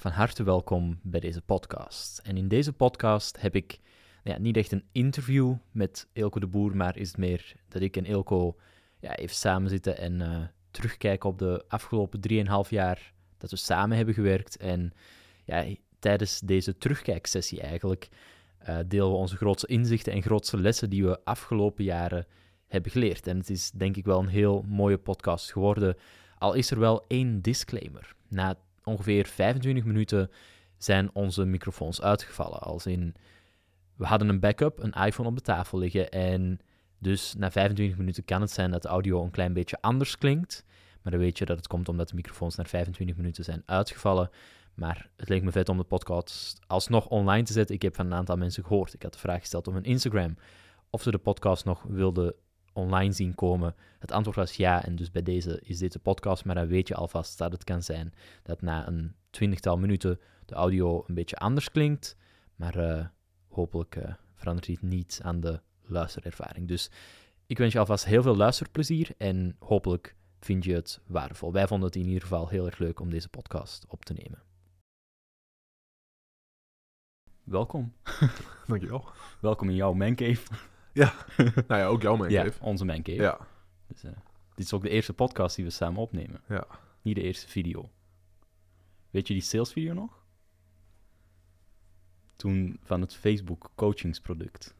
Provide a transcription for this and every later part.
Van harte welkom bij deze podcast. En in deze podcast heb ik ja, niet echt een interview met Eelco de Boer, maar is het meer dat ik en Eelco ja, even samen zitten en uh, terugkijken op de afgelopen 3,5 jaar dat we samen hebben gewerkt. En ja, tijdens deze terugkijksessie eigenlijk uh, delen we onze grootste inzichten en grootste lessen die we afgelopen jaren hebben geleerd. En het is denk ik wel een heel mooie podcast geworden. Al is er wel één disclaimer. Na ongeveer 25 minuten zijn onze microfoons uitgevallen. Als in, we hadden een backup, een iPhone op de tafel liggen. En dus na 25 minuten kan het zijn dat de audio een klein beetje anders klinkt. Maar dan weet je dat het komt omdat de microfoons na 25 minuten zijn uitgevallen. Maar het leek me vet om de podcast alsnog online te zetten. Ik heb van een aantal mensen gehoord. Ik had de vraag gesteld op mijn Instagram of ze de podcast nog wilden online zien komen. Het antwoord was ja, en dus bij deze is dit de podcast, maar dan weet je alvast dat het kan zijn dat na een twintigtal minuten de audio een beetje anders klinkt, maar uh, hopelijk uh, verandert dit niet aan de luisterervaring. Dus ik wens je alvast heel veel luisterplezier en hopelijk vind je het waardevol. Wij vonden het in ieder geval heel erg leuk om deze podcast op te nemen. Welkom. Dankjewel. Welkom in jouw mancave. Ja, nou ja, ook jouw mancave. Ja, onze mancave. Ja. Dus, uh, dit is ook de eerste podcast die we samen opnemen. Ja. Niet de eerste video. Weet je die sales video nog? Toen van het Facebook coachingsproduct.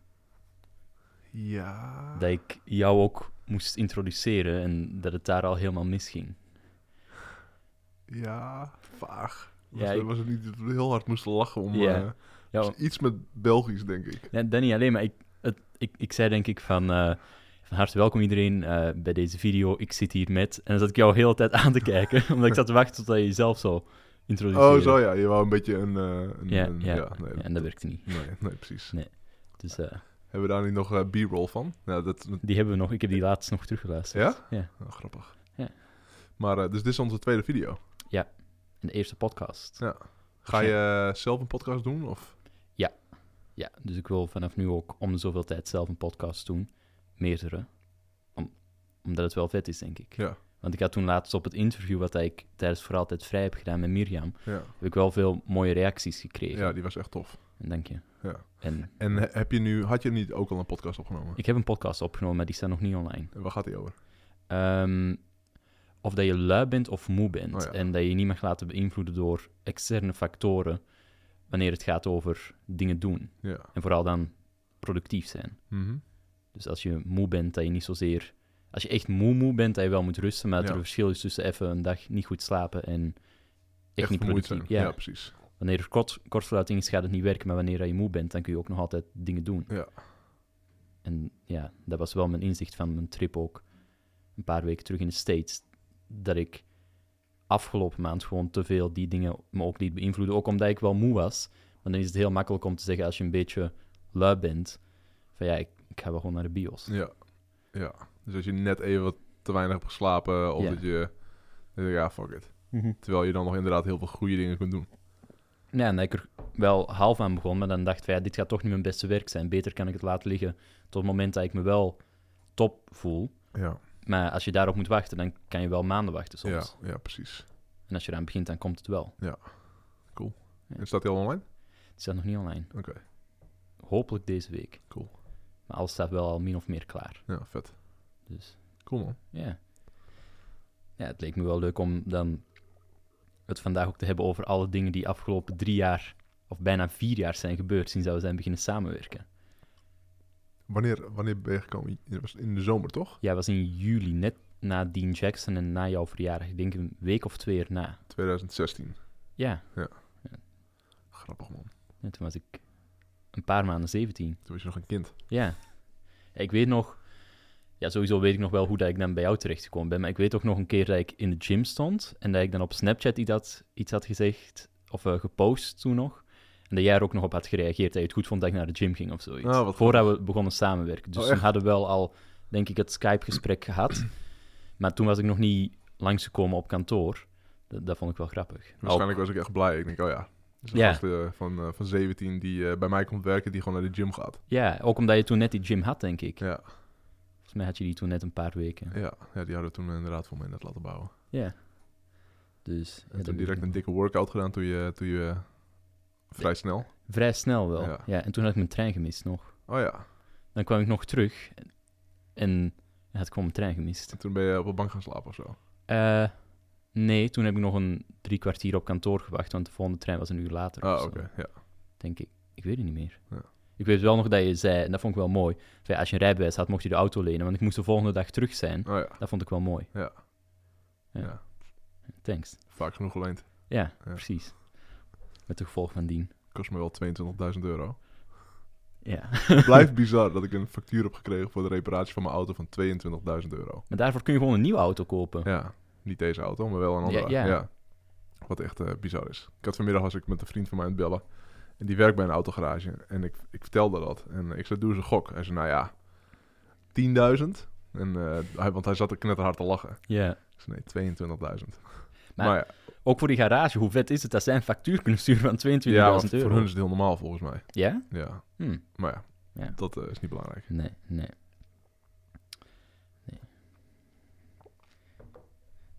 Ja. Dat ik jou ook moest introduceren en dat het daar al helemaal misging. Ja, vaag. Was, Ja, ik- was het niet dat we heel hard moesten lachen om Ja. eh, Ja, iets met Belgisch, denk ik. Ja, dat niet alleen, maar ik, ik, ik zei denk ik van, eh, van harte welkom iedereen eh, bij deze video. Ik zit hier met... En dan zat ik jou de hele tijd aan te kijken, omdat ik zat te wachten tot je jezelf zo introduceerde. Oh, zo ja. Je wou een beetje een... eh, een Ja, een- ja, nee, Ja, en dat werkte niet. nee, nee, precies. Nee. Dus Hebben we daar niet nog B-roll van? Ja, dat... die hebben we nog. Ik heb die laatst nog teruggeluisterd. Ja? Ja. Oh, grappig. Ja. Maar, dus dit is onze tweede video. In de eerste podcast. Ja. Ga je zelf een podcast doen? Of? Ja, dus ik wil vanaf nu ook om de zoveel tijd zelf een podcast doen. Meerdere. Om, omdat het wel vet is, denk ik. Ja. Want ik had toen laatst op het interview wat ik tijdens Voor Altijd Vrij heb gedaan met Mirjam, Ja. heb ik wel veel mooie reacties gekregen. ja, die was echt tof. En dank je. Ja. En En he- heb je nu... Had je niet ook al een podcast opgenomen? ik heb een podcast opgenomen, maar die staat nog niet online. En Waar gaat die over? Ehm, of dat je lui bent of moe bent. Oh ja. En dat je je niet mag laten beïnvloeden door externe factoren wanneer het gaat over dingen doen. Ja. En vooral dan productief zijn. Mhm. Dus als je moe bent, dat je niet zozeer... Als je echt moe moe bent, dat je wel moet rusten, maar dat Ja. er een verschil is tussen even een dag niet goed slapen en echt, niet productief. zijn. Ja. ja, precies. Wanneer er kort, kortsluiting is, gaat het niet werken, maar wanneer je moe bent, dan kun je ook nog altijd dingen doen. Ja. En ja, dat was wel mijn inzicht van mijn trip ook, een paar weken terug in de States, dat ik afgelopen maand gewoon te veel die dingen me ook liet beïnvloeden, ook omdat ik wel moe was. Maar dan is het heel makkelijk om te zeggen, als je een beetje lui bent, van ja, ik, ik ga wel gewoon naar de bios. Ja. ja. Dus als je net even wat te weinig hebt geslapen, of Ja. dat je... dan denk je, Ja, fuck it. Terwijl je dan nog inderdaad heel veel goede dingen kunt doen. Ja, en dat ik er wel half aan begon, maar dan dacht ik van ja, dit gaat toch niet mijn beste werk zijn. Beter kan ik het laten liggen tot het moment dat ik me wel top voel. Ja, Maar als je daarop moet wachten, dan kan je wel maanden wachten soms. ja, ja precies. En als je eraan begint, dan komt het wel. Cool. Ja. En staat die al online? Het staat nog niet online. Oké, Hopelijk deze week. cool. Maar alles staat wel al min of meer klaar. Ja, vet. Dus Cool man. ja. Ja, het leek me wel leuk om dan het vandaag ook te hebben over alle dingen die afgelopen drie jaar, of bijna vier jaar zijn gebeurd sinds dat we zijn beginnen samenwerken. Wanneer, wanneer ben je gekomen? Het was in de zomer, toch? Ja, was in juli, net na Dean Jackson en na jouw verjaardag. Ik denk een week of twee erna. 2016. Ja, Grappig man. en toen was ik een paar maanden 17. Toen was je nog een kind. Ja. Ja, Ik weet nog... Ja, sowieso weet ik nog wel hoe dat ik dan bij jou terechtgekomen ben. Maar ik weet ook nog een keer dat ik in de gym stond. En dat ik dan op Snapchat iets had, iets had gezegd. Of eh, gepost toen nog. En dat jij er ook nog op had gereageerd. Dat je het goed vond dat ik naar de gym ging of zoiets. Voordat we begonnen samenwerken. Dus Oh, we hadden wel al, denk ik, het Skype-gesprek gehad. Maar toen was ik nog niet langsgekomen op kantoor. Dat, dat vond ik wel grappig. Waarschijnlijk was ik echt blij. Ik denk, oh ja. Dus Ja. gast eh, van, eh, van 17 die eh, bij mij komt werken, die gewoon naar de gym gaat. Ja, ook omdat je toen net die gym had, denk ik. Ja, Volgens mij had je die toen net een paar weken. ja, ja die hadden we toen inderdaad voor mij net laten bouwen. Ja. Dus En toen direct een dikke workout gedaan toen je, toen je vrij snel. Vrij snel wel. Ja. Ja. en toen had ik mijn trein gemist nog. Oh ja. Dan kwam ik nog terug en had ik gewoon mijn trein gemist. En toen ben je op een bank gaan slapen of zo. Eh, nee, toen heb ik nog een drie kwartier op kantoor gewacht, want de volgende trein was een uur later. Ah, oké. Ja. Denk ik. Ik weet het niet meer. Ja. Ik weet wel nog dat je zei, en dat vond ik wel mooi, van, als je een rijbewijs had, mocht je de auto lenen, want ik moest de volgende dag terug zijn. Oh ja. Dat vond ik wel mooi. Ja. Ja. Thanks. Vaak genoeg geleend. Ja, Ja. precies. Met de gevolg van dien. Kost me wel 22.000 euro. Ja. Het blijft bizar dat ik een factuur heb gekregen voor de reparatie van mijn auto van 22.000 euro. maar daarvoor kun je gewoon een nieuwe auto kopen. Ja, niet deze auto, maar wel een andere. Ja, ja. Wat echt eh, bizar is. Ik had vanmiddag was ik met een vriend van mij aan het bellen. En die werkt bij een autogarage. En ik, ik vertelde dat. En ik zei, doe eens een gok. Hij zei, nou ja, 10.000. En, eh, hij, want hij zat er knetterhard te lachen. Ja. Ik zei, nee, 22.000. Maar- Maar, ja, Ook voor die garage, hoe vet is het dat zij een factuur kunnen sturen van 22.000 ja want euro? voor hun is het heel normaal volgens mij. Ja? Ja, Hm. maar ja, Ja. dat eh, is niet belangrijk. Nee, nee. Nee.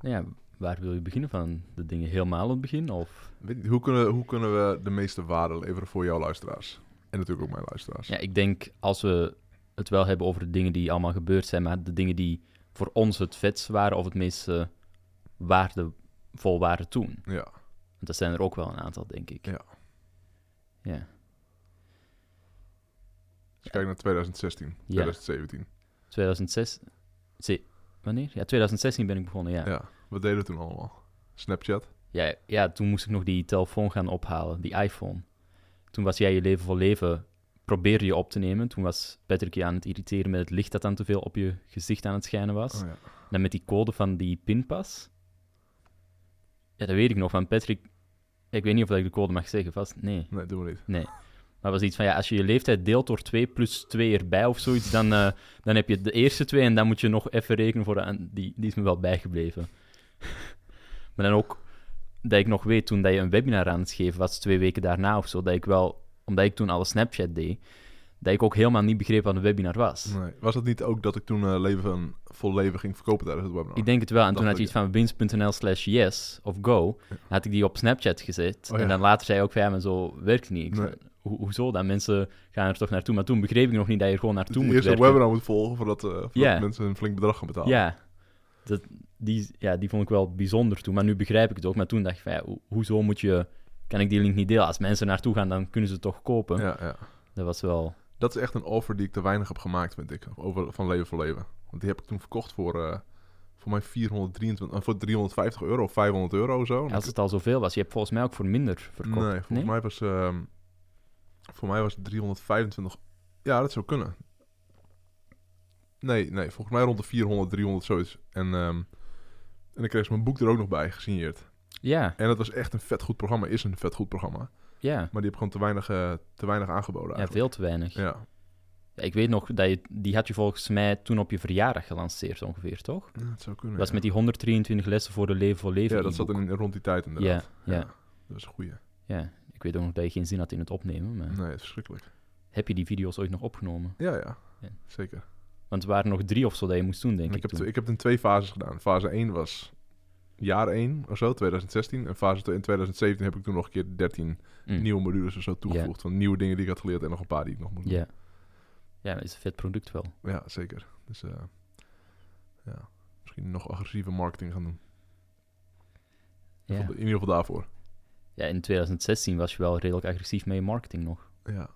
Nou ja, waar wil je beginnen van? De dingen helemaal aan het begin? Of... Weet je, hoe, kunnen, hoe kunnen we de meeste waarde leveren voor jouw luisteraars? En natuurlijk ook mijn luisteraars. Ja, ik denk als we het wel hebben over de dingen die allemaal gebeurd zijn, maar de dingen die voor ons het vetst waren of het meest eh, waardevol waren toen. Ja. Want dat zijn er ook wel een aantal, denk ik. Ja. Ja. Als je kijkt naar 2016, Ja. 2017. 2006... Zie- Wanneer? Ja, 2016 ben ik begonnen, ja. Ja. Wat deden we toen allemaal? Snapchat? Ja, ja, toen moest ik nog die telefoon gaan ophalen, die iPhone. Toen was jij je leven voor leven, probeerde je op te nemen. Toen was Patrick je aan het irriteren met het licht dat dan te veel op je gezicht aan het schijnen was. Oh ja. Dan met die code van die pinpas. Ja, dat weet ik nog van Patrick. Ik weet niet of ik de code mag zeggen, vast. Nee. Nee, doen we niet. Maar het was iets van, ja, als je je leeftijd deelt door 2 plus 2 erbij of zoiets, dan, eh, dan heb je de eerste twee en dan moet je nog even rekenen voor de... Die, die is me wel bijgebleven. maar dan ook dat ik nog weet, toen dat je een webinar aan het geven was, twee weken daarna of zo, dat ik wel, omdat ik toen alle Snapchat deed, dat ik ook helemaal niet begreep wat een webinar was. Nee. Was het niet ook dat ik toen eh, leven, vol leven ging verkopen tijdens het webinar? Ik denk het wel. En toen had je iets van wins.nl slash yes of go. Had ik die op Snapchat gezet. Oh. En dan later zei je ook van ja, maar zo werkt niet. Nee. Ho- hoezo dan? Mensen gaan er toch naartoe. Maar toen begreep ik nog niet dat je er gewoon naartoe Dus moet eerst een werken. webinar moet volgen voordat, eh, voordat mensen een flink bedrag gaan betalen. Ja, dat, die, ja, die vond ik wel bijzonder toen. Maar nu begrijp ik het ook. Maar toen dacht ik van ja, ho- hoezo moet je... Kan ik die link niet delen? Als mensen er naartoe gaan, dan kunnen ze het toch kopen. ja, ja. Dat was wel... Dat is echt een offer die ik te weinig heb gemaakt, vind ik. Over van leven voor leven. Want die heb ik toen verkocht voor, eh, voor mij 423, eh, voor 350 euro of 500 euro of zo. Als het al zoveel was. Je hebt volgens mij ook voor minder verkocht. Nee, volgens mij was ehm, voor mij was het 325. Ja, dat zou kunnen. Nee, nee, volgens mij rond de 400, 300 zoiets. En, ehm, en dan kreeg ze mijn boek er ook nog bij, gesigneerd. Ja, En dat was echt een vet goed programma, is een vet goed programma. Ja. Maar die heb gewoon te weinig, eh, te weinig aangeboden Ja, eigenlijk. veel te weinig. Ja, Ja, ik weet nog, dat je, die had je volgens mij toen op je verjaardag gelanceerd ongeveer, toch? Ja, dat zou kunnen. Dat was ja. met die 123 lessen voor de Leven voor Leven Ja, dat zat in, rond die tijd inderdaad. Ja, ja. Dat was een goeie. Ja, ik weet ook nog dat je geen zin had in het opnemen, maar Nee, is verschrikkelijk. heb je die video's ooit nog opgenomen? Ja, ja, Ja. zeker. Want er waren nog drie of zo dat je moest doen, denk En ik, ik, heb, toen. ik heb het in twee fases gedaan. Fase 1 was jaar 1 of zo, 2016. En fase 2 in 2017 heb ik toen nog een keer 13 Mm. nieuwe modules of zo toegevoegd. Van nieuwe dingen die ik had geleerd en nog een paar die ik nog moet doen. Ja. Ja, dat is een vet product wel. Ja, zeker. Dus eh, ja, misschien nog agressieve marketing gaan doen. In, Ja. ieder geval- in ieder geval daarvoor. ja, in 2016 was je wel redelijk agressief met je marketing nog. Ja.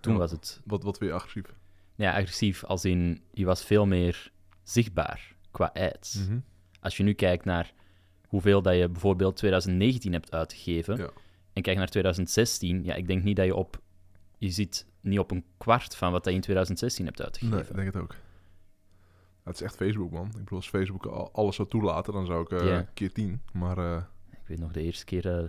Toen Ja, was het Wat, wat weer agressief. ja, agressief als in, je was veel meer zichtbaar qua ads. Mhm. Als je nu kijkt naar hoeveel dat je bijvoorbeeld 2019 hebt uitgegeven Ja. en kijkt naar 2016, ja, ik denk niet dat je op, je ziet niet op een kwart van wat je in 2016 hebt Nee, uitgegeven. ik denk het ook. Het is echt Facebook, man. Ik bedoel, als Facebook al alles zou toelaten, dan zou ik Ja. keer 10. Maar eh, Ik weet nog de eerste keer, eh,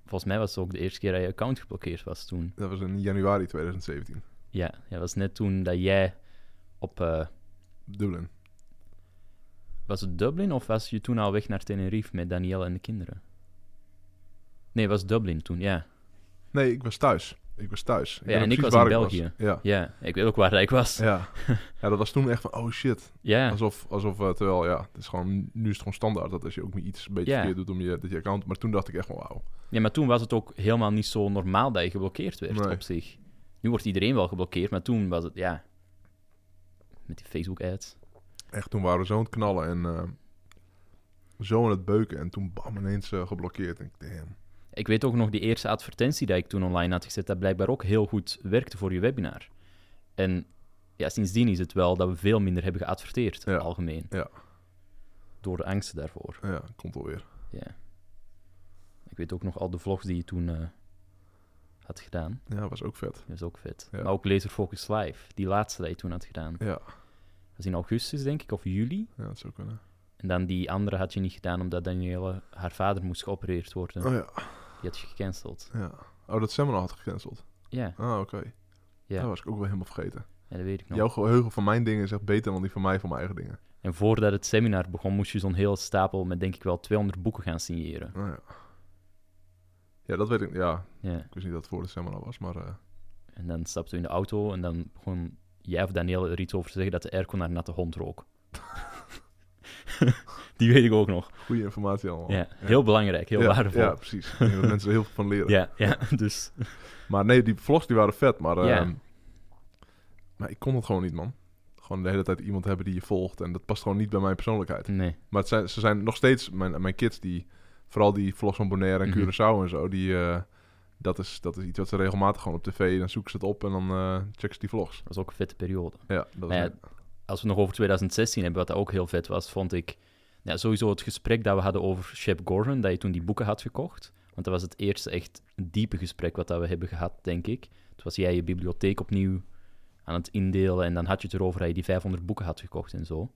volgens mij was het ook de eerste keer dat je account geblokkeerd was toen. dat was in januari 2017. Ja, ja, dat was net toen dat jij op, Dublin. Was het Dublin of was je toen al weg naar Tenerife met Danielle en de kinderen? Nee, was Dublin toen, ja. Nee, ik was thuis. Ik was thuis. Ja, en ik was in België. Ja. Ja, ik weet ook waar ik was. Ja. ja, dat was toen echt van, oh shit. Ja, Alsof, alsof uh, terwijl, ja, het is gewoon, nu is het gewoon standaard dat als je ook niet iets een beetje Ja. verkeerd doet om je, dat je account... Maar toen dacht ik echt van, wauw. ja, maar toen was het ook helemaal niet zo normaal dat je geblokkeerd werd Nee. op zich. Nu wordt iedereen wel geblokkeerd, maar toen was het, ja... Met die Facebook-ads. Echt, toen waren we zo aan het knallen en eh, zo aan het beuken. En toen bam, ineens eh, geblokkeerd. En ik, damn. Ik weet ook nog die eerste advertentie die ik toen online had gezet, dat blijkbaar ook heel goed werkte voor je webinar. En ja, sindsdien is het wel dat we veel minder hebben geadverteerd, Ja. algemeen. Ja. Door de angsten daarvoor. Ja, komt alweer. Ja. Ik weet ook nog al de vlogs die je toen eh, had gedaan. Ja, was ook vet. Dat is ook vet. Ja. Maar ook Laser Focus Live, die laatste die je toen had gedaan. Ja, In augustus, denk ik, of juli. ja dat zou kunnen. En dan die andere had je niet gedaan, omdat Danielle, haar vader, moest geopereerd worden. Oh ja, Die had je gecanceld. ja. Oh, dat seminar had gecanceld. Ja, Ah, oké. ja. Dat was ik ook wel helemaal vergeten. ja dat weet ik nog. Jouw geheugen van mijn dingen is echt beter dan die van mij van mijn eigen dingen. En voordat het seminar begon, moest je zo'n hele stapel met denk ik wel 200 boeken gaan signeren. Oh ja. Ja, dat weet ik. Ja, Ja. ik wist niet dat het voor de seminar was, maar... eh, En dan stapten we in de auto en dan begon jij of Danielle er iets over te zeggen dat de airco naar natte hond rook. Die weet ik ook nog. goede informatie allemaal. Ja, heel belangrijk, heel Ja, waardevol. Ja, precies. Mensen er heel veel van leren. Ja, ja, dus... Maar nee, die vlogs die waren vet, maar... Ja. ehm, maar ik kon het gewoon niet, man. Gewoon de hele tijd iemand hebben die je volgt. En dat past gewoon niet bij mijn persoonlijkheid. Nee. Maar het zijn, ze zijn nog steeds... Mijn, mijn kids, die... Vooral die vlogs van Bonaire en Mhm. Curaçao en zo, die... eh, dat, is, dat is iets wat ze regelmatig gewoon op tv... Dan zoeken ze het op en dan eh checken ze die vlogs. Dat was ook een vette periode. Ja, dat is... Ja, Als we nog over 2016 hebben, wat dat ook heel vet was, vond ik... Ja, sowieso het gesprek dat we hadden over Shep Gordon, dat je toen die boeken had gekocht. Want dat was het eerste echt diepe gesprek wat dat we hebben gehad, denk ik. Toen was jij je bibliotheek opnieuw aan het indelen en dan had je het erover dat je die 500 boeken had gekocht en zo.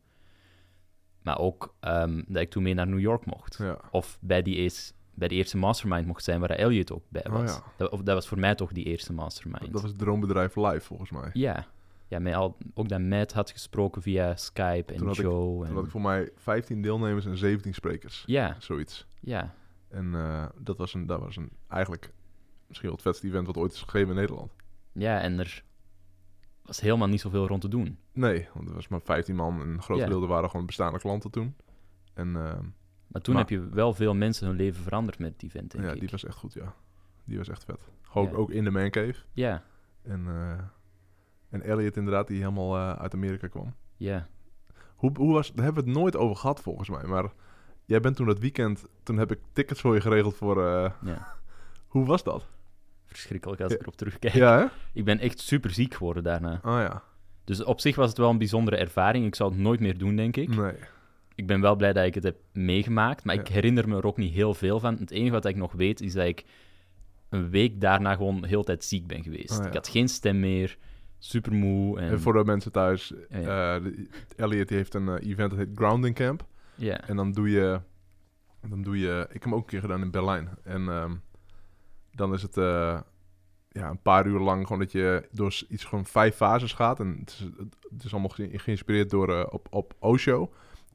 Maar ook ehm, dat ik toen mee naar New York mocht. ja. Of bij die, eerste, bij die eerste mastermind mocht zijn waar Elliot ook bij Oh was. ja. dat, of, dat was voor mij toch die eerste mastermind. Dat, dat was het droombedrijf live, volgens mij. Ja, ja met al, ook dat Matt had gesproken via Skype en Toen ik- Joe. Toen en, had ik voor mij 15 deelnemers en 17 sprekers. Ja, Zoiets. ja, En eh, dat was, een, dat was een, eigenlijk misschien wel het vetste event wat ooit is gegeven in Nederland. ja, en er was helemaal niet zoveel rond te doen. Nee, want er was maar 15 man en een groot Ja. gedeelte waren gewoon bestaande klanten toen. En eh, Maar toen Maar- heb je wel veel mensen hun leven veranderd met event, denk ja, ik. die was echt goed, ja. Die was echt vet. Ook, Ja. ook in de mancave. Ja, En, eh en Elliot inderdaad, die helemaal eh, uit Amerika kwam. ja. Hoe, hoe was, daar hebben we het nooit over gehad volgens mij. Maar jij bent toen dat weekend, toen heb ik tickets voor je geregeld voor... eh, ja. hoe was dat? Verschrikkelijk als ik erop terugkijk. Ja, hè? Ik ben echt super ziek geworden daarna. Oh ja. Dus op zich was het wel een bijzondere ervaring. Ik zou het nooit meer doen, denk ik. Nee. Ik ben wel blij dat ik het heb meegemaakt, maar ik herinner me er ook niet heel veel van. Het enige wat ik nog weet is dat ik een week daarna gewoon de hele tijd ziek ben geweest. Oh, ja. Ik had geen stem meer, super moe. En, En voor de mensen thuis, Ja. eh, Elliot heeft een eh, event dat heet Grounding Camp. ja. En dan doe je, dan doe je, ik heb hem ook een keer gedaan in Berlijn. En ehm, dan is het eh, ja, een paar uur lang gewoon dat je door iets gewoon vijf fases gaat. En het is, het is allemaal ge- geïnspireerd door op, op Osho.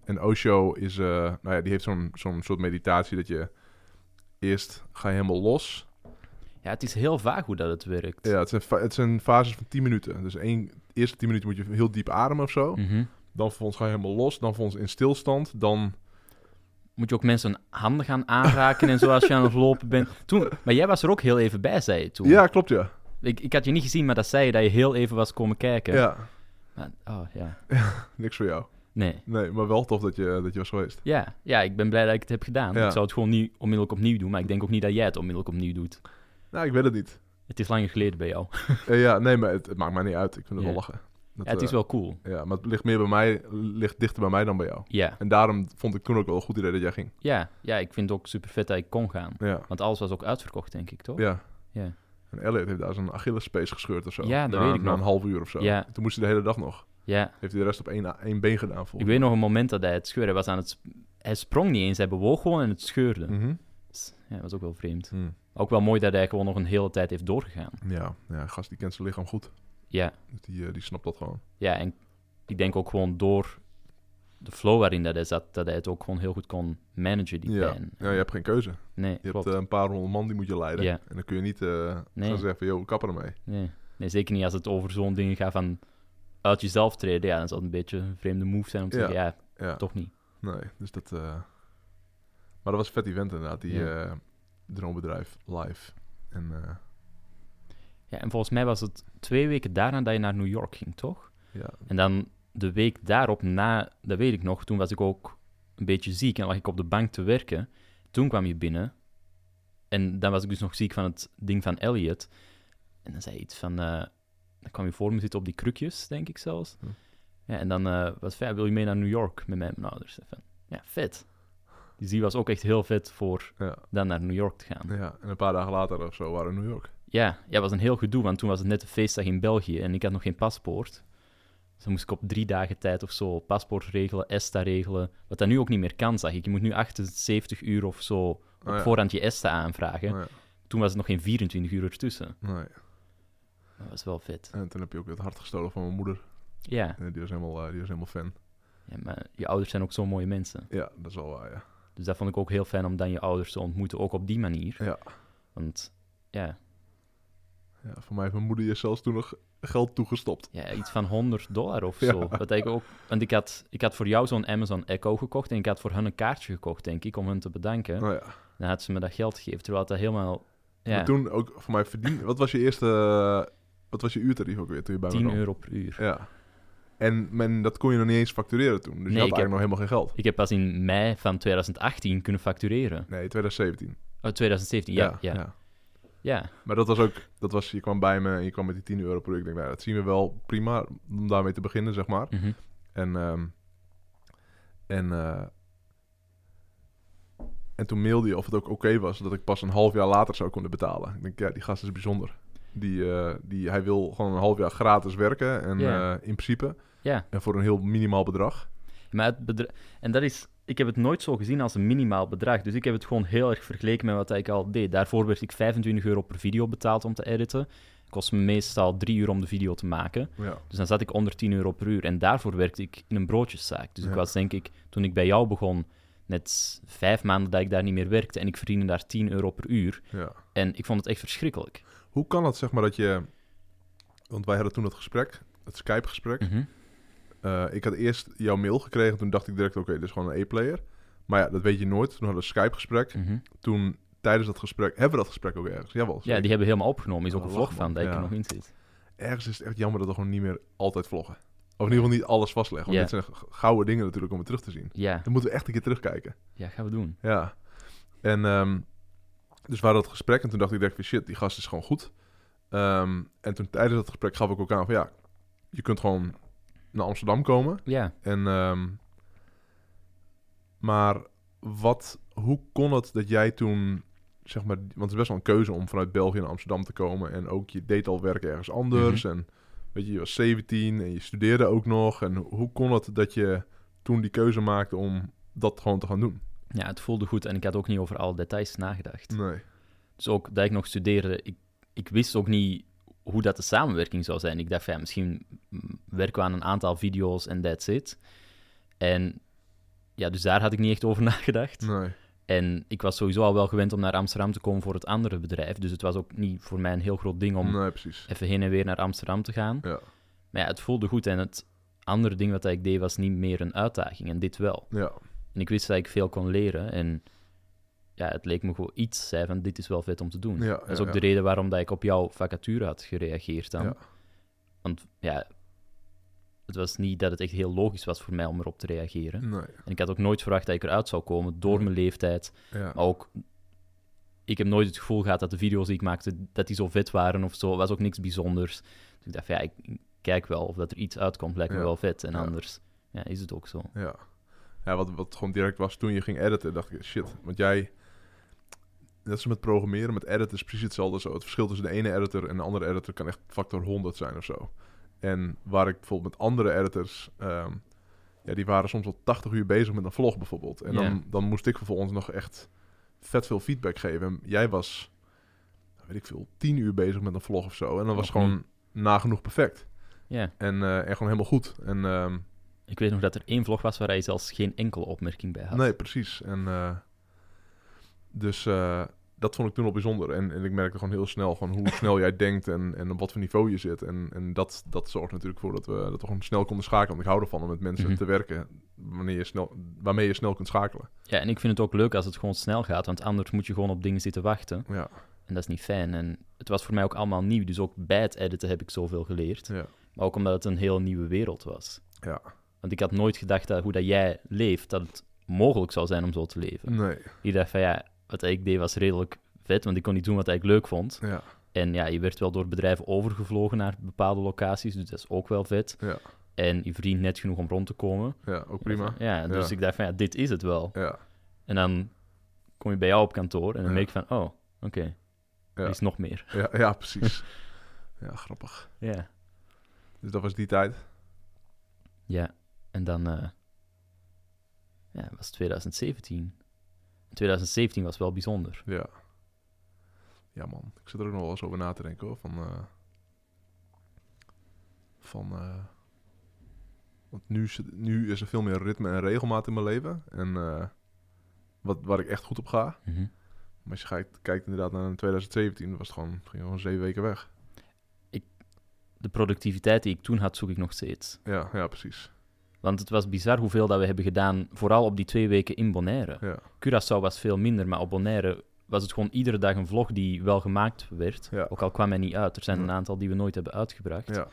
En Osho is, eh, nou ja, die heeft zo'n zo'n soort meditatie dat je eerst ga je helemaal los. ja, het is heel vaag hoe dat het werkt. Ja, het zijn, het zijn fases van 10 minuten. Dus één, eerste 10 minuten moet je heel diep ademen of zo. Mhm. Dan vervolgens ga je helemaal los. Dan vervolgens in stilstand. Dan Moet je ook mensen handen gaan aanraken en zo als je aan het lopen bent. Toen, maar jij was er ook heel even bij, zei je toen. Ja, klopt ja. Ik, ik had je niet gezien, maar dat zei je dat je heel even was komen kijken. Ja, Maar, oh, ja. niks voor jou. Nee. Nee, maar wel tof dat je, dat je was geweest. Ja, ja, ik ben blij dat ik het heb gedaan. Ja. Ik zou het gewoon niet onmiddellijk opnieuw doen, maar ik denk ook niet dat jij het onmiddellijk opnieuw doet. Nou, ik weet het niet. Het is langer geleden bij jou. Eh, ja, nee, maar het, het maakt mij niet uit. Ik vind het Ja. wel lachen. Dat, Ja, het is eh, wel cool. Ja, maar het ligt meer bij mij, ligt dichter bij mij dan bij jou. Ja, En daarom vond ik toen ook wel een goed idee dat jij ging. ja, ja, ik vind het ook super vet dat ik kon gaan. Ja, Want alles was ook uitverkocht, denk ik, toch? ja. Ja. En Elliot heeft daar zijn Achillespees gescheurd of zo. Ja, dat na, weet ik na nog. een half uur of zo. Ja. Toen moest hij de hele dag nog. Ja. Heeft hij de rest op één, één been gedaan Ik weet nog een moment dat hij het scheurde. Hij was aan het... Hij sprong niet eens, hij bewoog gewoon en het scheurde. Mhm. Dus, Ja, dat was ook wel vreemd. Hm. Ook wel mooi dat hij gewoon nog een hele tijd heeft doorgegaan. Ja, ja, gast die kent zijn lichaam goed. Ja, Dus die, eh, die snapt dat gewoon. ja en ik denk ook gewoon door de flow waarin dat hij zat, dat hij het ook gewoon heel goed kon managen, die Ja. pijn. ja, je hebt geen keuze. Nee, Je klopt. hebt eh, een paar honderd man die moet je leiden. Ja. En dan kun je niet eh Nee. gaan zeggen van, yo, kapper ermee. nee. nee, zeker niet als het over zo'n dingen gaat van uit jezelf treden. Ja, dan zal het een beetje een vreemde move zijn om te Ja. zeggen, ja, Ja, toch niet. nee. Dus dat... eh, Maar dat was een vet event inderdaad, die droombedrijf live. En eh, Ja, en volgens mij was het twee weken daarna dat je naar New York ging, toch? ja, En dan de week daarop, na, dat weet ik nog, toen was ik ook een beetje ziek en lag ik op de bank te werken. Toen kwam je binnen en dan was ik dus nog ziek van het ding van Elliot. En dan zei je iets van, dan kwam je voor me zitten op die krukjes, denk ik zelfs. Hm. Ja, en dan eh was ja, wil je mee naar New York met mijn ouders? Ja, vet. Dus die was ook echt heel vet voor ja, dan naar New York te gaan. ja. En een paar dagen later of zo waren we in New York. Ja, ja, was een heel gedoe, want toen was het net de feestdag in België en ik had nog geen paspoort. Dus dan moest ik op drie dagen tijd of zo paspoort regelen, ESTA regelen. Wat dat nu ook niet meer kan, zag ik. Je moet nu 78 uur of zo op Oh ja. voorhand je ESTA aanvragen. Oh ja. Toen was het nog geen 24 uur ertussen. Dat was wel vet. En toen heb je ook het hart gestolen van mijn moeder. Ja, En die was helemaal, eh, die was helemaal fan. ja maar je ouders zijn ook zo mooie mensen. Ja, dat is wel waar, ja. Dus dat vond ik ook heel fijn om dan je ouders te ontmoeten, ook op die manier. Ja. Want ja, ja voor mij heeft mijn moeder je zelfs toen nog geld toegestopt. ja, iets van 100 dollar of Ja. zo. Wat ik ook, want ik had, ik had voor jou zo'n Amazon Echo gekocht en ik had voor hun een kaartje gekocht, denk ik, om hun te bedanken. Nou ja. Dan had ze me dat geld gegeven, terwijl dat helemaal... Ja, Maar toen ook voor mij verdiend. Wat was je eerste... wat was je uurtarief ook weer toen je bij me 10 kwam? euro per uur. Ja. En men, dat kon je nog niet eens factureren toen. Dus Nee, je had ik heb- eigenlijk nog helemaal geen geld. Ik heb pas in mei van 2018 kunnen factureren. Nee, 2017. Oh, 2017, ja. Ja, ja. ja. Maar dat was ook... Dat was, je kwam bij me en je kwam met die 10 euro per uur. Ik denk, nou, dat zien we wel prima om daarmee te beginnen, zeg maar. Mhm. En, ehm, en, eh, en toen mailde je of het ook oké was dat ik pas een half jaar later zou kunnen betalen. Ik denk, ja, die gast is bijzonder. Die, eh, die, hij wil gewoon een half jaar gratis werken. En eh, in principe. ja. En voor een heel minimaal bedrag. Maar het bedra- En dat is... Ik heb het nooit zo gezien als een minimaal bedrag. Dus ik heb het gewoon heel erg vergeleken met wat ik al deed. Daarvoor werd ik 25 euro per video betaald om te editen. Kost me meestal 3 uur om de video te maken. Ja, Dus dan zat ik onder 10 euro per uur. En daarvoor werkte ik in een broodjeszaak. Dus ik was denk ik, toen ik bij jou begon, net vijf maanden dat ik daar niet meer werkte. En ik verdiende daar 10 euro per uur. ja. En ik vond het echt verschrikkelijk. Hoe kan het, zeg maar, dat je... Want wij hadden toen het gesprek, het Skype-gesprek. Mhm. Eh, ik had eerst jouw mail gekregen. Toen dacht ik direct, oké, dit is gewoon een e-player. Maar ja, dat weet je nooit. Toen hadden we een Skype-gesprek. Mhm. Toen, tijdens dat gesprek... Hebben we dat gesprek ook ergens? Jawel. Ja, zeker. die hebben helemaal opgenomen. Is ook Oh, een vlog van dat ik er nog in zit. ergens is het echt jammer dat we gewoon niet meer altijd vloggen. Of in ieder geval niet alles vastleggen. Want dit zijn gouden dingen natuurlijk om het terug te zien. Ja, Dan moeten we echt een keer terugkijken. ja gaan we doen. Ja. En ehm, dus we hadden dat gesprek en toen dacht ik direct van shit, die gast is gewoon goed. Ehm, en toen tijdens dat gesprek gaf ik ook aan van ja, je kunt gewoon naar Amsterdam komen. Ja, En, ehm, maar wat, hoe kon het dat jij toen, zeg maar, want het is best wel een keuze om vanuit België naar Amsterdam te komen. En ook je deed al werk ergens anders. En weet je, je was 17 en je studeerde ook nog. En hoe kon het dat je toen die keuze maakte om dat gewoon te gaan doen? Ja, het voelde goed en ik had ook niet over alle details nagedacht. Nee. Dus ook dat ik nog studeerde, ik, ik wist ook niet hoe dat de samenwerking zou zijn. Ik dacht ja, misschien werken we aan een aantal video's en that's it. En ja, dus daar had ik niet echt over nagedacht. Nee. En ik was sowieso al wel gewend om naar Amsterdam te komen voor het andere bedrijf. Dus het was ook niet voor mij een heel groot ding om Nee, even heen en weer naar Amsterdam te gaan. Ja. Maar ja, het voelde goed en het andere ding wat ik deed was niet meer een uitdaging en dit wel. Ja. En ik wist dat ik veel kon leren en ja, het leek me gewoon iets, zei van dit is wel vet om te doen. Ja, dat is ook ja. de reden waarom dat ik op jouw vacature had gereageerd dan. Ja. Want ja, het was niet dat het echt heel logisch was voor mij om erop te reageren. Nee. En ik had ook nooit verwacht dat ik eruit zou komen door Nee. mijn leeftijd. Maar ook, ik heb nooit het gevoel gehad dat de video's die ik maakte, dat die zo vet waren of zo. Het was ook niks bijzonders. Dus ik dacht ja, ik kijk wel of dat er iets uitkomt, lijkt me wel vet. En anders ja, is het ook zo. Ja. Ja, wat, wat gewoon direct was toen je ging editen, dacht ik, shit. Want jij, net als met programmeren, met editen is precies hetzelfde zo. Het verschil tussen de ene editor en de andere editor kan echt factor 100 zijn of zo. En waar ik bijvoorbeeld met andere editors, ehm, ja, die waren soms al 80 uur bezig met een vlog bijvoorbeeld. En dan, dan moest ik vervolgens nog echt vet veel feedback geven. En jij was, weet ik veel, 10 uur bezig met een vlog of zo. En dan was gewoon nagenoeg perfect. Ja, En, en gewoon helemaal goed. En ehm, Ik weet nog dat er één vlog was waar hij zelfs geen enkele opmerking bij had. Nee, precies. En eh, dus eh, dat vond ik toen al bijzonder. En, en ik merkte gewoon heel snel gewoon hoe snel jij denkt en, en op wat voor niveau je zit. En, en dat, dat zorgt natuurlijk voor dat we, dat we gewoon snel konden schakelen. Want ik hou ervan om met mensen Mhm. te werken wanneer je snel, waarmee je snel kunt schakelen. Ja, en ik vind het ook leuk als het gewoon snel gaat, want anders moet je gewoon op dingen zitten wachten. Ja, En dat is niet fijn. En het was voor mij ook allemaal nieuw, dus ook bij het editen heb ik zoveel geleerd. ja, Maar ook omdat het een heel nieuwe wereld was. ja. Want ik had nooit gedacht dat hoe dat jij leeft, dat het mogelijk zou zijn om zo te leven. Nee, Ik dacht van ja, wat ik deed was redelijk vet, want ik kon niet doen wat ik leuk vond. ja, En ja, je werd wel door bedrijven overgevlogen naar bepaalde locaties, dus dat is ook wel vet. ja, En je vriend net genoeg om rond te komen. ja, ook prima. Ja, dus Ja. ik dacht van ja, dit is het wel. Ja, En dan kom je bij jou op kantoor en dan merk je van, oh, oké, er is nog meer. ja, ja, precies. Ja, grappig. Ja. Dus dat was die tijd. Ja, en dan eh ja, was het 2017. 2017 was wel bijzonder. Ja. Ja, man. Ik zit er ook nog wel eens over na te denken, hoor. Van... eh, van... eh, want nu, nu is er veel meer ritme en regelmaat in mijn leven. En wat, waar ik echt goed op ga. Mhm. Maar als je kijkt, kijkt inderdaad naar 2017, was het gewoon, het ging gewoon zeven weken weg. De productiviteit die ik toen had, zoek ik nog steeds. Ja, ja, precies. Want het was bizar hoeveel dat we hebben gedaan, vooral op die twee weken in Bonaire. Ja, Curaçao was veel minder, maar op Bonaire was het gewoon iedere dag een vlog die wel gemaakt werd. Ja. Ook al kwam hij niet uit. Er zijn een aantal die we nooit hebben uitgebracht. ja,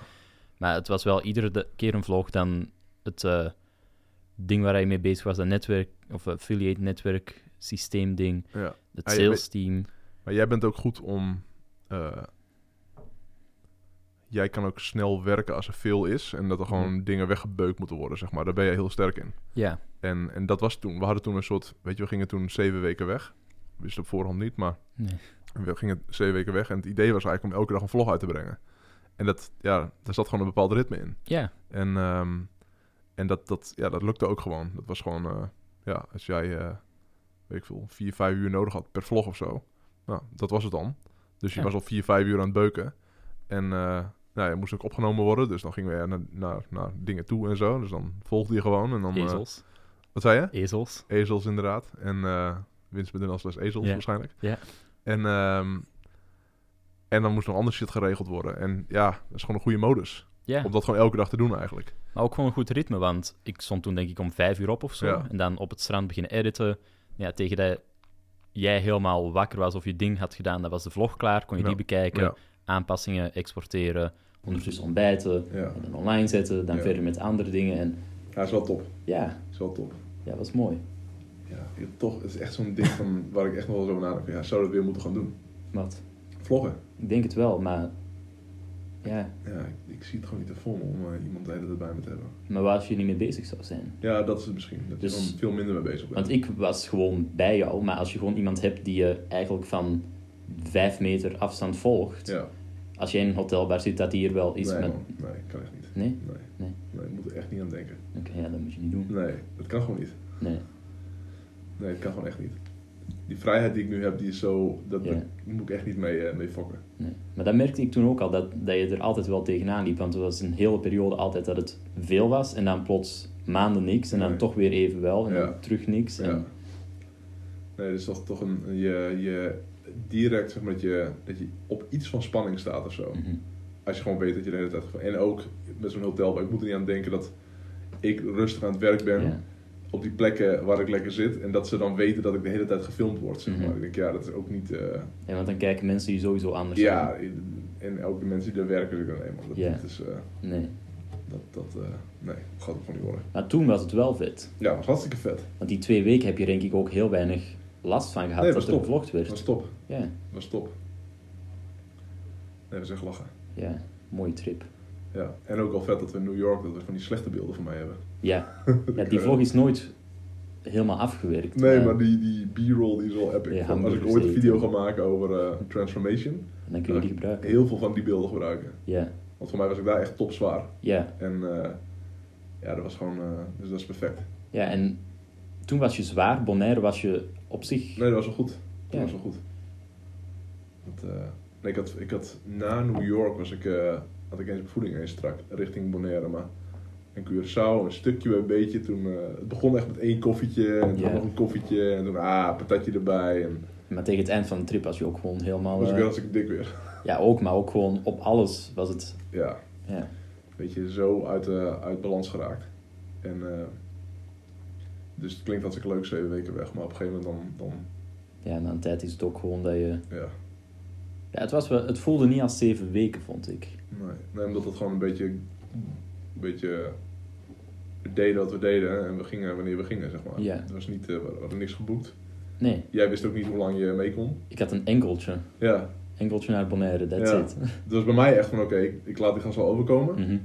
Maar het was wel iedere de- keer een vlog dan het eh, ding waar hij mee bezig was, dat netwerk, of affiliate netwerk systeemding, ja. het Ah, sales team. Maar jij bent ook goed om... eh, jij kan ook snel werken als er veel is. En dat er gewoon Mhm. dingen weggebeukt moeten worden, zeg maar. Daar ben jij heel sterk in. Ja, En, en dat was toen. We hadden toen een soort... Weet je, we gingen toen zeven weken weg. We wisten op voorhand niet, maar... nee. We gingen zeven weken weg. En het idee was eigenlijk om elke dag een vlog uit te brengen. En dat... Ja, daar zat gewoon een bepaald ritme in. ja, En, ehm, en dat, dat, ja, dat lukte ook gewoon. Dat was gewoon... eh, ja, als jij... eh, weet ik veel... Vier, vijf uur nodig had per vlog of zo. Nou, dat was het dan. Dus je Ja. was al vier, vijf uur aan het beuken. En... eh nou, je moest ook opgenomen worden. Dus dan gingen we naar, naar, naar dingen toe en zo. Dus dan volgde je gewoon. En dan, eh, ezels. wat zei je? Ezels. Ezels inderdaad. En uh, winst.nl slash ezels Ja. waarschijnlijk. Ja. En, ehm, en dan moest nog ander shit geregeld worden. En ja, dat is gewoon een goede modus. Ja, Om dat gewoon elke dag te doen eigenlijk. maar ook gewoon een goed ritme, want ik stond toen denk ik om vijf uur op of zo. Ja. En dan op het strand beginnen editen. Ja, tegen dat jij helemaal wakker was of je ding had gedaan, dan was de vlog klaar, kon je Ja. die bekijken, Ja. aanpassingen, exporteren, ondertussen ontbijten, Ja. en dan online zetten, dan Ja. verder met andere dingen. En ja, is wel top. ja, Is wel top. ja, was mooi. Ja, toch, het is echt zo'n ding van, waar ik echt nog wel over nadenk. Ja, zou dat weer moeten gaan doen? Wat? Vloggen. Ik denk het wel, maar ja, Ja, ik, ik zie het gewoon niet te vol om eh, iemand de hele tijd bij me te hebben. maar waar als je niet mee bezig zou zijn. Ja, dat is het misschien. Dat Dus- je gewoon veel minder mee bezig bent. Want ik was gewoon bij jou, maar als je gewoon iemand hebt die je eigenlijk van vijf meter afstand volgt, Ja, als jij in een hotelbar zit, dat hier wel is nee, met... man. nee, kan echt niet. Nee? Nee. Nee. Nee, ik moet er echt niet aan denken. Oké, ja, dat moet je niet doen. Nee, dat kan gewoon niet. Nee. Nee, dat kan gewoon echt niet. Die vrijheid die ik nu heb, die is zo... Dat, Ja. daar moet ik echt niet mee, eh, mee fokken. nee. Maar dat merkte ik toen ook al, dat, dat je er altijd wel tegenaan liep. Want er was een hele periode altijd dat het veel was en dan plots maanden niks en dan Nee. toch weer even wel en Ja. dan terug niks. En, Ja. Nee, dus dat is toch een... Je, je direct, zeg maar, dat je, dat je op iets van spanning staat of zo. Mhm. Als je gewoon weet dat je de hele tijd... En ook met zo'n hotel, ik moet er niet aan denken dat ik rustig aan het werk ben... Op die plekken waar ik lekker zit. En dat ze dan weten dat ik de hele tijd gefilmd word, zeg maar. Mhm. Ik denk, ja, dat is ook niet... eh, Ja, want dan kijken mensen die sowieso anders ja, en ook de mensen die daar werken, ik nee man, dat, dat is... eh, Nee. dat, dat, eh, nee, gaat ook gewoon niet worden. Maar toen was het wel vet. Ja, dat was hartstikke vet. Want die twee weken heb je denk ik ook heel weinig last van gehad Nee, dat was er gevlogd Dat werd. was top. Ja, Dat was top. Nee, dat is echt lachen. ja, mooie trip. Ja, en ook al vet dat we in New York, dat we van die slechte beelden van mij hebben. Ja, ja die vlog is nooit helemaal afgewerkt. Nee, maar die, die b-roll die is wel epic. Ja, als ik ooit een video ga maken over eh, transformation, dan kun je die gebruiken. heel veel van die beelden gebruiken. Ja, Want voor mij was ik daar echt top zwaar. ja, En eh, ja, dat was gewoon, eh, dus dat is perfect. ja, en toen was je zwaar. Bonaire was je op zich... Nee, dat was wel goed. Dat Ja. was wel goed. Dat, eh, nee, ik, had, ik had na New York was ik, eh, had ik eens voeding eens strak richting Bonaire, maar En Curaçao, een stukje bij een beetje. Toen, eh, het begon echt met één koffietje. En toen nog een koffietje. En toen, ah, patatje erbij. En Maar tegen het eind van de trip was je ook gewoon helemaal... was ik weer als ik dik weer. ja, ook, maar ook gewoon op alles was het... Ja, Ja, weet je, zo uit, eh, uit balans geraakt. En, dus het klinkt hartstikke leuk, zeven weken weg. Maar op een gegeven moment dan, dan ja na een tijd is het ook gewoon dat je... ja. Ja, het, was wel, het voelde niet als zeven weken, vond ik. Nee, nee, omdat het gewoon een beetje, een beetje we deden wat we deden en we gingen wanneer we gingen, zeg maar. Ja. Het was niet, eh, we hadden niks geboekt. Nee, Jij wist ook niet hoe lang je mee kon. ik had een enkeltje. Ja, Enkeltje naar Bonaire, that's Ja. it. het was bij mij echt van oké, ik, ik laat die gast wel overkomen. Mhm.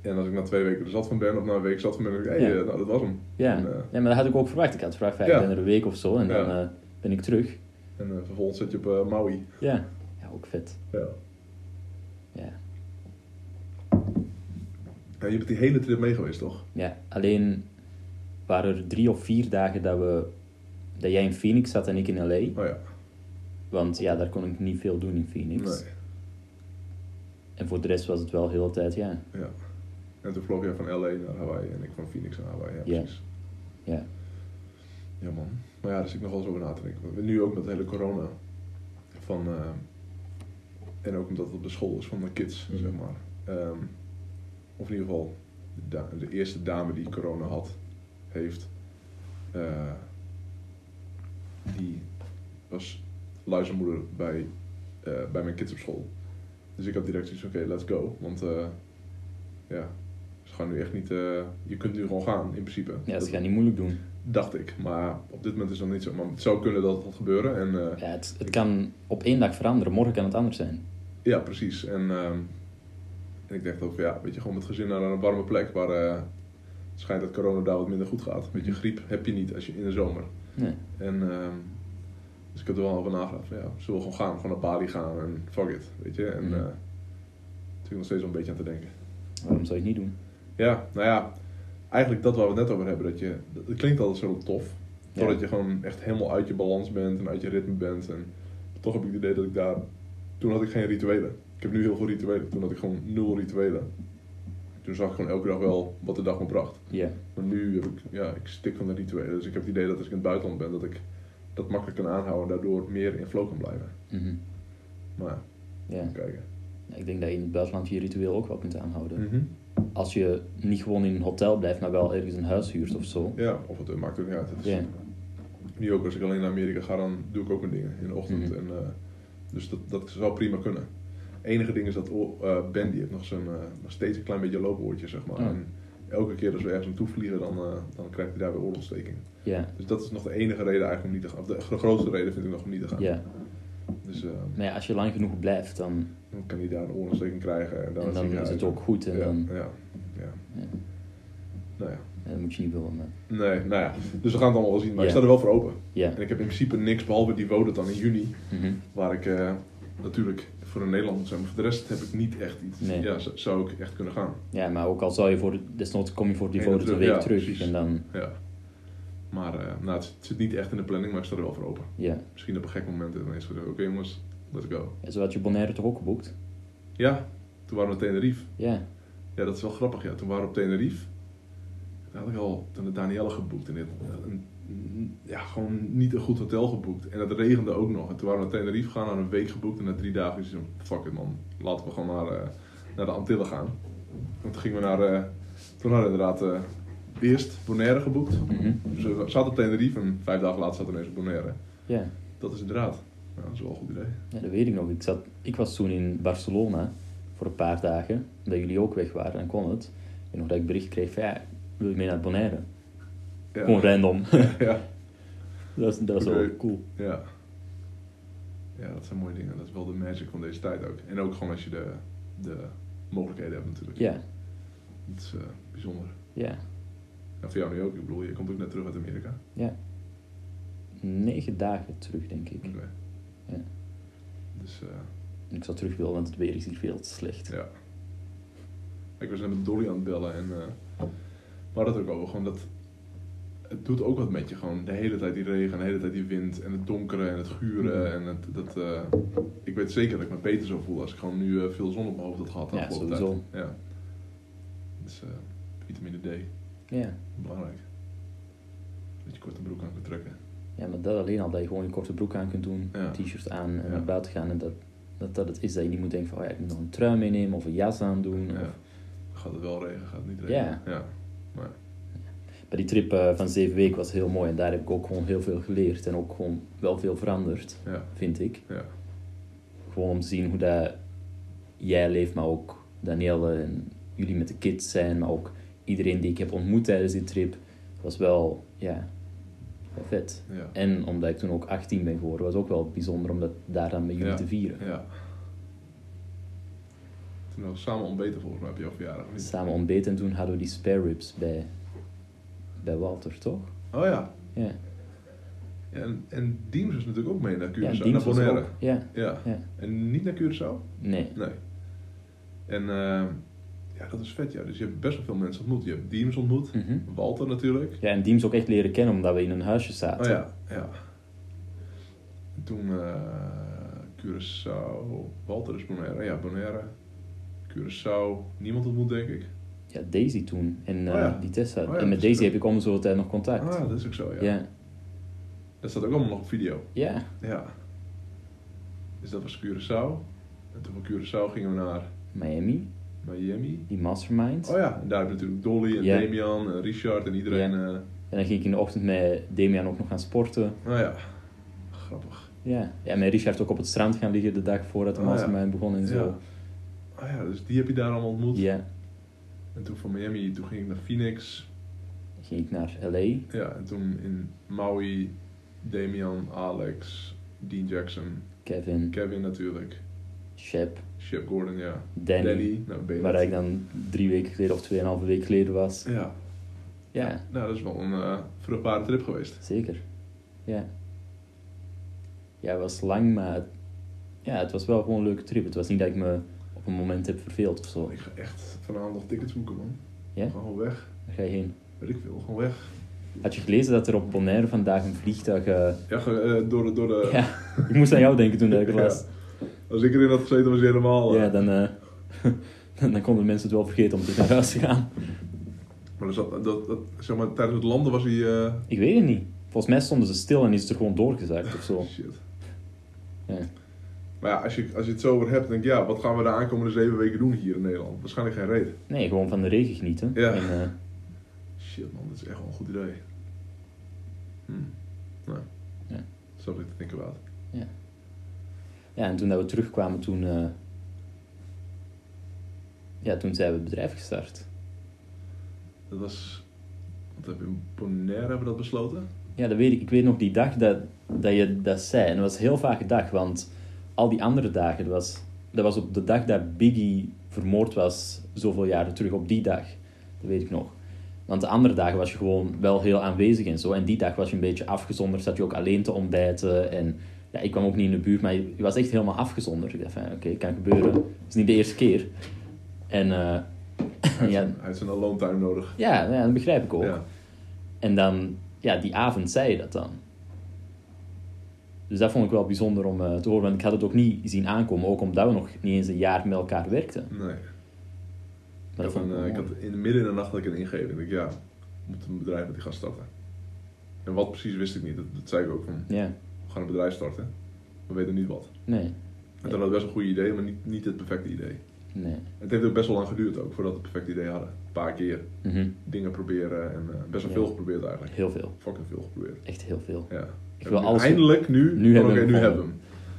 En als ik na twee weken er zat van ben, of na een week zat van ben, dan denk ik, hé, Ja. eh, nou dat was hem. Ja. En, eh, ja, maar dat had ik ook verwacht. Ik had verwacht, ik ben er een week of zo en dan ben ik terug. en vervolgens zit je op Maui. Ja. Ja, ook vet. Ja. Ja. ja. Je bent die hele trip mee geweest, toch? ja, alleen waren er drie of vier dagen dat, we, dat jij in Phoenix zat en ik in L.A. Oh ja. Want ja, daar kon ik niet veel doen in Phoenix. Nee. En voor de rest was het wel heel de tijd, ja. Ja. En toen vloog jij van LA naar Hawaii en ik van Phoenix naar Hawaii. Ja, Ja. precies. Ja, Ja man. Maar ja, daar zit ik nog wel eens over na te denken. Nu ook met de hele corona. Van, eh, en ook omdat het op de school is van de kids, Mhm. zeg maar. Ehm, of in ieder geval de, de eerste dame die corona had, heeft. eh, die was luistermoeder bij, eh, bij mijn kids op school. Dus ik had direct zoiets van, oké, let's go. Want eh, ja, ze gaan nu echt niet... je kunt nu gewoon gaan, in principe. ja Dat- ze gaan niet moeilijk doen. Dacht ik, maar op dit moment is dat niet zo. Maar het zou kunnen dat het gaat gebeuren. En eh, Ja, het, het kan op één dag veranderen. Morgen kan het anders zijn. ja, precies. En, ehm, en ik dacht ook ja, weet je, gewoon met gezin naar een warme plek waar eh, het schijnt dat corona daar wat minder goed gaat. Weet je, griep heb je niet als je in de zomer. Nee. En ehm, dus ik heb er wel over nagedacht van ja, zullen we gewoon gaan, gewoon naar Bali gaan en fuck it, weet je. En Mhm. eh ik nog steeds wel een beetje aan te denken. Waarom zou je het niet doen? Ja, nou ja, eigenlijk dat waar we het net over hebben, dat je, het klinkt altijd zo tof. Ja. Totdat je gewoon echt helemaal uit je balans bent en uit je ritme bent. En toch heb ik het idee dat ik daar... Toen had ik geen rituelen. Ik heb nu heel veel rituelen. Toen had ik gewoon nul rituelen. Toen zag ik gewoon elke dag wel wat de dag me bracht. Ja. Maar nu heb ik, ja, ik stik van de rituelen. Dus ik heb het idee dat als ik in het buitenland ben, dat ik dat makkelijk kan aanhouden. En daardoor meer in flow kan blijven. Mhm. Maar, ja. kijken. Ja, Ik denk dat je in het buitenland je ritueel ook wel kunt aanhouden. Mhm. Als je niet gewoon in een hotel blijft, maar wel ergens een huis huurt of zo. Ja, of het maakt ook niet uit. Het is- Ja. Nu ook als ik alleen naar Amerika ga, dan doe ik ook mijn dingen in de ochtend. Mhm. En, eh, dus dat, dat zou prima kunnen. enige ding is dat eh, Ben die heeft nog, zo'n, eh, nog steeds een klein beetje loopoortje, zeg maar. Oh. En elke keer als we ergens naartoe vliegen, dan, dan krijgt hij daar weer oorontsteking. Ja, Dus dat is nog de enige reden eigenlijk om niet te gaan. Of de, de grootste reden vind ik nog om niet te gaan. ja. Dus eh, Maar ja, als je lang genoeg blijft, dan, dan kan hij daar een oorontsteking krijgen. En dan, en dan is het ook goed. En ja, dan, ja, ja. ja, Nou ja. dat moet je niet willen. maar- Nee, nou ja. Dus we gaan het allemaal wel zien. Maar ik sta er wel voor open. Ja. En ik heb in principe niks behalve die wonen dan in juni. Mhm. Waar ik eh, natuurlijk voor een Nederlander moet zijn. Maar voor de rest heb ik niet echt iets. Nee. Ja, zou ik echt kunnen gaan. ja, maar ook al zou je voor, desnoods kom je voor die foto terug, week ja, terug. precies. En dan, Ja. Maar eh, nou, het, zit niet echt in de planning, maar ik sta er wel voor open. ja. Misschien op een gek moment en is het oké jongens, let's go. ja. Zo had je Bonaire toch ook geboekt? Ja, toen waren we op Tenerife. Ja. Ja, dat is wel grappig. Ja. Toen waren we op Tenerife. Toen had ik al toen de Danielle geboekt. En dit, een, ja, gewoon niet een goed hotel geboekt. En het regende ook nog. En toen waren we naar Tenerife gegaan, aan een week geboekt. En na drie dagen is het zo, fuck it man. Laten we gewoon naar, eh, naar de Antillen gaan. En toen gingen we naar, eh, toen hadden we inderdaad eerst Bonaire geboekt. Dus we zaten op Tenerife en vijf dagen later zaten we ineens op Bonaire. Ja. Dat is inderdaad, ja, dat is wel een goed idee. ja, dat weet ik nog. Ik, zat, ik was toen in Barcelona voor een paar dagen, omdat jullie ook weg waren en kon het. En nog dat ik bericht kreeg van ja, wil je mee naar Bonaire? Ja. Gewoon random. ja. dat was, dat Oké. wel cool. Ja. Ja, dat zijn mooie dingen. Dat is wel de magic van deze tijd ook. En ook gewoon als je de, de mogelijkheden hebt natuurlijk. Ja, Dat is eh, bijzonder. ja. En voor jou nu ook. Ik bedoel, je komt ook net terug uit Amerika. Ja. Negen dagen terug, denk ik. Oké. Ja. Dus eh, En ik zou terug willen, want het weer is hier veel te slecht. ja. Ik was net met Dolly aan het bellen en we hadden het ook over. Gewoon dat het doet ook wat met je. Gewoon de hele tijd die regen, en de hele tijd die wind en het donkere en het guren. Mhm. En het, dat, eh, ik weet zeker dat ik me beter zou voelen als ik gewoon nu eh, veel zon op mijn hoofd had gehad. Ja, sowieso. tijd. Ja. Dus eh, Vitamine D, Ja. belangrijk. Dat je korte broek aan kunt trekken. ja, maar dat alleen al, dat je gewoon je korte broek aan kunt doen, Ja. een t-shirt aan en naar buiten gaan. En dat, dat dat het is dat je niet moet denken van, oh ja, ik moet nog een trui meenemen of een jas aandoen. Ja. Of... Gaat het wel regenen, gaat het niet regenen. Ja. ja. Maar die trip eh, van zeven weken was heel mooi en daar heb ik ook gewoon heel veel geleerd en ook gewoon wel veel veranderd, Ja. vind ik. Ja. Gewoon om te zien hoe dat jij leeft, maar ook Danielle en jullie met de kids zijn, maar ook iedereen die ik heb ontmoet tijdens die trip, was wel, ja, wel vet. Ja. En omdat ik toen ook 18 ben geworden, was ook wel bijzonder om dat daar dan met jullie Ja. te vieren. ja. Toen hadden we samen ontbeten volgens mij op jouw verjaardag. Samen ontbeten en toen hadden we die spare ribs bij, bij Walter, toch? Oh ja. Ja, ja en, en Diems is natuurlijk ook mee naar Curaçao, ja naar was Bonaire. ook. Ja, Ja. ja. En niet naar Curaçao? Nee. Nee. En eh, ja, dat is vet ja. Dus je hebt best wel veel mensen ontmoet. Je hebt Diems ontmoet. Mhm. Walter natuurlijk. Ja, en Diems ook echt leren kennen omdat we in een huisje zaten. Oh ja, ja. En toen eh Curaçao, Walter is Bonaire. Ja, Bonaire. Curaçao, niemand ontmoet denk ik. Ja, Daisy toen en eh, Oh ja. die Tessa. Oh ja, en met is Daisy heb ik om zoveel tijd nog contact. Ah, dat is ook zo ja. ja. Dat staat ook allemaal nog op video. Ja. Ja. Dus dat was Curaçao. En toen van Curaçao gingen we naar Miami, Miami. die mastermind. Oh ja, en daar heb je natuurlijk Dolly en Ja. Damian en Richard en iedereen. Ja. eh, En dan ging ik in de ochtend met Damian ook nog gaan sporten. oh ja, grappig. Ja. ja, en met Richard ook op het strand gaan liggen de dag voordat de Oh mastermind begon en zo. Ja. Oh ja, dus die heb je daar allemaal ontmoet. Ja. En toen van Miami, toen ging ik naar Phoenix. Ging ik naar L.A. Ja, en toen in Maui, Damian, Alex, Dean Jackson, Kevin, Kevin natuurlijk, Shep, Shep Gordon, ja. Danny, nou, Bennett. waar ik dan drie weken geleden of tweeënhalve week geleden was. Ja, Ja, nou dat is wel een uh, vruchtbare trip geweest. zeker. Ja. Ja, het was lang, maar het, ja, het was wel gewoon een leuke trip. Het was niet dat ik me op een moment heb verveeld of zo. Ik ga echt vanavond nog tickets boeken man. Ja? Gewoon weg. Waar ga je heen? Weet ik veel, gewoon weg. Had je gelezen dat er op Bonaire vandaag een vliegtuig... eh, Ja, eh, door de... Door de ja, ik moest aan jou denken toen dat ik het Ja. Als ik erin had gezeten was hij helemaal... eh, Ja, dan, eh, dan, dan konden mensen het wel vergeten om terug naar huis te gaan. Maar, zat, dat, dat, zeg maar tijdens het landen was hij... eh, Ik weet het niet. Volgens mij stonden ze stil en is het er gewoon doorgezakt of zo. Shit. Ja. Maar ja, als je, als je het zo over hebt, denk ik, ja, wat gaan we de aankomende zeven weken doen hier in Nederland? Waarschijnlijk geen reden. Nee, gewoon van de regen genieten. Ja. En, eh, Shit man, dat is echt wel een goed idee. Hmm. Nou, Ja. something to think about. ja, en toen dat we terugkwamen, toen... eh, ja, toen zijn we het bedrijf gestart. Dat was, wat hebben we in Bonaire hebben we dat besloten? Ja, dat weet ik. Ik weet nog die dag dat, dat je dat zei. En dat was een heel vage dag, want al die andere dagen, dat was, dat was op de dag dat Biggie vermoord was, zoveel jaren terug, op die dag. Dat weet ik nog. Want de andere dagen was je gewoon wel heel aanwezig en zo. En die dag was je een beetje afgezonderd, zat je ook alleen te ontbijten. En ja, ik kwam ook niet in de buurt, maar je, was echt helemaal afgezonderd. Ik dacht van, oké, kan gebeuren. Het is niet de eerste keer. En eh, Hij heeft, ja, zijn, hij heeft zijn alone time nodig. ja, ja, dat begrijp ik ook. Ja. En dan, ja, die avond zei je dat dan. Dus dat vond ik wel bijzonder om eh, te horen, want ik had het ook niet zien aankomen, ook omdat we nog niet eens een jaar met elkaar werkten. Nee. Maar Ik, had een, eh, ik had in de midden in de nacht had ik een ingeving. Ik dacht, ja, moet een bedrijf met die gaan starten. En wat precies wist ik niet. Dat, dat zei ik ook van, Ja, gaan een bedrijf starten. We weten niet wat. nee, En toen hadden we best een goede idee, maar niet, niet het perfecte idee. nee. Het heeft ook best wel lang geduurd ook, voordat we het perfecte idee hadden. Een paar keer Mhm. dingen proberen en eh, best wel Ja. veel geprobeerd eigenlijk. Heel veel, Fucking veel geprobeerd. echt heel veel. Ja. Ik wil alles- Eindelijk nu, Nu hebben we hem hebben.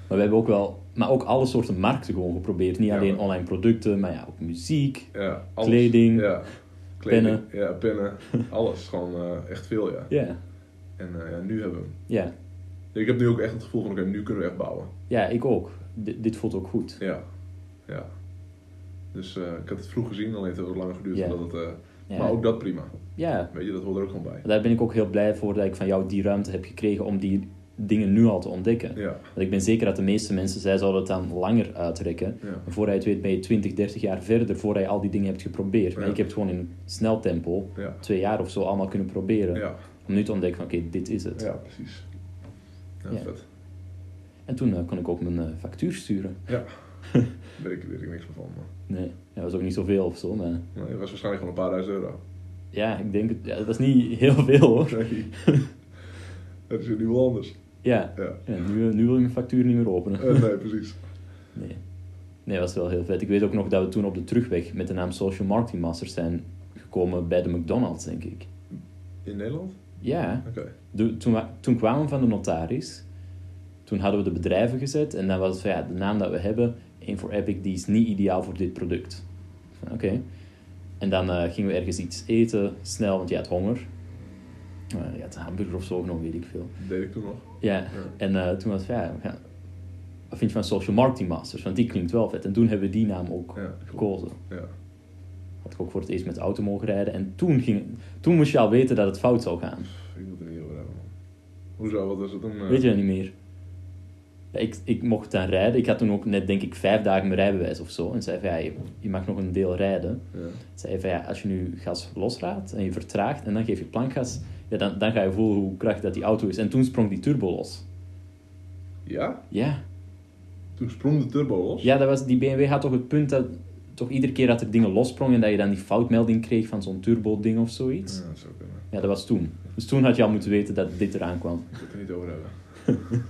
Maar we hebben ook wel, maar ook alle soorten markten gewoon geprobeerd. Niet Ja, alleen maar- online producten, maar ja, ook muziek. Ja, alles. Kleding. Ja. Kleding. Pennen. Ja, pennen. alles. Gewoon eh, echt veel, ja. Ja, En eh, ja, nu hebben we hem. ja, Ik heb nu ook echt het gevoel van, oké, nu kunnen we echt bouwen. ja, ik ook. D- dit voelt ook goed. Ja. Ja. Dus eh, ik had het vroeg gezien, alleen het heeft langer geduurd. Voordat het, eh, Ja, Maar ook dat prima. ja, Weet je, dat hoort er ook gewoon bij. daar ben ik ook heel blij voor dat ik van jou die ruimte heb gekregen om die dingen nu al te ontdekken. Ja. Want ik ben zeker dat de meeste mensen, zij zouden het dan langer uitrekken. Ja. Voordat je het weet ben je 20, 30 jaar verder, voordat je al die dingen hebt geprobeerd. Maar ik heb het gewoon in snel tempo, twee jaar of zo, allemaal kunnen proberen. Ja. Om nu te ontdekken van, oké, dit is het. Ja, precies. Ja, vet. En toen eh, kon ik ook mijn eh, factuur sturen. Ja. Daar weet ik, weet ik niks meer van. Maar. Nee, ja, dat was ook niet zoveel of zo, maar Nee, het was waarschijnlijk gewoon een paar duizend euro. Ja, ik denk het. Ja, dat is niet heel veel hoor. Nee. Het is nu wel anders. Ja, Ja. ja nu, nu wil je mijn factuur niet meer openen. Eh, nee, precies. Nee. Nee, dat was wel heel vet. Ik weet ook nog dat we toen op de terugweg met de naam Social Marketing Masters zijn gekomen bij de McDonald's, denk ik. In Nederland? Ja, Oké. toen, toen kwamen we van de notaris. Toen hadden we de bedrijven gezet en dan was het van ja, de naam dat we hebben, één voor Epic, die is niet ideaal voor dit product. Oké. En dan eh, gingen we ergens iets eten, snel, want je had honger. Eh, je had een hamburger of zo genomen, weet ik veel. Dat deed ik toen nog. Ja, en eh, toen was het van ja, gaan- wat vind je van Social Marketing Masters? Want die klinkt wel vet. En toen hebben we die naam ook Ja, gekozen. Ja. Had ik ook voor het eerst met de auto mogen rijden. En toen, ging, toen moest je al weten dat het fout zou gaan. Ik moet er niet over hebben, man. Hoezo? Wat was het toen? eh? Weet je dat niet meer? Ik, ik mocht dan rijden. Ik had toen ook net, denk ik, vijf dagen mijn rijbewijs of zo. En zei van ja, je, je mag nog een deel rijden. Ja. Zei van ja, als je nu gas loslaat en je vertraagt en dan geef je plankgas, ja, dan, dan ga je voelen hoe krachtig dat die auto is. En toen sprong die turbo los. ja? Ja, Toen sprong de turbo los? ja dat was, die BMW had toch het punt dat toch iedere keer dat er dingen lossprongen en dat je dan die foutmelding kreeg van zo'n turbo-ding of zoiets. Ja, dat zou kunnen. Ja, dat was toen. Dus toen had je al moeten weten dat dit eraan kwam. Ik wil het er niet over hebben.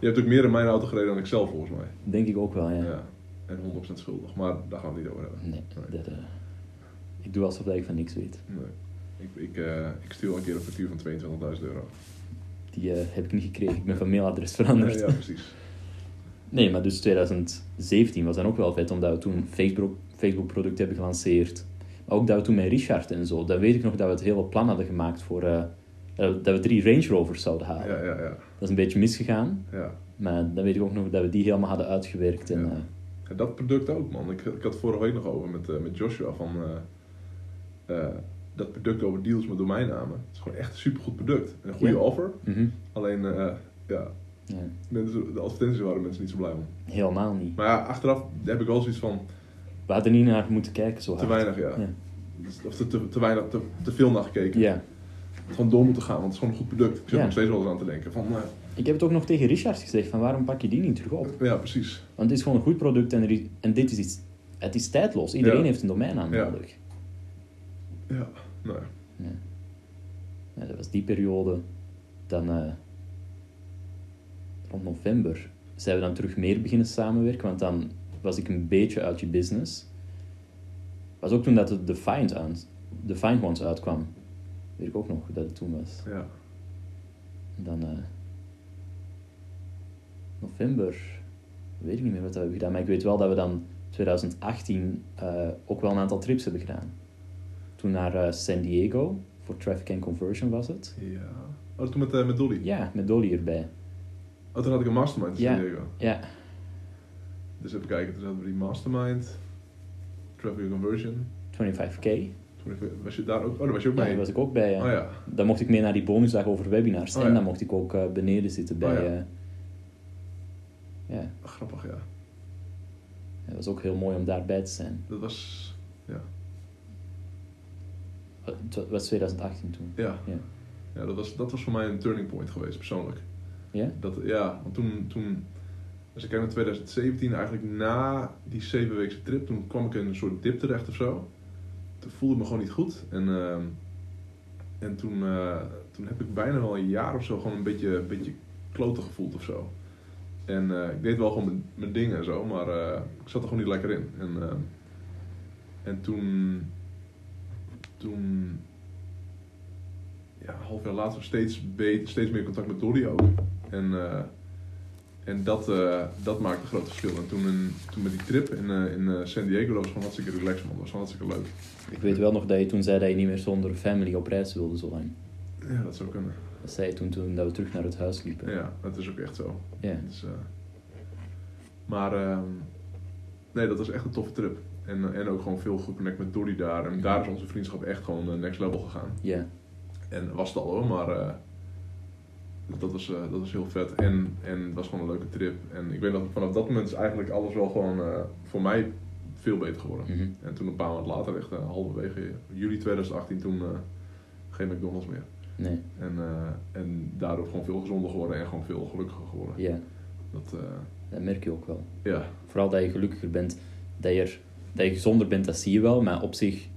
je hebt ook meer in mijn auto gereden dan ik zelf, volgens mij. Denk ik ook wel, ja. Ja. En 100% schuldig. Maar daar gaan we het niet over hebben. Nee, Nee. dat, eh, ik doe alsof dat ik van niks weet. Nee. Ik, ik, eh, ik stuur een keer een factuur van 22.000 euro. Die eh, heb ik niet gekregen. Ik ben van mailadres veranderd. Ja, ja, precies. Nee, maar dus 2017 was dan ook wel vet, omdat we toen Facebook, Facebook product hebben gelanceerd. Maar ook dat we toen met Richard en zo, dan weet ik nog dat we het hele plan hadden gemaakt voor... eh, dat we- dat we drie Range Rovers zouden halen. Ja, ja, ja. Dat is een beetje misgegaan, ja. maar dan weet ik ook nog dat we die helemaal hadden uitgewerkt. En, Ja. eh, dat product ook, man. Ik, ik had het vorige week nog over met, eh, met Joshua van eh, eh, dat product over deals met domeinnamen. Het is gewoon echt een supergoed product. En een goede offer. mhm. Alleen, eh, ja, ja, mensen, de advertenties waren mensen niet zo blij om. helemaal niet. Maar ja, achteraf heb ik wel zoiets van We hadden niet naar moeten kijken zo te hard. weinig, ja. Ja. Of te, te, te weinig, te, te veel naar gekeken. Ja. Gewoon door moeten gaan, want het is gewoon een goed product. Ik zit Ja. nog steeds wel eens aan te denken. Van, eh, Ik heb het ook nog tegen Richard gezegd, van waarom pak je die niet terug op? ja, precies. Want het is gewoon een goed product en, er en dit is iets... Het is tijdloos. Iedereen Ja. heeft een domeinnaam Ja. nodig. Ja, nou ja. Ja. Ja, dat was die periode. Dan, eh, rond november, zijn we dan terug meer beginnen samenwerken, want dan was ik een beetje uit je business. was ook toen dat de Defiant, aan, Defiant Ones uitkwam. Weet ik ook nog dat het toen was. ja. Dan, eh, november, weet ik niet meer wat we hebben gedaan, maar ik weet wel dat we dan 2018 eh, ook wel een aantal trips hebben gedaan. Toen naar eh, San Diego, voor Traffic and Conversion was het. Ja. Oh, toen met, met Dolly. Ja, met Dolly erbij. Oh, toen had ik een mastermind in Ja. San Diego. Ja, Dus even kijken, toen hadden we die mastermind. Traffic Conversion. 25k. Toen was je daar ook? Oh, daar was je ook Ja, mee. daar was ik ook bij. ja. Oh ja. Dan mocht ik mee naar die bonusdag over webinars. Oh, en ja. dan mocht ik ook eh, beneden zitten bij... Oh, ja. eh, ja, grappig, ja. het was ook heel mooi om daarbij te zijn. Dat was... Ja. Het was 2018 toen. Ja. Ja. Ja, dat was, dat was voor mij een turning point geweest, persoonlijk. Ja? Dat, ja, want toen, toen, als ik kijk naar 2017, eigenlijk na die zevenweekse trip, toen kwam ik in een soort dip terecht of zo. Toen voelde ik me gewoon niet goed. En, ehm, en toen, eh, toen heb ik bijna wel een jaar of zo gewoon een beetje, een beetje kloten gevoeld of zo. En eh, ik deed wel gewoon mijn, dingen en zo, maar eh, ik zat er gewoon niet lekker in. En, ehm, en toen, toen ja, half jaar later steeds, be- steeds meer contact met Dolly ook. En, eh, en dat, eh, dat maakte een groot verschil. En toen, in- toen met die trip in, eh, in San Diego, dat was gewoon hartstikke relaxed man. Dat was gewoon hartstikke leuk. Ik weet wel nog dat je toen zei dat je niet meer zonder family op reis wilde zo lang. Ja, dat zou kunnen. Dat zei je toen, toen dat we terug naar het huis liepen. Ja, dat is ook echt zo. Ja. Dus, maar ehm, nee, dat was echt een toffe trip. En, en ook gewoon veel geconnect met Dolly daar. En daar is onze vriendschap echt gewoon next level gegaan. Ja. En was het al hoor, maar dat, was, eh, dat was heel vet. En, en het was gewoon een leuke trip. En ik weet dat vanaf dat moment is eigenlijk alles wel gewoon eh, voor mij veel beter geworden. Mhm. En toen een paar maanden later, echt eh, halverwege juli 2018, toen geen McDonald's meer. Nee. En, en daardoor gewoon veel gezonder geworden en gewoon veel gelukkiger geworden. Ja. Dat, Dat merk je ook wel. ja, Vooral dat je gelukkiger bent. Dat je, dat je gezonder bent, dat zie je wel. Maar op zich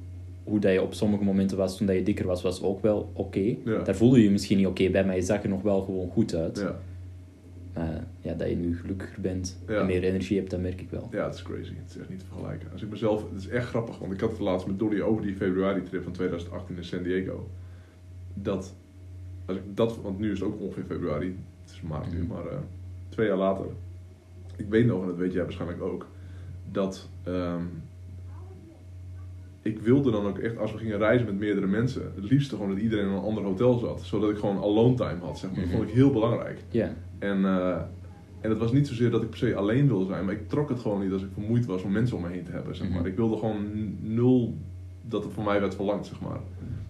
hoe dat je op sommige momenten was toen dat je dikker was, was ook wel oké. Ja. Daar voelde je je misschien niet oké bij, maar je zag er nog wel gewoon goed uit. Ja. Maar ja, dat je nu gelukkiger bent Ja. en meer energie hebt, dat merk ik wel. ja, het is crazy. Het is echt niet te vergelijken. Als ik mezelf, het is echt grappig, want ik had het laatst met Dolly over die februari-trip van 2018 in San Diego. Dat, als ik dat, want nu is het ook ongeveer februari, het is maart nu, Mhm. maar eh, twee jaar later. Ik weet nog, en dat weet jij waarschijnlijk ook, dat ehm, ik wilde dan ook echt, als we gingen reizen met meerdere mensen, het liefste gewoon dat iedereen in een ander hotel zat. Zodat ik gewoon alone time had, zeg maar. Dat Mhm. vond ik heel belangrijk. Ja, En, eh, en het was niet zozeer dat ik per se alleen wilde zijn, maar ik trok het gewoon niet als ik vermoeid was om mensen om me heen te hebben. Zeg maar. Mhm. Ik wilde gewoon nul dat het voor mij werd verlangd, zeg maar.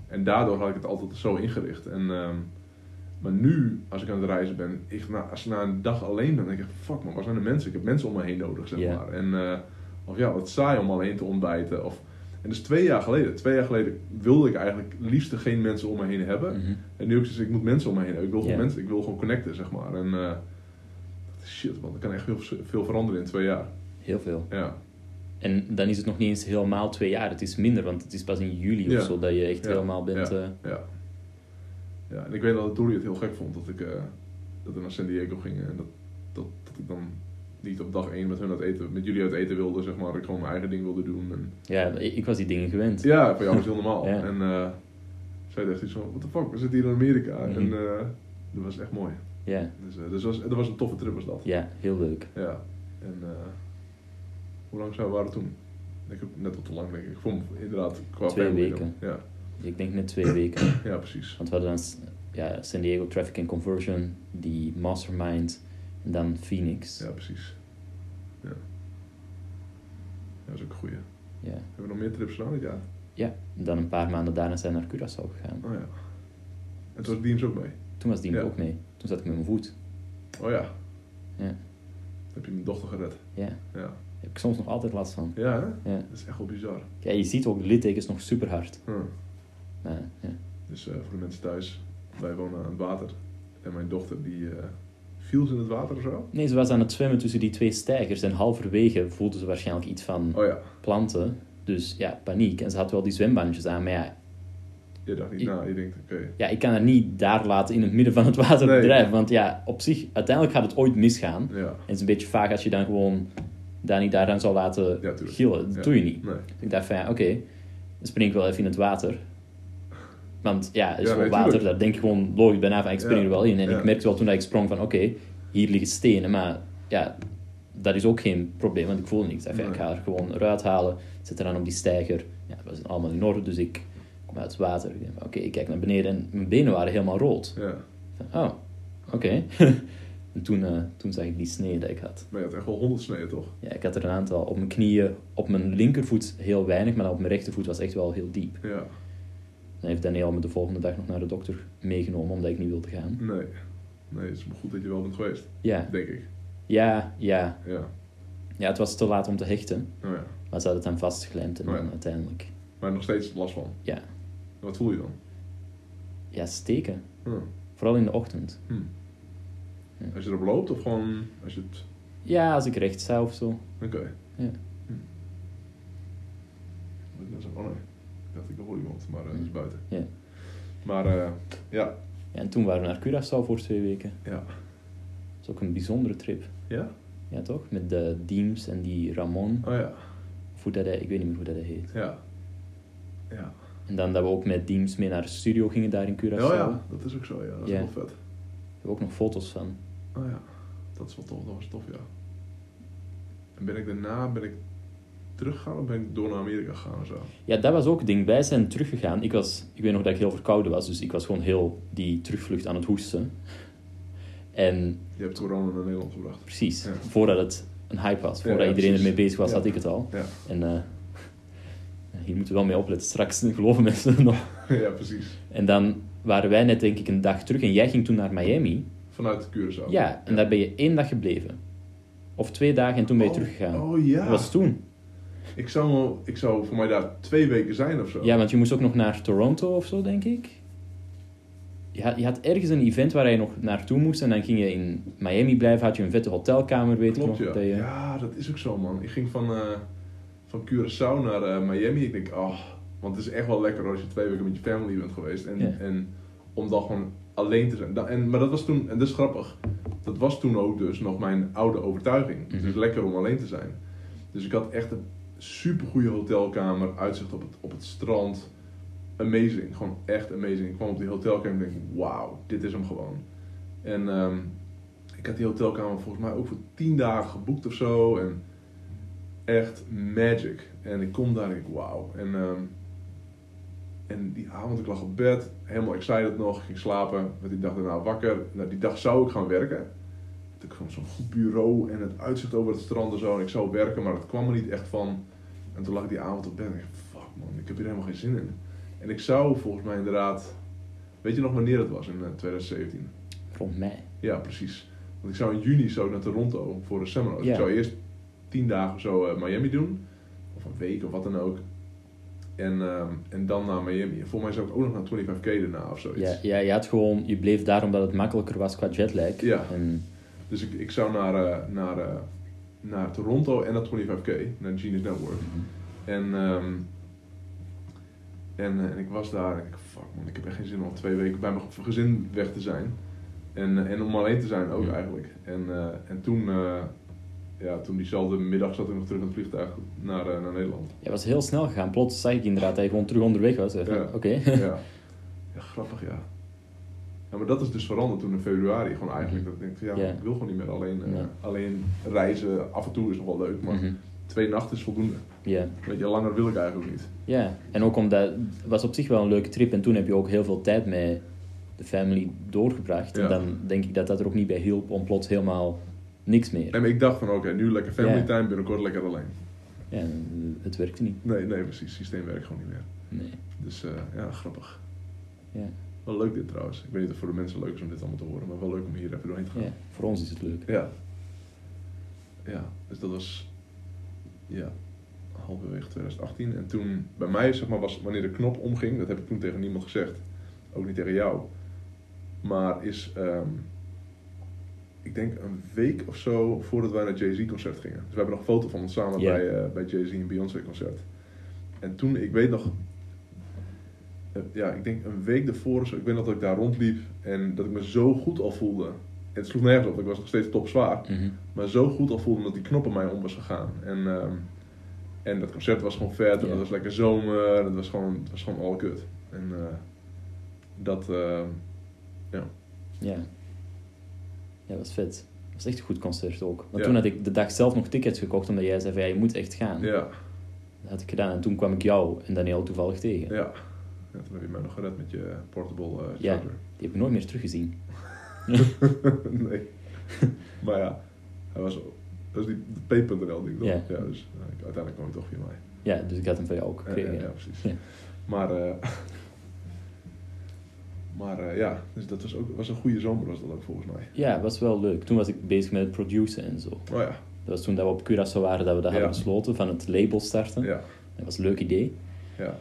En daardoor had ik het altijd zo ingericht. En, ehm, maar nu, als ik aan het reizen ben, ik, na, als ik na een dag alleen ben, dan denk ik, fuck man, waar zijn de mensen? Ik heb mensen om me heen nodig, zeg maar. En, eh, of ja, wat saai om alleen te ontbijten. Of, en dus twee jaar geleden, twee jaar geleden wilde ik eigenlijk liefst geen mensen om me heen hebben. Mhm. En nu ook zoiets, ik moet mensen om me heen hebben. Ik wil, gewoon mensen, ik wil gewoon connecten, zeg maar. En eh, shit, man, er kan echt heel veel veranderen in twee jaar. heel veel. Ja, En dan is het nog niet eens helemaal twee jaar, het is minder, want het is pas in juli Ja. of zo dat je echt Ja. helemaal bent. ja, eh, ja. ja, en ik weet dat Dolly het heel gek vond dat ik eh, dat we naar San Diego gingen. En dat, dat, dat ik dan niet op dag één met hun uit eten, met jullie uit eten wilde, zeg maar. Dat ik gewoon mijn eigen ding wilde doen. En, ja, ik was die dingen gewend. ja, voor jou was het heel normaal. Ja. En eh zij dacht iets van, what the fuck, we zitten hier in Amerika. Mhm. En eh, dat was echt mooi. Ja, Dus, eh, dus was, dat was een toffe trip was dat. ja, heel leuk. Ja. En hoe lang zou we waren toen? Ik heb net wat te lang denk ik. Ik vond inderdaad qua Twee weken. dan. Ja. Ik denk net twee weken. ja, precies. Want we hadden dan ja, San Diego Traffic and Conversion, die Mastermind en dan Phoenix. Ja, precies. Ja. Ja, dat is ook een goeie. Ja. Hebben we nog meer trips gedaan dit jaar? ja. En dan een paar maanden daarna zijn we naar Curaçao gegaan. Oh ja. En toen was Deems ook mee. Toen was die Ja. ook mee. Toen zat ik met mijn voet. Oh ja. Ja. Heb je mijn dochter gered? Ja. Ja. Daar heb ik soms nog altijd last van. Ja, hè? Ja. Dat is echt wel bizar. Ja, je ziet ook de littekens nog super hard. Maar, ja. Dus eh, voor de mensen thuis, wij wonen aan het water. En mijn dochter die eh, viel ze in het water of zo. Nee, ze was aan het zwemmen tussen die twee stijgers en halverwege voelde ze waarschijnlijk iets van Oh ja. planten. Dus ja, paniek. En ze had wel die zwembandjes aan, maar ja, Je dacht niet Ik- na, je denkt, oké. ja, ik kan haar niet daar laten in het midden van het water Nee. bedrijven. Want ja, op zich, uiteindelijk gaat het ooit misgaan. Ja. En het is een beetje vaag als je dan gewoon daar niet daaraan zou laten Ja, gillen. Dat doe je niet. Nee. Dus ik dacht van ja, oké, dan spring ik wel even in het water. Want ja, het is gewoon nee, water, daar denk ik gewoon logisch bijna van, ik spring er wel in. En ik merkte wel toen dat ik sprong van, oké, hier liggen stenen, maar ja, dat is ook geen probleem, want ik voelde niks. Ik ga er gewoon eruit halen, zet er dan op die stijger. Ja, dat was allemaal in orde, dus ik kom uit het water. Oké, ik kijk naar beneden en mijn benen waren helemaal rood. Ja. Van, oh, oké. en toen, eh, toen zag ik die snee dat ik had. Maar je had echt wel honderd sneden, toch? Ja, ik had er een aantal op mijn knieën, op mijn linkervoet heel weinig, maar op mijn rechtervoet was echt wel heel diep. Ja. Dan heeft Daniel me de volgende dag nog naar de dokter meegenomen, omdat ik niet wilde gaan. Nee. Nee, het is goed dat je wel bent geweest. Ja, Denk ik. ja, ja. Ja. Ja, het was te laat om te hechten, Oh ja. maar ze hadden het dan vastgelijmd en Oh ja. dan uiteindelijk... Maar nog steeds last van. Ja. Wat voel je dan? Ja, steken. Hm. Vooral in de ochtend. Hm. Ja. Als je erop loopt of gewoon als je het... Ja, als ik recht sta of zo. Oké. Ja. Hm. Wat ik net oh nee. Ik ik hoor iemand, maar eh, dat is buiten. Ja. Maar eh, ja. Ja, en toen waren we naar Curaçao voor twee weken. Ja. Dat is ook een bijzondere trip. Ja? Ja, toch? Met de Deems en die Ramon. Oh ja. Of hoe dat hij, ik weet niet meer hoe dat hij heet. Ja. Ja. En dan dat we ook met Deems mee naar de studio gingen daar in Curaçao. Oh ja, dat is ook zo, ja. Dat is Ja. wel vet. Hebben we ook nog foto's van. Oh ja. Dat is wel tof, dat was tof, ja. En ben ik daarna, ben ik teruggegaan of ben ik door naar Amerika gegaan of zo? Ja, dat was ook het ding. Wij zijn teruggegaan. Ik, was, ik weet nog dat ik heel verkouden was, dus ik was gewoon heel die terugvlucht aan het hoesten. En Je hebt corona naar Nederland gebracht. precies, Ja. voordat het een hype was, voordat ja, iedereen ermee bezig was, had ik het al. Ja. En eh, hier moeten we wel mee opletten. Straks geloven mensen nog. ja, precies. En dan waren wij net denk ik een dag terug en jij ging toen naar Miami. Vanuit Curaçao. Ja, en daar ben je één dag gebleven. Of twee dagen en toen ben je Oh, teruggegaan. Oh ja. Dat was toen. Ik zou, wel- ik zou voor mij daar twee weken zijn of zo. Ja, want je moest ook nog naar Toronto of zo, denk ik. Je had, je had ergens een event waar je nog naartoe moest en dan ging je in Miami blijven, had je een vette hotelkamer, weet Klopt, ik nog. ja. Dat je... Ja, dat is ook zo, man. Ik ging van, eh, van Curaçao naar eh, Miami. Ik denk, oh, Want het is echt wel lekker als je twee weken met je family bent geweest. En, Ja. en om dan gewoon alleen te zijn. En, maar dat was toen, en dat is grappig, dat was toen ook dus nog mijn oude overtuiging. Het is Mhm. lekker om alleen te zijn. Dus ik had echt een super goede hotelkamer, uitzicht op het, op het strand. Amazing, gewoon echt amazing. Ik kwam op die hotelkamer en denk, wauw, dit is hem gewoon. En ehm, ik had die hotelkamer volgens mij ook voor tien dagen geboekt of zo. En echt magic. En ik kom daar en ik, wauw. En, ehm, en die avond, ik lag op bed, helemaal excited nog, ging slapen. Werd die dag daarna wakker. Nou, die dag zou ik gaan werken. Ik gewoon zo'n goed bureau en het uitzicht over het strand en zo. En ik zou werken, maar dat kwam er niet echt van. En toen lag ik die avond op bed en ik dacht, fuck man, ik heb hier helemaal geen zin in. En ik zou volgens mij inderdaad, weet je nog wanneer het was in eh, 2017? Rond mij. Ja, precies. Want ik zou in juni zo naar Toronto voor een seminar. Dus Ja. Ik zou eerst tien dagen of zo eh, Miami doen. Of een week of wat dan ook. En, ehm, en dan naar Miami. En voor mij zou ik ook nog naar 25k daarna of zoiets. Ja, ja, je had gewoon, je bleef daar omdat het makkelijker was qua jetlag. Ja. En, Dus ik, ik zou naar, eh, naar, eh, naar Toronto en naar 25k. Naar Genius Network. En, ehm, en, eh, en ik was daar en ik, fuck man, ik heb echt geen zin om twee weken bij mijn gezin weg te zijn. En, eh, en om alleen te zijn ook Ja. eigenlijk. En, eh, en toen, eh, ja, toen diezelfde middag zat ik nog terug in het vliegtuig naar, naar Nederland. ja, was heel snel gegaan. Plots zag ik inderdaad dat je gewoon terug onderweg was. Ja. Oké. ja. ja, grappig ja. Ja, maar dat is dus veranderd toen in februari. Gewoon eigenlijk dat ik denk, ja, ik wil gewoon niet meer alleen, eh, alleen reizen. Af en toe is nog wel leuk, maar Mhm. twee nachten is voldoende. Ja. Weet je, langer wil ik eigenlijk niet. ja, en ook omdat het was op zich wel een leuke trip en toen heb je ook heel veel tijd met de family doorgebracht. Ja. En dan denk ik dat dat er ook niet bij hielp om plots helemaal niks meer. En ik dacht van, oké, nu lekker family time, binnenkort lekker alleen. Ja, het werkte niet. Nee, nee, precies. Het systeem werkt gewoon niet meer. Nee. Dus eh, ja, grappig. Ja. Wel leuk dit trouwens. Ik weet niet of het voor de mensen leuk is om dit allemaal te horen, maar wel leuk om hier even doorheen te gaan. ja, voor ons is het leuk. Ja. Ja, dus dat was ja, halverwege 2018. En toen bij mij, zeg maar, was wanneer de knop omging, dat heb ik toen tegen niemand gezegd. Ook niet tegen jou. Maar is, ehm, ik denk een week of zo voordat wij naar Jay-Z concert gingen. Dus we hebben nog een foto van ons samen bij, eh, bij Jay-Z en Beyoncé concert. En toen, ik weet nog, ja, ik denk een week zo, ik weet dat ik daar rondliep en dat ik me zo goed al voelde. En het sloeg nergens op, ik was nog steeds topzwaar. Mhm. Maar zo goed al voelde dat die knop op mij om was gegaan. En, ehm, en dat concert was gewoon vet. En Ja. het was lekker zomer. En het was gewoon, het was gewoon all kut. En eh, dat, ehm, ja. Ja. Ja, dat was vet. Dat was echt een goed concert ook. Want Ja. toen had ik de dag zelf nog tickets gekocht, omdat jij zei van ja, je moet echt gaan. Ja, Dat had ik gedaan. En toen kwam ik jou en Daniel toevallig tegen. ja. Ja, toen heb je mij nog gered met je portable Ja. charger. Die heb ik nooit meer teruggezien. nee. maar ja, hij was, dat is die p.nl ding toch? Ja. dus eh, ik- uiteindelijk kwam hij toch via mij. Ja, dus ik had hem van jou ook Ja, gekregen. ja, ja. ja, precies. Ja. Maar, eh, maar eh, ja, dus dat was ook was een goede zomer was dat ook volgens mij. Ja, het was wel leuk. Toen was ik bezig met het produceren en zo. Oh ja, Dat was toen dat we op Curaçao waren, dat we dat Ja. hadden besloten, van het label starten. ja, Dat was een leuk idee. ja.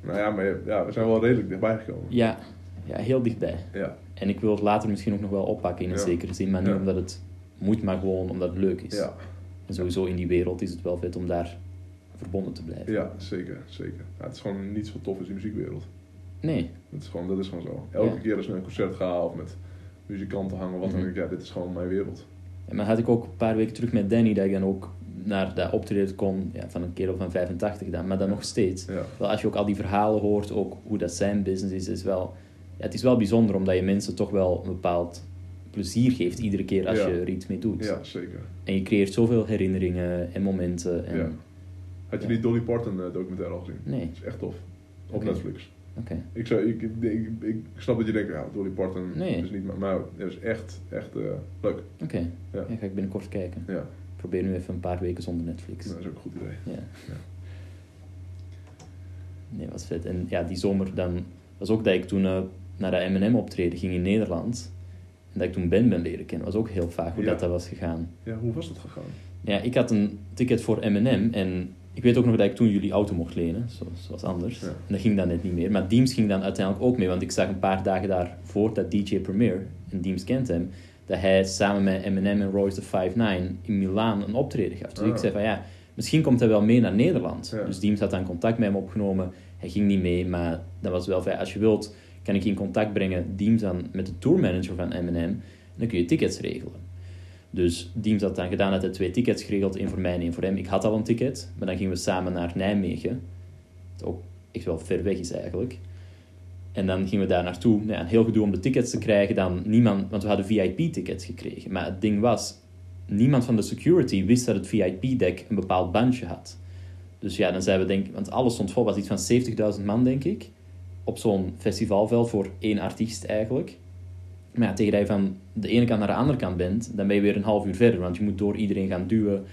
Nou ja, maar ja, we zijn wel redelijk dichtbij gekomen. Ja, ja heel dichtbij. Ja, En ik wil het later misschien ook nog wel oppakken in een Ja. zekere zin, maar niet Ja. omdat het moet, maar gewoon omdat het leuk is. ja, En sowieso in die wereld is het wel vet om daar verbonden te blijven. ja zeker, zeker. Ja, het is gewoon niet zo tof als die muziekwereld. Nee, Dat is gewoon, dat is gewoon zo. Elke keer als we naar een concert gaan of met muzikanten hangen, wat dan Mhm. ook, ja, dit is gewoon mijn wereld. En maar had ik ook een paar weken terug met Danny dat ik dan ook naar dat optreden kon ja, van een kerel van 85 dan, maar dan nog steeds. Ja, Wel, als je ook al die verhalen hoort, ook hoe dat zijn business is, is wel, ja, het is wel bijzonder omdat je mensen toch wel een bepaald plezier geeft iedere keer als je er iets mee doet. ja zeker. En je creëert zoveel herinneringen en momenten. En... Ja. Had je die Dolly Parton eh, documentaire al gezien? Nee, Dat is echt tof. Op. Netflix. oké. Ik, zou, ik, ik, snap dat je denkt, ja, Dolly Parton Nee. is niet, maar, maar het is echt, echt eh, leuk. Oké, Ja. ja, ga ik binnenkort kijken. Ja, probeer nu even een paar weken zonder Netflix. dat is ook een goed idee. Ja. Ja. Nee, wat vet. En ja, die zomer dan was ook dat ik toen eh, naar de M&M optreden ging in Nederland. En dat ik toen Ben ben leren kennen. was ook heel vaak hoe Ja. dat, dat was gegaan. Ja, hoe was dat gegaan? Ja, ik had een ticket voor M&M en ik weet ook nog dat ik toen jullie auto mocht lenen, zoals, zoals anders. Ja. En dat ging dan net niet meer. Maar Deems ging dan uiteindelijk ook mee, want ik zag een paar dagen daarvoor dat DJ Premier, en Deems kent hem, dat hij samen met M&M en Royce the 5'9 in Milaan een optreden gaf. Dus Ah. ik zei van ja, misschien komt hij wel mee naar Nederland. Ja. Dus Deems had dan contact met hem opgenomen hij ging niet mee, maar dat was wel fijn. Als je wilt, kan ik je in contact brengen, Deems dan met de tourmanager van M&M, en dan kun je tickets regelen. Dus Deems had dan gedaan dat hij twee tickets geregeld, één voor mij en één voor hem. Ik had al een ticket, maar dan gingen we samen naar Nijmegen. Wat ook echt wel ver weg is eigenlijk. En dan gingen we daar naartoe. Een heel gedoe om de tickets te krijgen. Dan niemand, want we hadden VIP-tickets gekregen. Maar het ding was, niemand van de security wist dat het VIP-deck een bepaald bandje had. Dus ja, dan zijn we denk want alles stond vol, was iets van 70.000 man denk ik. Op zo'n festivalveld voor één artiest eigenlijk. Maar ja, tegen dat je van de ene kant naar de andere kant bent, dan ben je weer een half uur verder, want je moet door iedereen gaan duwen.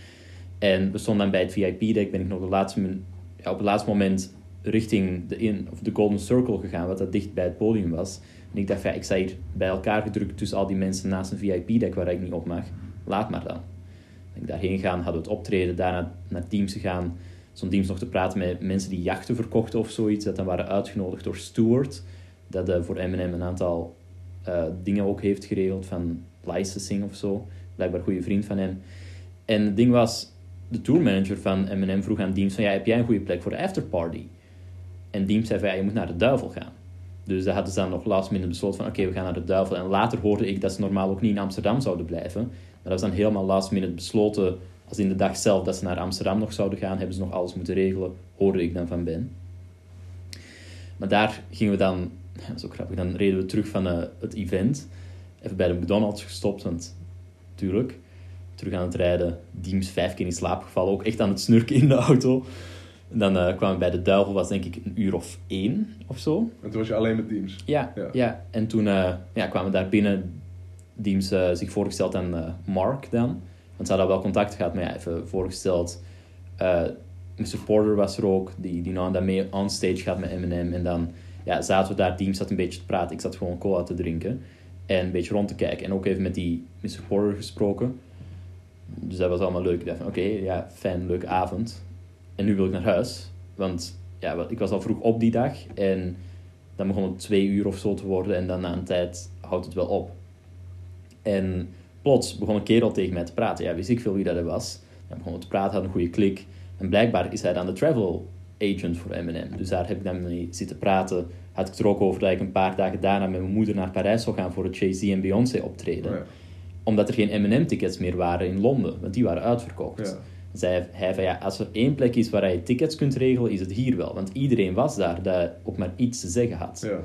En we stonden dan bij het VIP-deck, ben ik nog de laatste, op het laatste moment richting de, in, of de Golden Circle gegaan, wat dat dicht bij het podium was. En ik dacht, ja, ik sta hier bij elkaar gedrukt tussen al die mensen naast een VIP-deck waar ik niet op mag. Laat maar dan. Ik daarheen gaan, hadden we het optreden, daarna naar teams gegaan. Zo'n teams nog te praten met mensen die jachten verkochten of zoiets, dat dan waren uitgenodigd door Stewart, dat uh, voor M&M een aantal uh, dingen ook heeft geregeld van licensing of zo. Blijkbaar een goede vriend van hem. En het ding was, de tourmanager van M&M vroeg aan Deems van, ja, heb jij een goede plek voor de afterparty? En Deems zei van, ja, je moet naar de duivel gaan. Dus daar hadden ze dan nog last minute besloten van, oké, we gaan naar de duivel. En later hoorde ik dat ze normaal ook niet in Amsterdam zouden blijven. Maar dat was dan helemaal last minute besloten, als in de dag zelf dat ze naar Amsterdam nog zouden gaan, hebben ze nog alles moeten regelen, hoorde ik dan van Ben. Maar daar gingen we dan dat is ook grappig. Dan reden we terug van uh, het event. Even bij de McDonald's gestopt, want natuurlijk. Terug aan het rijden. Diems vijf keer in slaap gevallen. Ook echt aan het snurken in de auto. En dan uh, kwamen we bij de Duivel, was denk ik een uur of één of zo. En toen was je alleen met Diems? Ja, ja. ja. En toen uh, ja, kwamen we daar binnen. Diems zich voorgesteld aan Mark dan. Want ze hadden wel contact gehad, maar ja, even voorgesteld. Mr. Porter was er ook, die, die nou dan mee onstage gaat met Eminem. En dan ja, zaten we daar, team zat een beetje te praten. Ik zat gewoon cola te drinken en een beetje rond te kijken. En ook even met die Mr. Porter gesproken. Dus dat was allemaal leuk. Ik dacht van, oké, ja, fijn, leuke avond. En nu wil ik naar huis. Want ja, ik was al vroeg op die dag. En dan begon het twee uur of zo te worden. En dan na een tijd houdt het wel op. En plots begon een kerel tegen mij te praten. Ja, wist ik veel wie dat was. Hij begon te praten, had een goede klik. En blijkbaar is hij dan de travel agent voor M&M. Dus daar heb ik dan mee zitten praten. Had ik het er ook over dat ik een paar dagen daarna met mijn moeder naar Parijs zou gaan voor het Jay-Z en Beyoncé optreden. Oh ja. Omdat er geen M&M-tickets meer waren in Londen, want die waren uitverkocht. Ja. Zei hij van ja, als er één plek is waar je tickets kunt regelen, is het hier wel. Want iedereen was daar dat ook maar iets te zeggen had. Ja.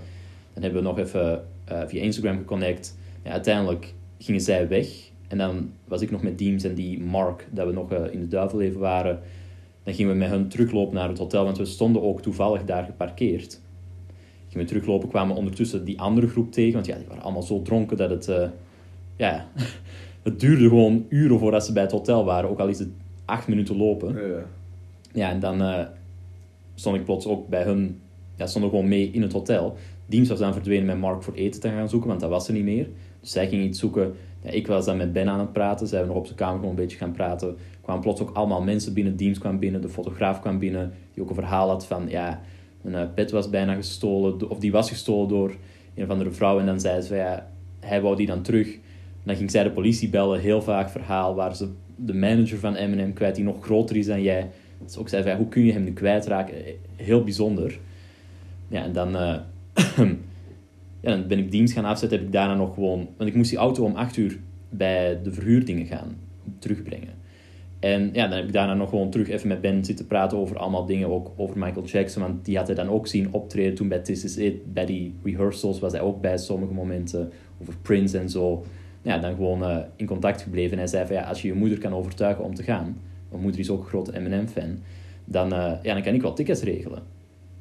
Dan hebben we nog even uh, via Instagram geconnect. Ja, uiteindelijk gingen zij weg. En dan was ik nog met Deems en die Mark, dat we nog uh, in de duivelleven waren. Dan gingen we met hun teruglopen naar het hotel, want we stonden ook toevallig daar geparkeerd. Gingen we teruglopen, kwamen ondertussen die andere groep tegen, want ja, die waren allemaal zo dronken dat het, uh, ja, het duurde gewoon uren voordat ze bij het hotel waren, ook al is het acht minuten lopen. Ja, ja en dan uh, stond ik plots ook bij hun, ja, stonden gewoon mee in het hotel. Diems was dan verdwenen met Mark voor eten te gaan zoeken, want dat was er niet meer. Dus zij ging iets zoeken. Ja, ik was dan met Ben aan het praten. Zij we nog op zijn kamer gewoon een beetje gaan praten kwamen plots ook allemaal mensen binnen. Teams kwam binnen, de fotograaf kwam binnen, die ook een verhaal had van, ja, mijn uh, pet was bijna gestolen, of die was gestolen door een of andere vrouw. En dan zei ze, ja, hij wou die dan terug. En dan ging zij de politie bellen, heel vaak verhaal, waar ze de manager van M&M kwijt, die nog groter is dan jij. Dus ook zei van, hoe kun je hem nu kwijtraken? Heel bijzonder. Ja, en dan, uh, ja, dan ben ik dienst gaan afzetten, heb ik daarna nog gewoon... Want ik moest die auto om acht uur bij de verhuurdingen gaan terugbrengen. En ja, dan heb ik daarna nog gewoon terug even met Ben zitten praten over allemaal dingen, ook over Michael Jackson, want die had hij dan ook zien optreden toen bij This Is It, bij die rehearsals was hij ook bij sommige momenten, over Prince en zo. Ja, dan gewoon uh, in contact gebleven en hij zei van ja, als je je moeder kan overtuigen om te gaan, mijn moeder is ook een grote M&M-fan, dan, uh, ja, dan kan ik wel tickets regelen.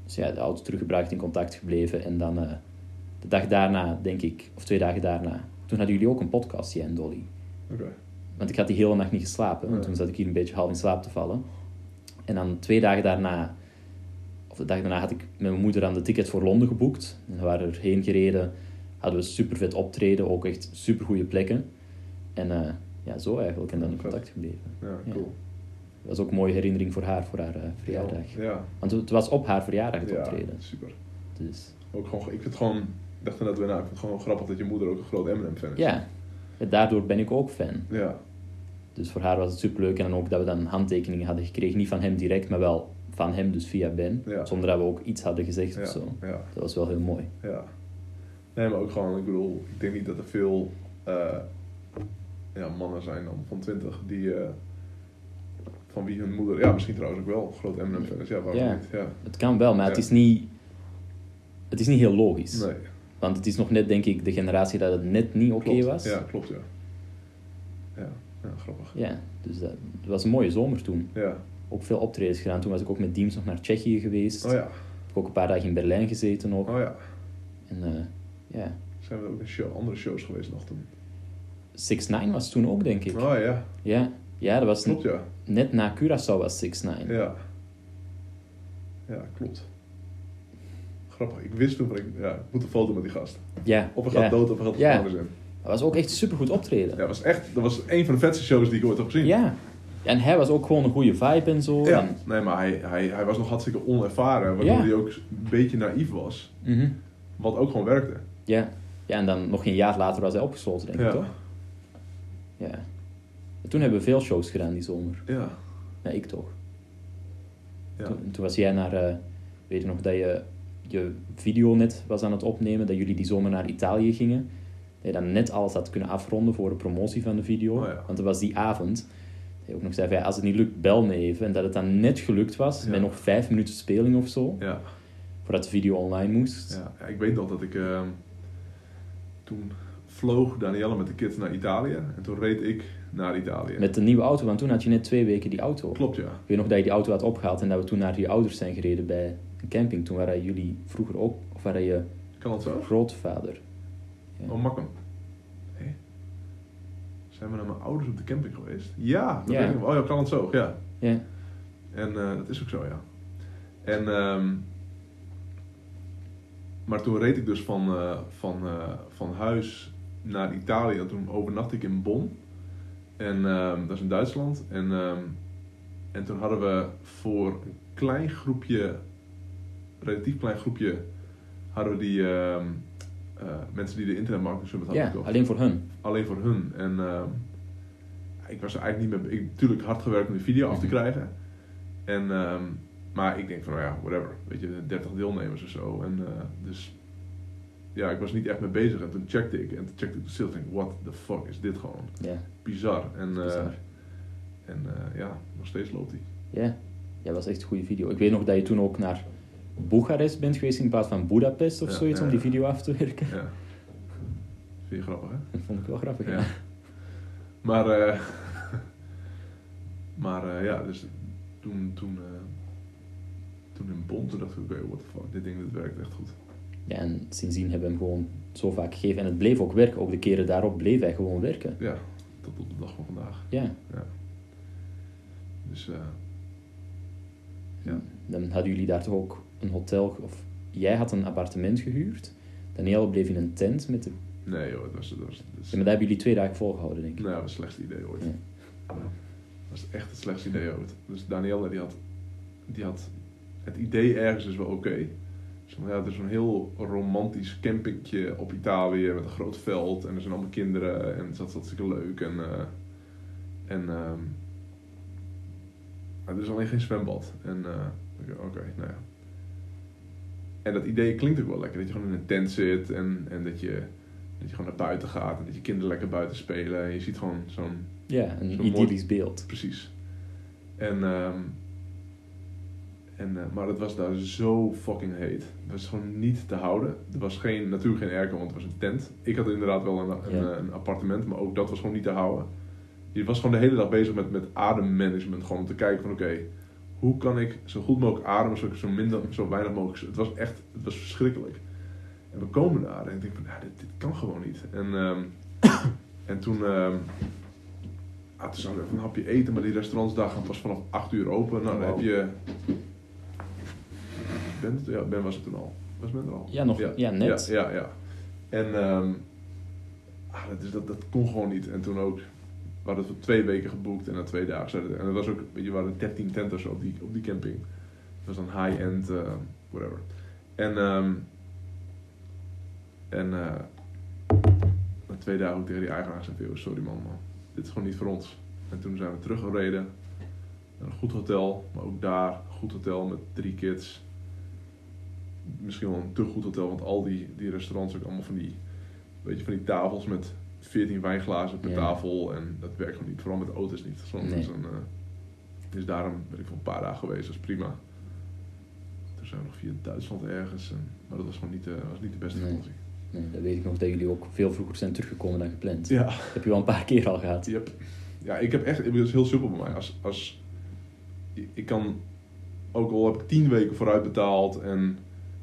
Dus ja, de auto teruggebracht, in contact gebleven en dan uh, de dag daarna, denk ik, of twee dagen daarna, toen hadden jullie ook een podcast, jij en Dolly. Oké. Want ik had die hele nacht niet geslapen. Want toen zat ik hier een beetje half in slaap te vallen. En dan twee dagen daarna, of de dag daarna, had ik met mijn moeder aan de ticket voor Londen geboekt. En we waren erheen gereden. Hadden we super vet optreden. Ook echt super goede plekken. En uh, ja, zo eigenlijk. En dan in contact gebleven. Ja, cool. Dat was ook een mooie herinnering voor haar, voor haar uh, verjaardag. Ja. Want het was op haar verjaardag het optreden. super. Dus. Ook gewoon, ik vind het gewoon, ik dacht weer na, ik vind het gewoon grappig dat je moeder ook een groot Eminem-fan is. Ja, daardoor ben ik ook fan. Ja. Dus voor haar was het superleuk. En dan ook dat we dan handtekeningen hadden gekregen. Niet van hem direct, maar wel van hem, dus via Ben. Ja. Zonder dat we ook iets hadden gezegd Ja, of zo. ja, Dat was wel heel mooi. ja. Nee, maar ook gewoon, ik bedoel, ik denk niet dat er veel eh, ja, mannen zijn dan van 20 die, eh, van wie hun moeder, ja, misschien trouwens ook wel, groot Eminem fan is. Ja, waarom Ja. niet? Ja. Het kan wel, maar het, is niet, het is niet heel logisch. Nee, Want het is nog net, denk ik, de generatie dat het net niet oké was. Ja, klopt, ja. Ja, ja grappig. Ja, dus dat, het was een mooie zomer toen. Ja. Ook veel optredens gedaan. Toen was ik ook met Deems nog naar Tsjechië geweest. Oh ja, Heb ik ook een paar dagen in Berlijn gezeten nog. oh ja. En eh, ja, Zijn we ook show, andere shows geweest nog toen? 6 9 was toen ook, denk ik. Oh ja, Ja, ja dat was klopt ja. net na Curaçao was 6 9 Ja. Ja, klopt. Grappig. Ik wist toen van, ik, ja, ik moet een foto met die gast. Ja, Of hij gaat ja. dood of hij gaat Ja. gevangenis in. Dat was ook echt super goed optreden. Ja, dat was echt, dat was een van de vetste shows die ik ooit heb gezien. Ja. En hij was ook gewoon een goede vibe en zo. Ja, En, nee, maar hij, hij, hij was nog hartstikke onervaren, waardoor Ja. hij ook een beetje naïef was. Mhm. Wat ook gewoon werkte. Ja. ja, en dan nog een jaar later was hij opgesloten, denk ik, Ja. toch? Ja. En toen hebben we veel shows gedaan die zomer. Ja. Ja, ik toch. Ja. Toen, toen was jij naar, eh, weet je nog, dat je je video net was aan het opnemen, dat jullie die zomer naar Italië gingen. Dat je dan net alles had kunnen afronden voor de promotie van de video. Oh ja. Want dat was die avond. Dat je ook nog zei, van, ja, als het niet lukt, bel me even. En dat het dan net gelukt was, Ja. met nog vijf minuten speling of zo, Ja. voordat de video online moest. Ja. ja, ik weet nog dat ik ehm, toen vloog Danielle met de kids naar Italië. En toen reed ik naar Italië. Met de nieuwe auto, want toen had je net twee weken die auto. Klopt, ja. Ik weet nog dat je die auto had opgehaald en dat we toen naar die ouders zijn gereden bij een camping. Toen waren jullie vroeger ook, of waren je Kan zo? grootvader. Ja. Oh, Makkum. Hé? Zijn we naar mijn ouders op de camping geweest? Ja, dat Ja. weet ik. Oh ja, kan het zo, ja. Ja. En eh, dat is ook zo, ja. En, ehm, maar toen reed ik dus van, eh, van, eh, van huis naar Italië. En toen overnachtte ik in Bonn. En ehm, dat is in Duitsland. En, ehm, en toen hadden we voor een klein groepje, relatief klein groepje, hadden we die ehm, eh, mensen die de internetmarketing summit hadden ja, alleen voor hun. alleen voor hun. En ik was er eigenlijk niet meer... Ik natuurlijk hard gewerkt om die video af te Mhm. krijgen. En, maar ik denk van, nou ja, whatever. Weet je, 30 deelnemers of zo. En eh, dus... Ja, ik was niet echt mee bezig. En toen checkte ik. En toen checkte ik de sales. En ik, what the fuck is dit gewoon? Ja, Bizar. En, bizar. en eh, ja, nog steeds loopt hij. Ja, ja, dat was echt een goede video. Ik weet nog dat je toen ook naar Boekarest bent geweest in plaats van Budapest of Ja, zoiets ja, om die video af te werken. Ja. Vind je grappig, hè? Dat vond ik wel grappig, ja. Ja. Maar, maar ja, dus toen, toen, toen in Bonn, toen dacht ik, oké, what the fuck, dit ding dit werkt echt goed. Ja, en sindsdien hebben we hem gewoon zo vaak gegeven. En het bleef ook werken. Ook de keren daarop bleef hij gewoon werken. Ja, tot op de dag van vandaag. Ja. Dus eh, ja, Dan hadden jullie daar toch ook een hotel... Of jij had een appartement gehuurd. Danielle bleef in een tent met de... nee joh, het was, het was, was, Ja, maar daar hebben jullie twee dagen volgehouden, denk ik. nou, het was het slechtste idee ooit. Ja. Dat was echt het slechtste idee ooit. Dus Danielle die had, die had het idee ergens is wel oké. Dus van, ja, het is zo'n heel romantisch campingje op Italië met een groot veld en er zijn allemaal kinderen en het is hartstikke leuk. En, eh, en ehm, maar er is alleen geen zwembad. En eh, oké, nou ja. En dat idee klinkt ook wel lekker. Dat je gewoon in een tent zit en, en dat, je, dat je gewoon naar buiten gaat en dat je kinderen lekker buiten spelen. En je ziet gewoon zo'n Ja, een mooi- idyllisch beeld. Precies. En, ehm, en, eh, maar het was daar zo fucking heet. Het was gewoon niet te houden. Er was geen, natuurlijk geen airco, want het was een tent. Ik had inderdaad wel een, een, Ja. een appartement, maar ook dat was gewoon niet te houden. Je was gewoon de hele dag bezig met, met ademmanagement. Gewoon om te kijken van oké, hoe kan ik zo goed mogelijk ademen, zodat ik zo, minder, zo weinig mogelijk... Het was echt, het was verschrikkelijk. En we komen daar en ik denk van, ja, dit, dit kan gewoon niet. En, ehm, en toen... ehm, Ah, toen zouden we even een hapje eten, maar die restaurants daar gaan pas vanaf 8 uur open. Nou, dan heb je. Ben, ja, ben was het toen al. Was Ben er al? Ja, nog- ja, net. Ja, ja. ja. En ehm, ah, dat, is, dat, dat kon gewoon niet. En toen ook, we hadden het voor twee weken geboekt en na twee dagen zeiden En dat was ook, weet je, we waren 13 tenten op die, op die camping. Het was dan high-end, eh, whatever. En, ehm, en eh, na twee dagen ook tegen die eigenaar zei, "Yo, sorry man, man, dit is gewoon niet voor ons. En toen zijn we teruggereden Een goed hotel, maar ook daar een goed hotel met drie kids. Misschien wel een te goed hotel, want al die, die restaurants ook allemaal van die, weet je, van die tafels met 14 wijnglazen per Ja. tafel. En dat werkt gewoon niet, vooral met auto's niet. Zo'n Nee. zo'n, eh, dus daarom ben ik voor een paar dagen geweest, dat is prima. Toen zijn we nog via Duitsland ergens, en, maar dat was gewoon niet, eh, was niet de beste Nee. vakantie. Nee, dat weet ik nog dat jullie ook veel vroeger zijn teruggekomen dan gepland. Ja. Dat heb je wel een paar keer al gehad. Yep. Ja, ik heb echt, het is heel simpel bij mij. Als, als, ik kan, ook al heb ik tien weken vooruit betaald en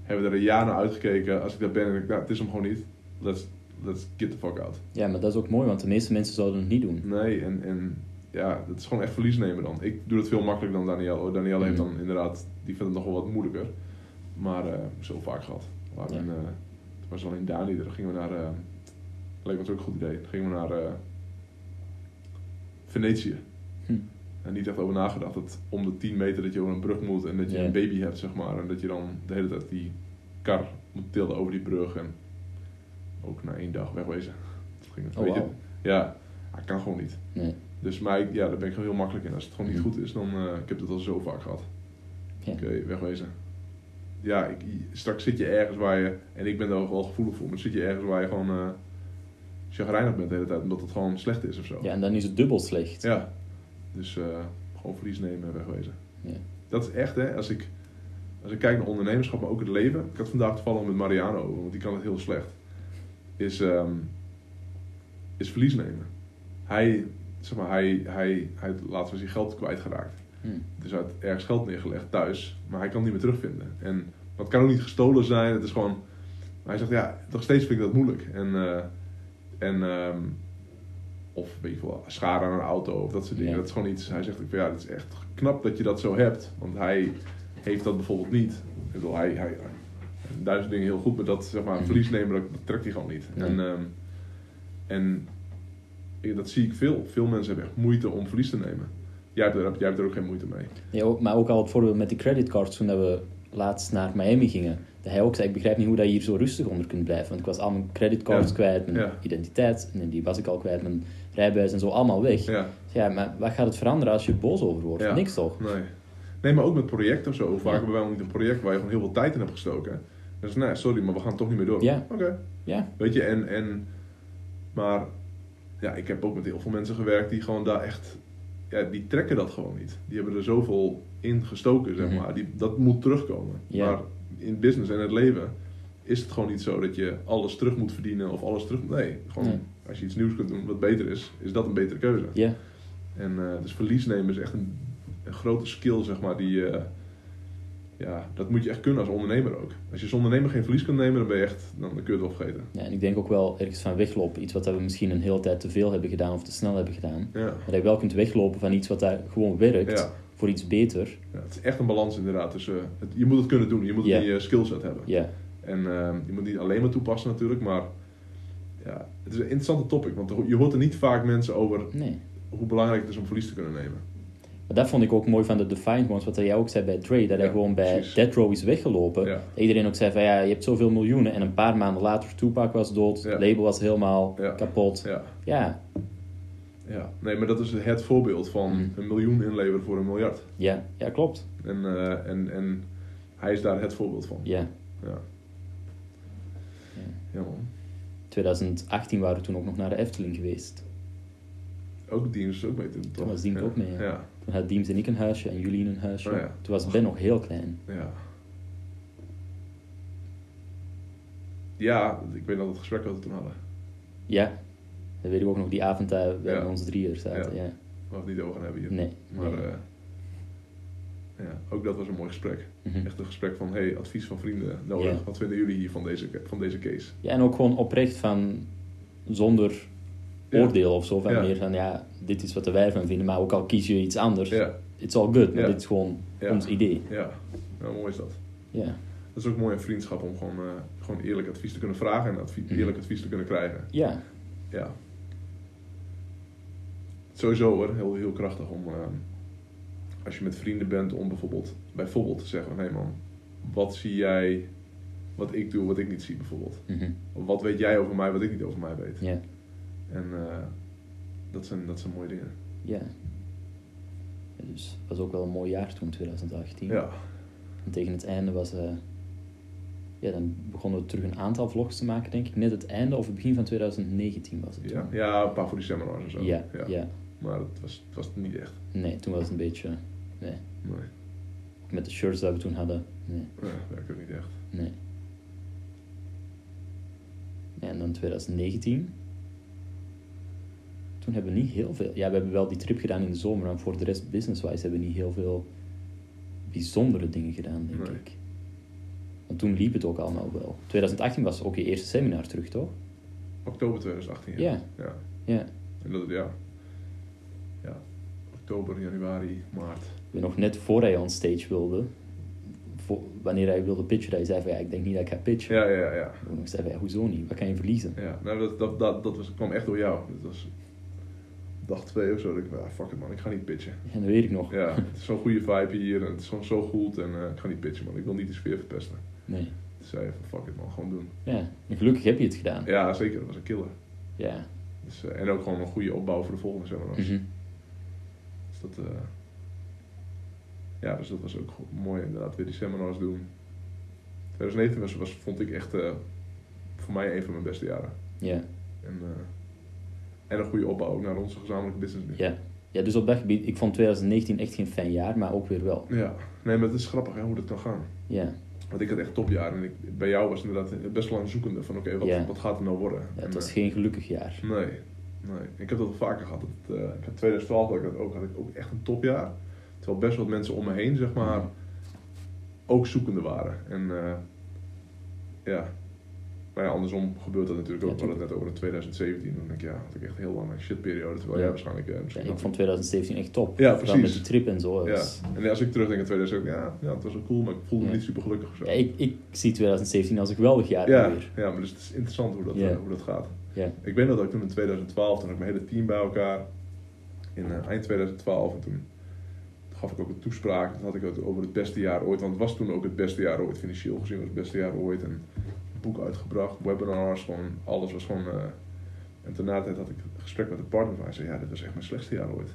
hebben we er een jaar naar uitgekeken. Als ik daar ben en ik, nou, het is hem gewoon niet. Let's, let's get the fuck out. Ja, maar dat is ook mooi, want de meeste mensen zouden het niet doen. Nee, en, en ja, dat is gewoon echt verlies nemen dan. Ik doe het veel makkelijker dan Danielle. hoor. Danielle heeft Mhm. dan inderdaad, die vindt het nog wel wat moeilijker. Maar eh zo vaak gehad. Ja. in, eh, het was alleen Dani, daar gingen we naar, eh leek me ook een goed idee. Dan gingen we naar Venetië. Hm. En niet echt over nagedacht dat om de 10 meter dat je over een brug moet en dat je een baby hebt, zeg maar. En dat je dan de hele tijd die kar moet tillen over die brug. En ook na één dag wegwezen. Dat ging, Oh, weet je, wauw. ja, dat kan gewoon niet. Nee. Dus maar ik- ja, daar ben ik gewoon heel makkelijk in. Als het gewoon niet Mhm. goed is, dan... eh, ik heb het al zo vaak gehad. Ja. Oké, wegwezen. Ja, ik, straks zit je ergens waar je... En ik ben daar ook wel gevoelig voor. Maar zit je ergens waar je gewoon... eh chagrijnig bent de hele tijd. Omdat het gewoon slecht is of zo. Ja, en dan is het dubbel slecht. Ja. Dus eh, gewoon verlies nemen en wegwezen. Ja. Dat is echt, hè. Als ik, als ik kijk naar ondernemerschap, maar ook het leven. Ik had vandaag toevallig met Mariano over, want die kan het heel slecht. Is, ehm, is verlies nemen. Hij, zeg maar, hij, hij, hij was hij geld kwijtgeraakt. Hm. Dus hij had ergens geld neergelegd thuis, maar hij kan het niet meer terugvinden. En het kan ook niet gestolen zijn. Het is gewoon. Maar hij zegt ja, nog steeds vind ik dat moeilijk. En, eh, en ehm, of weet je wel, schade aan een auto of dat soort dingen. Ja. Dat is gewoon iets. Hij zegt ja, het is echt knap dat je dat zo hebt. Want hij heeft dat bijvoorbeeld niet. Ik bedoel, hij, hij, hij duizend dingen heel goed, maar dat zeg maar Mhm. verlies nemen, dat, dat trekt hij gewoon niet. En, ehm, en ik- dat zie ik veel. Veel mensen hebben echt moeite om verlies te nemen. Jij hebt er, jij hebt er ook geen moeite mee. Ja, maar ook al het voorbeeld met die creditcards toen dat we laatst naar Miami gingen. Dat hij ook zei, ik begrijp niet hoe dat je hier zo rustig onder kunt blijven. Want ik was al mijn creditcards Ja. kwijt, mijn Ja. identiteit, en die was ik al kwijt, mijn rijbewijs en zo, allemaal weg. Ja. Ja, maar wat gaat het veranderen als je boos over wordt? Ja. Niks toch? nee. Nee, maar ook met projecten of zo. Vaak Ja. hebben wij niet een project waar je gewoon heel veel tijd in hebt gestoken. Dus nee, sorry, maar we gaan toch niet meer door. Ja. Oké. Ja. Weet je, en, en... Maar... Ja, ik heb ook met heel veel mensen gewerkt die gewoon daar echt... Ja, die trekken dat gewoon niet. Die hebben er zoveel in gestoken, zeg Mhm. maar. Die, dat moet terugkomen. Maar in business en het leven is het gewoon niet zo dat je alles terug moet verdienen of alles terug... Nee, gewoon Nee. als je iets nieuws kunt doen wat beter is, is dat een betere keuze. Ja. En eh, dus verlies nemen is echt een, een grote skill, zeg maar, die... eh, ja, dat moet je echt kunnen als ondernemer ook. Als je als ondernemer geen verlies kunt nemen, dan ben je echt... Dan kun je het wel vergeten. ja, en ik denk ook wel ergens van weglopen. Iets wat we misschien een hele tijd te veel hebben gedaan of te snel hebben gedaan. Ja. Maar dat je wel kunt weglopen van iets wat daar gewoon werkt Ja. voor iets beter. Ja, het is echt een balans inderdaad. het, je moet het kunnen doen. Je moet het in je skillset hebben. Ja, En ehm, je moet niet alleen maar toepassen natuurlijk, maar... Ja, het is een interessante topic. Want je hoort er niet vaak mensen over nee. hoe belangrijk het is om verlies te kunnen nemen. Maar dat vond ik ook mooi van de Defiant Ones, wat jij ook zei bij Dre, dat hij Ja, gewoon bij precies. Death Row is weggelopen. Ja. Iedereen ook zei van ja, je hebt zoveel miljoenen en een paar maanden later Tupac was dood, het label was helemaal kapot. Ja. Ja, ja, nee, maar dat is het voorbeeld van Mm. een miljoen inleveren voor een miljard. ja, ja, klopt. En, eh, en, en hij is daar het voorbeeld van. Ja. Ja, Ja. ja man. 2018 waren we toen ook nog naar de Efteling geweest. Ook is ook mee toen, toch? Toen was ja. ook mee, ja. Ja, Toen had Diems en ik een huisje en jullie een huisje. Oh ja. Toen was Ben nog heel klein. ja. Ja, ik weet nog het gesprek dat we toen hadden. Ja, dat weet ik ook nog, die avond dat wij Ja. ons drieën zaten. Ja. Waar we het niet over gaan hebben hier. Nee. Maar nee. eh, ja, ook dat was een mooi gesprek. Mhm. Echt een gesprek van, hey, advies van vrienden nodig. Ja. Wat vinden jullie hier van deze, van deze case? Ja, en ook gewoon oprecht van zonder Ja. Oordeel of zo. Van Ja. meer van ja, dit is wat wij van vinden, maar ook al kies je iets anders, Ja, it's all good. Maar Ja. dit is gewoon Ja. ons idee. ja. Nou, mooi is dat. Ja. Dat is ook mooi in vriendschap om gewoon, eh, gewoon eerlijk advies te kunnen vragen en advie- Mhm. eerlijk advies te kunnen krijgen. Ja. Ja. Sowieso hoor, heel, heel krachtig om, ehm, als je met vrienden bent, om bijvoorbeeld, bijvoorbeeld te zeggen van, hé man, wat zie jij, wat ik doe, wat ik niet zie bijvoorbeeld. Mhm. Of wat weet jij over mij, wat ik niet over mij weet. Ja. En eh, dat, zijn, dat zijn mooie dingen. Ja. Dus het was ook wel een mooi jaar toen, 2018. Ja. En tegen het einde was... eh, ja, dan begonnen we terug een aantal vlogs te maken, denk ik. Net het einde of het begin van 2019 was het Ja. toen. ja, een paar voor die seminars en zo. ja, ja. Maar het was, het was niet echt. Nee, toen was het een beetje... Nee. Nee, Met de shirts dat we toen hadden. Nee, nee werkte niet echt. nee. Ja, en dan 2019. Toen hebben we niet heel veel... Ja, we hebben wel die trip gedaan in de zomer. Maar voor de rest, business-wise, hebben we niet heel veel bijzondere dingen gedaan, denk Nee. ik. Want toen liep het ook allemaal wel. 2018 was ook je eerste seminar terug, toch? Oktober 2018. Ja. ja. Ja. En dat, ja. Ja. Oktober, januari, maart. Weet nog net voor hij on stage wilde... Voor, wanneer hij wilde pitchen, dat hij zei van... Ja, ik denk niet dat ik ga pitchen. Ja, ja, ja. Nog zei ja, hoezo niet? Wat kan je verliezen? ja. Nou, dat, dat, dat, dat was, kwam echt door jou. Dat was dag twee of zo. Dat ik, ah, fuck it man, ik ga niet pitchen. En dat weet ik nog. Ja, het is zo'n goede vibe hier en het is gewoon zo goed en eh, ik ga niet pitchen man. Ik wil niet de sfeer verpesten. Nee. Toen zei je van fuck it man, gewoon doen. Ja, en gelukkig heb je het gedaan. Ja, zeker. Dat was een killer. Ja. Dus, eh, en ook gewoon een goede opbouw voor de volgende seminars. Mhm. Dus dat, eh, ja, dus dat was ook mooi inderdaad, weer die seminars doen. 2019 was, was, vond ik echt voor mij een van mijn beste jaren. Ja. En, en een goede opbouw naar onze gezamenlijke business ja. Ja, dus op dat gebied, ik vond 2019 echt geen fijn jaar, maar ook weer wel. Ja, nee, maar het is grappig hè, hoe dat kan gaan. Ja. Want ik had echt topjaren en ik, bij jou was het inderdaad best wel lang zoekende van oké, wat, Ja. wat gaat er nou worden? ja En, het was eh, geen gelukkig jaar. Nee, nee. Ik heb dat al vaker gehad. Dat, eh, ik had 2012 had ik dat ook, had ik ook echt een topjaar. Terwijl best wat mensen om me heen, zeg maar, ook zoekende waren. En eh, ja, maar ja, andersom gebeurt dat natuurlijk ook. Ja, we hadden het net over in 2017. Dan denk ik, ja, had ik echt heel lang een shitperiode. Terwijl Ja. jij waarschijnlijk eh, Ja, ik vond 2017 echt top. Ja, Vooral met precies. die trip en zo. dat Ja, en als ik terugdenk aan 2017, ja, ja, het was wel cool, maar ik voelde me niet super gelukkig of zo. Ja, ik, ik zie 2017 als een geweldig jaar ja, weer. ja, maar dus het is interessant hoe dat, eh, hoe dat gaat. Ja. Ik weet dat ik toen in 2012, toen had ik mijn hele team bij elkaar. In eh, eind 2012. En toen gaf ik ook een toespraak. Toen had ik het over het beste jaar ooit. Want het was toen ook het beste jaar ooit. Financieel gezien was het beste jaar ooit. En boek uitgebracht, webinars, gewoon alles was gewoon... eh, en toen na de tijd had ik een gesprek met een partner van. Hij zei, ja, dit was echt mijn slechtste jaar ooit.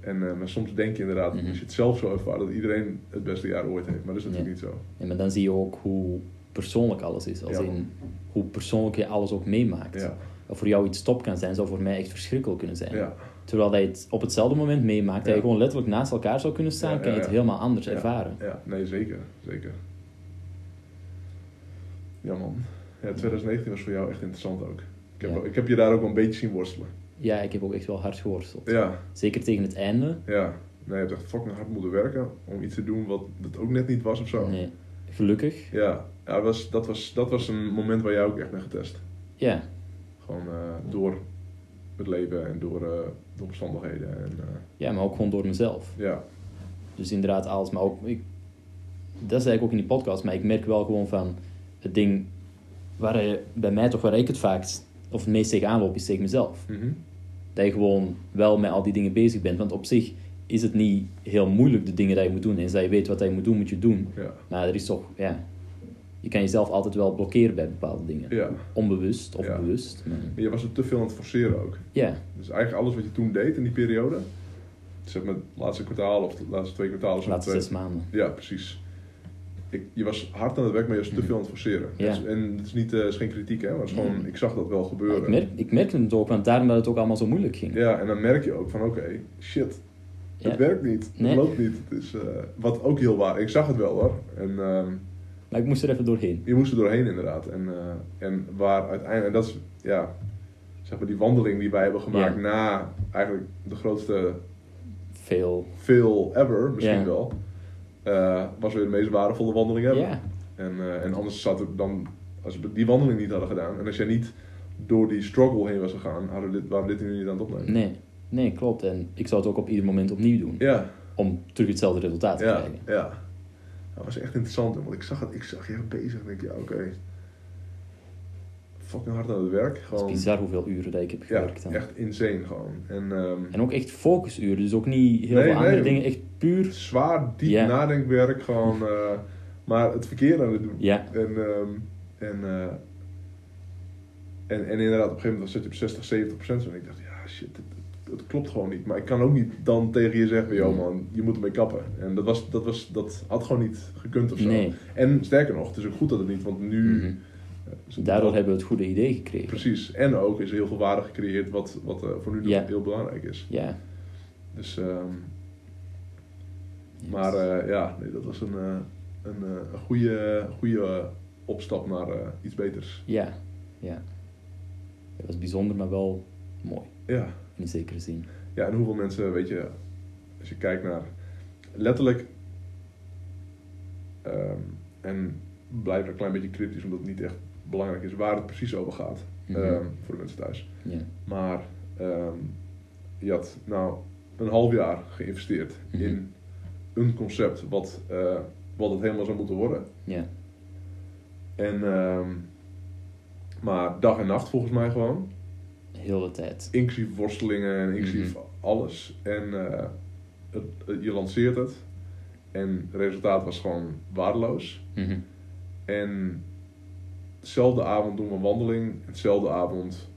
En, eh, maar soms denk je inderdaad, Mhm. als je het zelf zo ervaart, dat iedereen het beste jaar ooit heeft. Maar dat is natuurlijk Ja. niet zo. Ja, maar dan zie je ook hoe persoonlijk alles is. Als Ja. in hoe persoonlijk je alles ook meemaakt. Ja, Wat voor jou iets top kan zijn, zou voor mij echt verschrikkelijk kunnen zijn. ja, Terwijl dat je het op hetzelfde moment meemaakt, dat je gewoon letterlijk naast elkaar zou kunnen staan, kan je het helemaal anders ervaren. ja. Nee, zeker. Zeker. Ja man. Ja, 2019 was voor jou echt interessant ook. Ik heb, Ja. ik heb je daar ook wel een beetje zien worstelen. Ja, ik heb ook echt wel hard geworsteld. Ja, Zeker tegen het einde. ja. Nee, je hebt echt fucking hard moeten werken om iets te doen wat het ook net niet was of zo. Nee, gelukkig. Ja, ja dat, was, dat, was, dat was een moment waar jij ook echt bent getest. Ja, Gewoon eh, door het leven en door, eh, de omstandigheden. En, eh, ja, maar ook gewoon door mezelf. ja, Dus inderdaad alles. Maar ook, ik, dat zei ik ook in die podcast, maar ik merk wel gewoon van het ding waar je, bij mij toch waar ik het vaakst of het meest tegenaan loop, is tegen mezelf. Mhm. Dat je gewoon wel met al die dingen bezig bent. Want op zich is het niet heel moeilijk de dingen dat je moet doen. Eens dat je weet wat je moet doen, moet je doen. ja, Maar er is toch, ja, je kan jezelf altijd wel blokkeren bij bepaalde dingen. ja. Onbewust of Ja. bewust. Maar, Je was er te veel aan het forceren ook. ja, Dus eigenlijk alles wat je toen deed in die periode, zeg maar het laatste kwartaal of de laatste twee kwartalen. de zo laatste twee- zes maanden. Ja, precies. Ik, je was hard aan het werk, maar je was te veel aan het forceren. Ja. Dus- en het is, niet, eh, is geen kritiek, hè, maar het is gewoon, Nee. ik zag dat wel gebeuren. Ik, merk, ik merkte het ook, want daarom dat het ook allemaal zo moeilijk ging. Ja, en dan merk je ook van, oké, shit, Ja. het werkt niet, Nee. het loopt niet. Het is, eh, wat ook heel waar, ik zag het wel hoor. En ehm, Maar ik moest er even doorheen. je moest er doorheen inderdaad. En, eh, en waar uiteindelijk, en dat is, ja, zeg maar die wandeling die wij hebben gemaakt Ja. na eigenlijk de grootste Veel. veel ever, misschien wel, eh, was weer de meest waardevolle wandeling. Ja, En, eh, en anders zouden we dan, als we die wandeling niet hadden gedaan, en als jij niet door die struggle heen was gegaan, hadden we dit, waren we dit nu niet aan het opnemen. nee. Nee, klopt. En ik zou het ook op ieder moment opnieuw doen. Ja, Om terug hetzelfde resultaat te ja, krijgen. ja. Dat was echt interessant, want ik zag het, ik zag je bezig en ik denk, ja, oké. Fucking hard aan het werk. Het Gewoon, is bizar hoeveel uren dat ik heb ja, gewerkt. dan. echt insane gewoon. En, ehm, En ook echt focusuren. Dus ook niet heel Nee, veel andere nee. dingen. Echt puur. zwaar, diep Ja. nadenkwerk, gewoon, eh, maar het verkeer aan het doen. Ja, En, ehm, en, eh, en, en inderdaad, op een gegeven moment zat je op 60, 70 procent. En ik dacht, ja, shit, dit, dit het klopt gewoon niet. Maar ik kan ook niet dan tegen je zeggen, joh Nee. man, je moet ermee kappen. En dat, was, dat, was, dat had gewoon niet gekund of zo. Nee. En sterker nog, het is ook goed dat het niet, want nu... Mhm. Het Daardoor hebben we het goede idee gekregen. Precies. En ook is er heel veel waarde gecreëerd wat, wat eh, voor nu nog Ja. heel belangrijk is. Ja. Dus, ehm, Yes. maar eh, ja, nee, dat was een, eh, een, een goede, goede opstap naar iets beters. Ja, ja. Het was bijzonder, maar wel mooi. Ja. In zekere zin. Ja, en hoeveel mensen, weet je, als je kijkt naar letterlijk, ehm, en blijf er een klein beetje cryptisch omdat het niet echt belangrijk is waar het precies over gaat Mhm. ehm, voor de mensen thuis. Maar ehm, je had nou een half jaar geïnvesteerd Mhm. in een concept wat, eh, wat het helemaal zou moeten worden. Ja. En, ehm, maar dag en nacht volgens mij gewoon. Heel de tijd. Inclusief worstelingen en inclusief Mhm. alles. En eh, het, het- je lanceert het. En het resultaat was gewoon waardeloos. Mhm. En dezelfde avond doen we een wandeling. Hetzelfde avond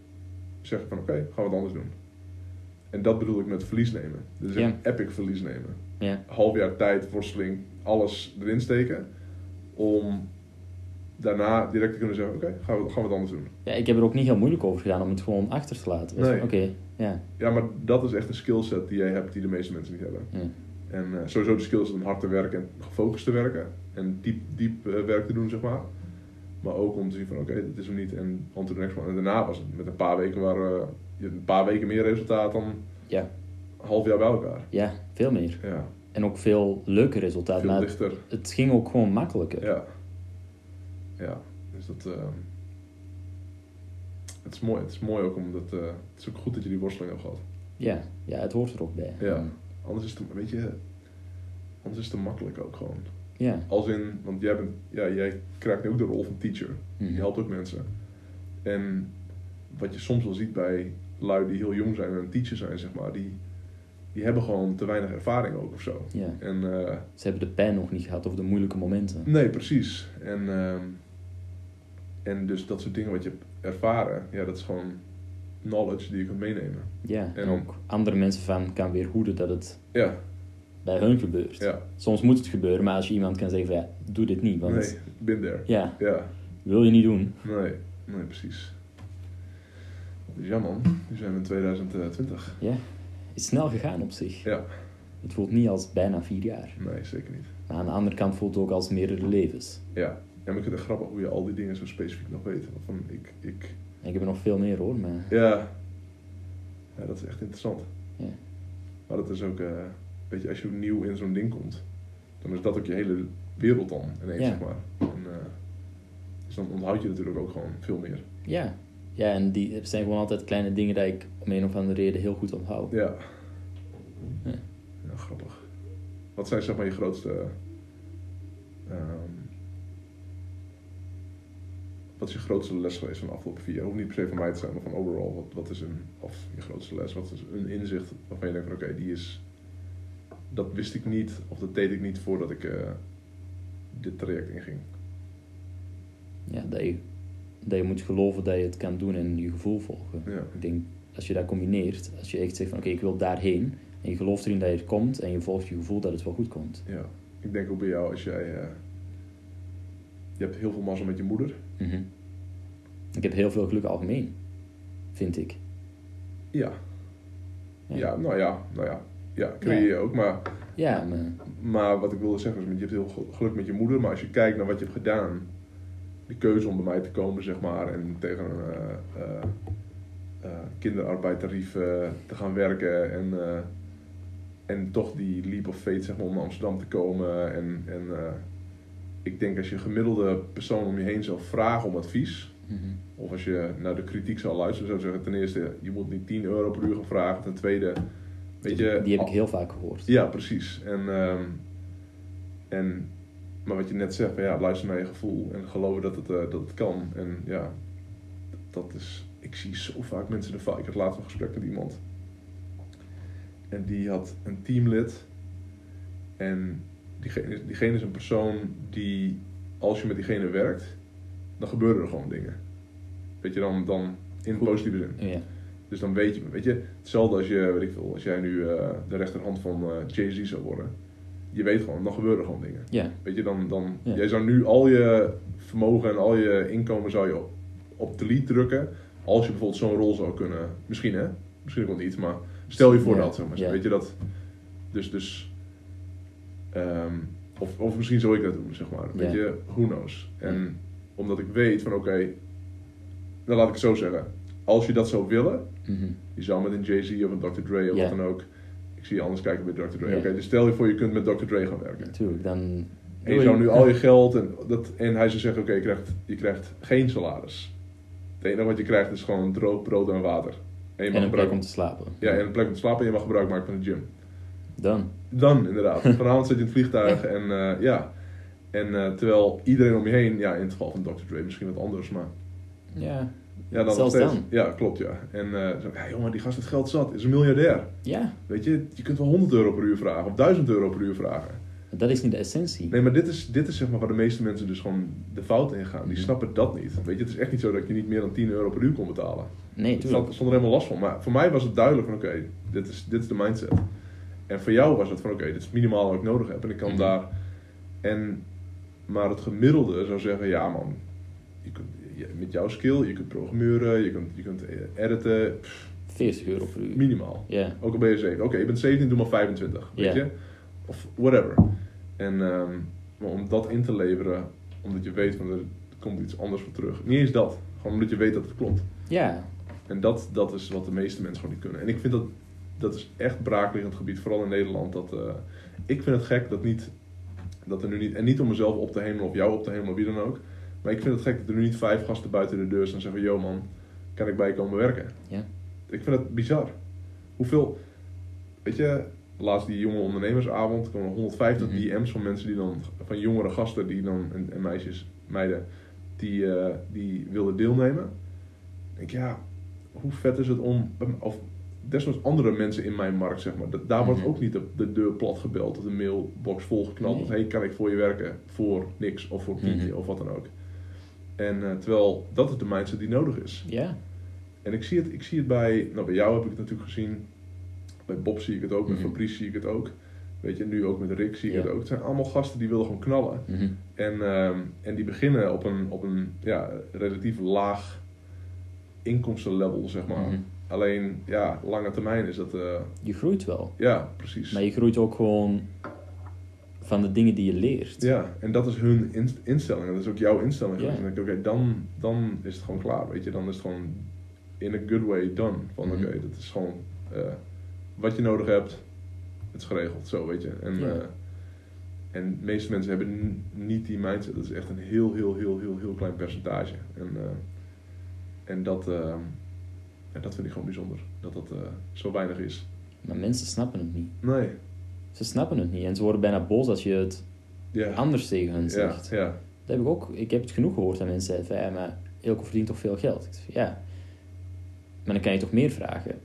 zeg ik van oké, gaan we het anders doen. En dat bedoel ik met verlies nemen. Dus een epic verlies nemen. Ja. Half jaar tijd, worsteling, alles erin steken. Om daarna direct te kunnen zeggen oké, gaan, we, gaan we het anders doen. ja, ik heb er ook niet heel moeilijk over gedaan om het gewoon achter te laten. Was Nee. Oké, ja. Ja, maar dat is echt een skillset die jij hebt die de meeste mensen niet hebben. ja. En eh, sowieso de skills om hard te werken en gefocust te werken. En diep, diep eh, werk te doen, zeg maar. Maar ook om te zien van, oké, dit is hem niet en on to the next one. En daarna was het met een paar weken waar eh, je een paar weken meer resultaat dan Ja. een half jaar bij elkaar. Ja, veel meer. Ja, En ook veel leuker resultaat. veel Maar dichter. het ging ook gewoon makkelijker. Ja. Ja, dus dat... eh, het is mooi. Het is mooi ook omdat... eh, het is ook goed dat je die worsteling hebt gehad. Ja, ja, het hoort er ook bij. Ja. Anders is het, weet je... Anders is het te makkelijk ook gewoon. Ja. Als in, want jij, bent, ja, jij krijgt nu ook de rol van teacher. Mhm. Je helpt ook mensen. En wat je soms wel ziet bij lui die heel jong zijn en een teacher zijn, zeg maar, die, die hebben gewoon te weinig ervaring ook of zo. Ja. En eh, Ze hebben de pijn nog niet gehad of de moeilijke momenten. nee, precies. En, ehm, en dus dat soort dingen wat je hebt ervaren, ja, dat is gewoon knowledge die je kunt meenemen. Ja, en En- ook andere mensen van kan weerhoeden dat het Ja, bij hun gebeurt. ja. Soms moet het gebeuren, maar als je iemand kan zeggen van ja, doe dit niet. Want Nee, been there. ja, Ja, wil je niet doen. nee, nee, precies. Dus ja man, nu zijn we in 2020. Ja, is snel gegaan op zich. Ja, Het voelt niet als bijna vier jaar. nee, zeker niet. Maar aan de andere kant voelt het ook als meerdere levens. Ja, ja maar ik vind het grappig hoe je al die dingen zo specifiek nog weet. Van, ik, ik, ik heb er nog veel meer hoor, maar ja. ja, dat is echt interessant. Ja. Maar dat is ook, eh, weet je, als je nieuw in zo'n ding komt, dan is dat ook je hele wereld dan ineens, Ja. zeg maar. En, eh, dus dan onthoud je natuurlijk ook gewoon veel meer. ja. Ja, en die, zijn gewoon altijd kleine dingen die ik om een of andere reden heel goed onthoud. Ja. Ja. Ja, grappig. Wat zijn zeg maar je grootste... ehm, wat is je grootste les geweest van de afgelopen vier jaar? Hoeft niet per se van mij te zijn, maar van overal. Wat, wat is een, of je grootste les, wat is een inzicht waarvan je denkt van oké, die is... Dat wist ik niet, of dat deed ik niet voordat ik eh, dit traject inging. Ja, dat je, dat je moet geloven dat je het kan doen en je gevoel volgen. Ja, Ik denk, als je dat combineert, als je echt zegt van oké, ik wil daarheen. En je gelooft erin dat je het komt en je volgt je gevoel dat het wel goed komt. ja. Ik denk ook bij jou, als jij... eh, je hebt heel veel mazzel met je moeder. Mhm. Ik heb heel veel geluk algemeen, vind ik. Ja. Ja. Ja, nou ja, nou ja. Ja, creëer je ook, maar... Ja, maar Maar wat ik wilde zeggen is, je hebt heel geluk met je moeder, maar als je kijkt naar wat je hebt gedaan, de keuze om bij mij te komen, zeg maar, en tegen een eh, eh, eh, kinderarbeidtarief te gaan werken en, en toch die leap of faith, zeg maar, om naar Amsterdam te komen. En, en ik denk als je gemiddelde persoon om je heen zou vragen om advies, mhm. of als je naar de kritiek zou luisteren, zou ik zeggen, ten eerste, je moet niet 10 euro per uur gaan vragen, ten tweede, weet je... die heb ik heel vaak gehoord. Ja, precies. En, ehm, en, maar wat je net zegt, ja, luister naar je gevoel en geloven dat het, eh, dat het kan. En ja, dat is, ik zie zo vaak mensen de fout. Ik had laatst een gesprek met iemand. En die had een teamlid. En diegene, diegene is een persoon die, als je met diegene werkt, dan gebeuren er gewoon dingen. Weet je, dan, dan in Goed. positieve zin. Ja. Dus dan weet je, weet je, hetzelfde als je, weet ik veel, als jij nu eh, de rechterhand van eh, Jay-Z zou worden. Je weet gewoon, dan gebeuren gewoon dingen. Ja. Weet je, dan, dan jij zou nu al je vermogen en al je inkomen zou je op, op delete drukken. Als je bijvoorbeeld zo'n rol zou kunnen, misschien hè, misschien ook niet, maar stel je voor dat, zeg maar. Weet je dat, dus, dus, ehm, of, of misschien zou ik dat doen, zeg maar. Weet je, who knows. En omdat ik weet van oké, dan laat ik het zo zeggen. Als je dat zou willen, Mhm. je zou met een Jay-Z of een Dr. Dre of wat dan ook. Ik zie je anders kijken bij Dr. Dre. Oké, dus stel je voor je kunt met Dr. Dre gaan werken. Natuurlijk, dan... En je zou nu al je geld en, dat, en hij zou zeggen, oké, je, krijgt, je krijgt geen salaris. Het enige wat je krijgt is gewoon droog brood en water. En je mag En een plek om te slapen. ja, en een plek om te slapen en je mag gebruik maken van de gym. Dan. Dan inderdaad. Vanavond zit je in het vliegtuig en eh, ja. En eh, terwijl iedereen om je heen, ja, in het geval van Dr. Dre misschien wat anders, maar Ja. Ja, dan nog Zelfs steeds. dan. Ja, klopt ja. En zo, ja, jongen, die gast heeft geld zat, is een miljardair. Ja. Weet je, je kunt wel 100 euro per uur vragen of 1000 euro per uur vragen. Maar dat is niet de essentie. Nee, maar dit is, dit is zeg maar waar de meeste mensen dus gewoon de fout in gaan. Die snappen dat niet. Weet je, het is echt niet zo dat je niet meer dan 10 euro per uur kon betalen. Nee, Ik tuurlijk. stond, stond er helemaal last van. Maar voor mij was het duidelijk van oké, dit, is, dit is de mindset. En voor jou was het van oké, dit is het minimaal wat ik nodig heb. En ik kan Mhm. daar... En, maar het gemiddelde zou zeggen, ja man, je kunt, met jouw skill, je kunt programmeren, je kunt, je kunt eh, editen, pff, 40 euro per uur. minimaal. Ja. Ook al ben je 7. Oké, je bent 17, doe maar 25. Weet je? Of whatever. En ehm, maar om dat in te leveren, omdat je weet van er komt iets anders voor terug. Niet eens dat. Gewoon omdat je weet dat het klopt. Ja. En dat, dat is wat de meeste mensen gewoon niet kunnen. En ik vind dat, dat is echt braakliggend gebied, vooral in Nederland. Dat, eh, ik vind het gek dat niet, dat er nu niet, en niet om mezelf op te hemelen of jou op te hemelen, wie dan ook. Maar ik vind het gek dat er nu niet vijf gasten buiten de deur staan en zeggen, yo man, kan ik bij je komen werken? Ja. Ik vind het bizar. Hoeveel, weet je, laatst die jonge ondernemersavond kwamen er 150 Mhm. DM's van mensen die dan, van jongere gasten die dan, en, en meisjes, meiden, die, eh, die wilden deelnemen. Ik denk, ja, hoe vet is het om, of desnoods andere mensen in mijn markt, zeg maar, dat, daar wordt Mhm. ook niet de, de deur plat gebeld of de mailbox volgeknald. Nee. Of hey, kan ik voor je werken? Voor niks of voor tientje Mhm. of wat dan ook. En eh, terwijl dat is de mindset die nodig is. Ja. En ik zie het, ik zie het bij, nou bij jou heb ik het natuurlijk gezien. Bij Bob zie ik het ook, bij Mhm. Fabrice zie ik het ook. Weet je, nu ook met Rick zie ik Ja. het ook. Het zijn allemaal gasten die willen gewoon knallen. Mhm. En, ehm, en die beginnen op een, op een ja, relatief laag inkomstenlevel, zeg maar. Mhm. Alleen, ja, lange termijn is dat, eh, Je groeit wel. ja, precies. Maar je groeit ook gewoon van de dingen die je leert. Ja, en dat is hun in- instelling. Dat is ook jouw instelling. Ja. En dan denk dan, dan is het gewoon klaar, weet je. Dan is het gewoon in a good way done. Van, Mhm. oké, dat is gewoon eh, wat je nodig hebt. Het is geregeld, zo, weet je. En, Ja. eh, en de meeste mensen hebben niet die mindset. Dat is echt een heel, heel, heel, heel, heel klein percentage. En, eh, en dat, eh, en dat vind ik gewoon bijzonder. Dat dat zo weinig is. Maar mensen snappen het niet. Nee. Ze snappen het niet. En ze worden bijna boos als je het anders tegen hen zegt. Dat heb ik ook. Ik heb het genoeg gehoord dat mensen zeiden van, ja, maar Ilko verdient toch veel geld? Ik zeg, ja. Maar dan kan je toch meer vragen?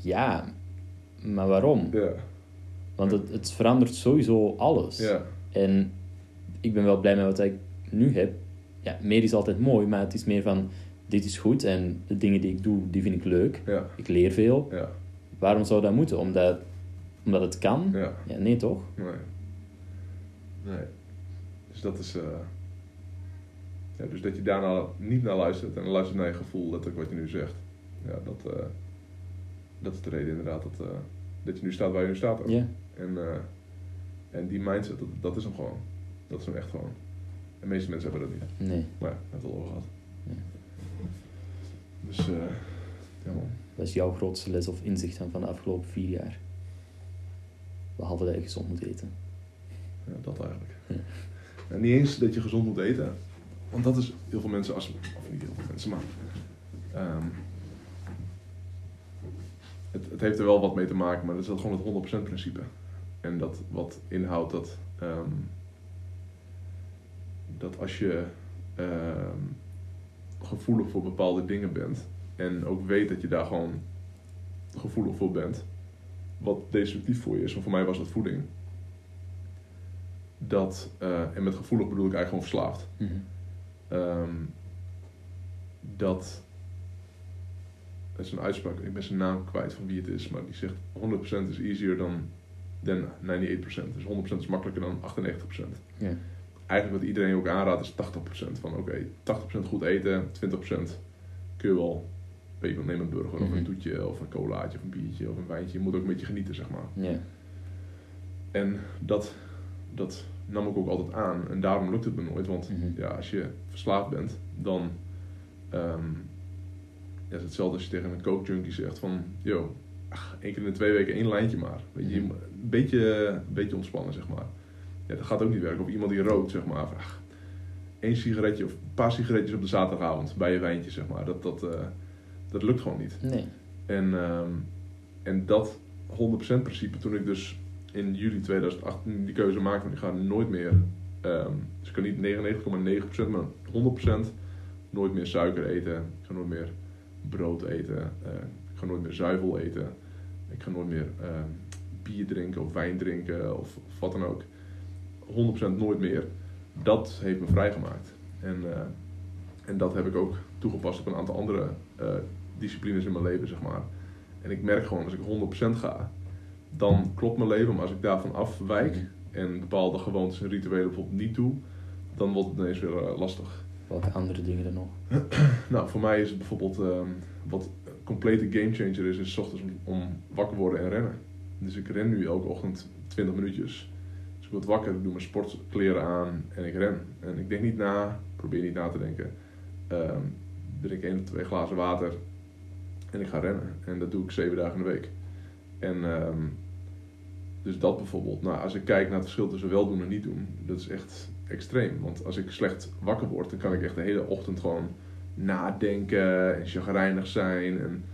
Ja. Maar waarom? Want het, het verandert sowieso alles. En ik ben wel blij met wat ik nu heb. Ja, meer is altijd mooi, maar het is meer van, dit is goed en de dingen die ik doe, die vind ik leuk. Ja. Ik leer veel. Ja. Waarom zou dat moeten? Omdat, omdat het kan? Ja. Ja, nee toch? Nee. Nee. Dus dat is. eh ja, dus dat je daarna niet naar luistert en luistert naar je gevoel, letterlijk wat je nu zegt. Ja, dat, eh, dat is de reden inderdaad dat, eh, dat je nu staat waar je nu staat. Ook. Ja. En, en die mindset, dat, dat is hem gewoon. Dat is hem echt gewoon. En de meeste mensen hebben dat niet. Nee. Maar ja, het al over gehad. Ja. Dus, eh ja man. Wat is jouw grootste les of inzicht dan van de afgelopen vier jaar? Behalve dat je gezond moet eten. Ja, dat eigenlijk. Ja. En niet eens dat je gezond moet eten. Want dat is heel veel mensen, als, of niet heel veel mensen, maar ehm, het, het heeft er wel wat mee te maken, maar dat is dat gewoon het 100% principe. En dat wat inhoudt dat, ehm, dat als je ehm, gevoelig voor bepaalde dingen bent en ook weet dat je daar gewoon gevoelig voor bent, wat destructief voor je is, want voor mij was dat voeding dat, eh, en met gevoelig bedoel ik eigenlijk gewoon verslaafd, Mhm. ehm, dat is een uitspraak, ik ben zijn naam kwijt van wie het is, maar die zegt 100% is easier dan than 98%. Dus 100% is makkelijker dan 98%. Ja. Eigenlijk wat iedereen ook aanraadt is 80%. Van oké, 80% goed eten, 20% kun je wel, weet je, neem een burger of Mhm. een toetje of een colaatje of een biertje of een wijntje. Je moet ook een beetje genieten, zeg maar. En dat, dat nam ik ook altijd aan. En daarom lukt het me nooit. Want Mhm. ja, als je verslaafd bent, dan ehm, ja, is het hetzelfde als je tegen een coke junkie zegt van... Yo, ach, één keer in de twee weken één lijntje maar. Weet je, Mhm. een beetje, een beetje ontspannen, zeg maar. Ja, dat gaat ook niet werken. Of iemand die rookt, zeg maar. Ach, één sigaretje of een paar sigaretjes op de zaterdagavond bij je wijntje, zeg maar. Dat, dat, eh, dat lukt gewoon niet. Nee. En, ehm, en dat 100% principe, toen ik dus in juli 2018 die keuze maakte, van ik ga nooit meer, ehm, dus ik kan niet 99,9%, maar 100% nooit meer suiker eten. Ik ga nooit meer brood eten. eh, ik ga nooit meer zuivel eten. Ik ga nooit meer ehm, bier drinken of wijn drinken of, of wat dan ook. 100% nooit meer. Dat heeft me vrijgemaakt. En, eh, en dat heb ik ook toegepast op een aantal andere eh, disciplines in mijn leven, zeg maar. En ik merk gewoon, als ik 100% ga, dan klopt mijn leven. Maar als ik daarvan afwijk en bepaalde gewoontes en rituelen bijvoorbeeld niet doe, dan wordt het ineens weer eh, lastig. Welke andere dingen dan nog? Nou, voor mij is het bijvoorbeeld ehm, wat een complete gamechanger is, is 's ochtends om, om wakker worden en rennen. Dus ik ren nu elke ochtend 20 minuutjes. Dus ik word wakker, ik doe mijn sportkleren aan en ik ren. En ik denk niet na, probeer niet na te denken. Ehm drink één of twee glazen water en ik ga rennen. En dat doe ik zeven dagen in de week. En ehm, dus dat bijvoorbeeld. Nou, als ik kijk naar het verschil tussen wel doen en niet doen, dat is echt extreem. Want als ik slecht wakker word, dan kan ik echt de hele ochtend gewoon nadenken en chagrijnig zijn en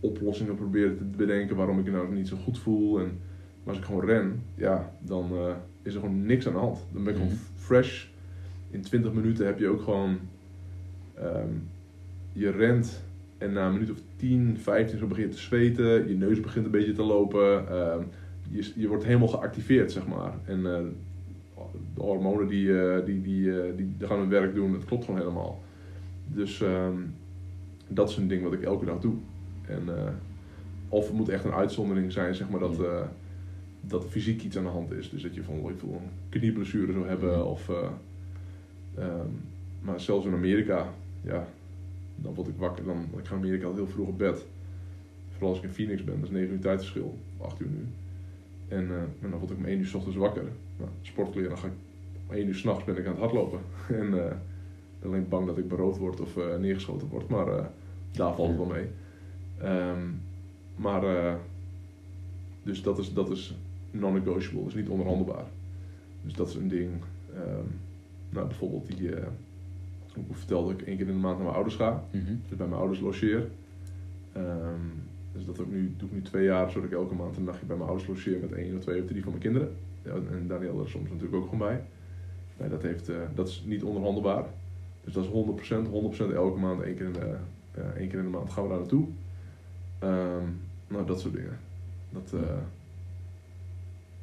oplossingen proberen te bedenken waarom ik nou niet zo goed voel. En, maar als ik gewoon ren, ja, dan eh, is er gewoon niks aan de hand. Dan ben ik gewoon Mhm. fresh. In 20 minuten heb je ook gewoon, ehm, je rent en na een minuut of 10, 15 zo begin je te zweten, je neus begint een beetje te lopen. ehm, je, je wordt helemaal geactiveerd, zeg maar. En eh, de hormonen die, eh, die, die, eh, die, gaan hun werk doen, dat klopt gewoon helemaal. Dus ehm, dat is een ding wat ik elke dag doe. En, of het moet echt een uitzondering zijn, zeg maar, dat, dat fysiek iets aan de hand is. Dus dat je van ik wil een knieblessure zou hebben. Of, eh, ehm, maar zelfs in Amerika, ja, dan word ik wakker. Dan, ik ga Amerika al heel vroeg op bed. Vooral als ik in Phoenix ben, dat is 9 uur tijdverschil, 8 uur nu. En, eh, en dan word ik om 1 uur 's ochtends wakker. Nou, sportkleren, dan ga ik om 1 uur s'nachts ben ik aan het hardlopen. en eh, ik ben alleen bang dat ik beroofd word of eh, neergeschoten word, maar eh, daar valt het wel mee. Ehm, maar, eh, dus dat is, dat is non-negotiable, dat is niet onderhandelbaar. Dus dat is een ding. Ehm, nou, bijvoorbeeld die, eh, ik vertelde dat ik één keer in de maand naar mijn ouders ga. Mhm. Dus bij mijn ouders logeer. Ehm, dus dat ook nu, doe ik nu twee jaar, zodat ik elke maand een nachtje bij mijn ouders logeer met één of twee of drie van mijn kinderen. Ja, en Daniel er soms natuurlijk ook gewoon bij. Nee, dat, heeft, eh, dat is niet onderhandelbaar. Dus dat is 100%, 100% elke maand, één keer in de, eh, één keer in de maand gaan we daar naartoe. Ehm, nou, dat soort dingen. Dat, eh,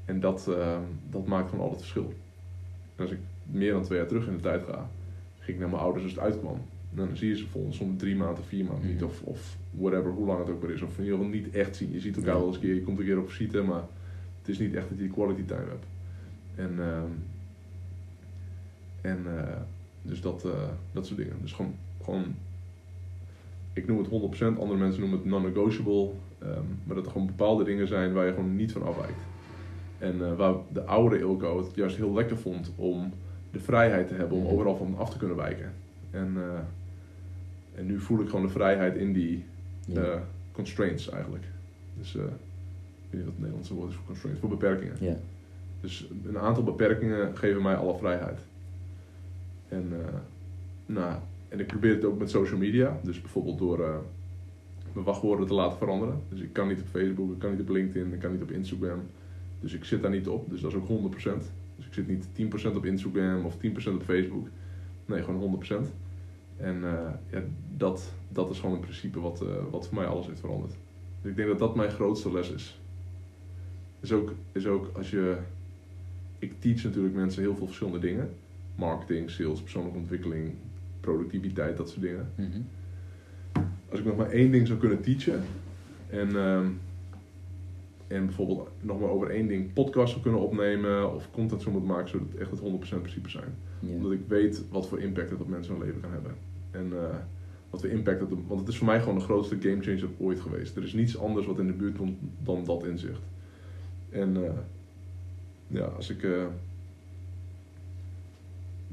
en dat, ehm, dat maakt gewoon altijd verschil. En als ik meer dan twee jaar terug in de tijd ga, ging ik naar mijn ouders als het uitkwam. En dan zie je ze volgens soms drie maanden, vier maanden niet, Mhm. of, of whatever, hoe lang het ook maar is. Of in ieder geval niet echt zien. Je ziet elkaar wel eens een keer, je komt een keer op visite, maar het is niet echt dat je die quality time hebt. En, ehm, en eh, dus dat, eh, dat soort dingen. Dus gewoon, gewoon, ik noem het 100%, andere mensen noemen het non-negotiable. ehm, maar dat er gewoon bepaalde dingen zijn waar je gewoon niet van afwijkt. En eh, waar de oude Ilko het juist heel lekker vond om de vrijheid te hebben om Mhm. overal van af te kunnen wijken. En, eh, en nu voel ik gewoon de vrijheid in die Ja. eh, constraints eigenlijk. Dus eh, ik weet niet wat het Nederlandse woord is voor constraints, voor beperkingen. ja. Dus een aantal beperkingen geven mij alle vrijheid. En, nou, en ik probeer het ook met social media. Dus bijvoorbeeld door mijn wachtwoorden te laten veranderen. Dus ik kan niet op Facebook, ik kan niet op LinkedIn, ik kan niet op Instagram. Dus ik zit daar niet op. Dus dat is ook 100%. Dus ik zit niet 10% op Instagram of 10% op Facebook. Nee, gewoon 100%. En eh, ja, dat, dat is gewoon in principe wat, eh, wat voor mij alles heeft veranderd. Dus ik denk dat dat mijn grootste les is. Is ook, is ook als je. Ik teach natuurlijk mensen heel veel verschillende dingen: marketing, sales, persoonlijke ontwikkeling, productiviteit, dat soort dingen. Mhm. als ik nog maar één ding zou kunnen teachen en, ehm, en bijvoorbeeld nog maar over één ding podcast zou kunnen opnemen of content zou moeten maken, zou het echt het 100% principe zijn. Omdat ik weet wat voor impact het op mensen hun leven kan hebben. En eh, wat voor impact het, want het is voor mij gewoon de grootste gamechanger ooit geweest. Er is niets anders wat in de buurt komt dan dat inzicht. En eh, ja, als ik eh,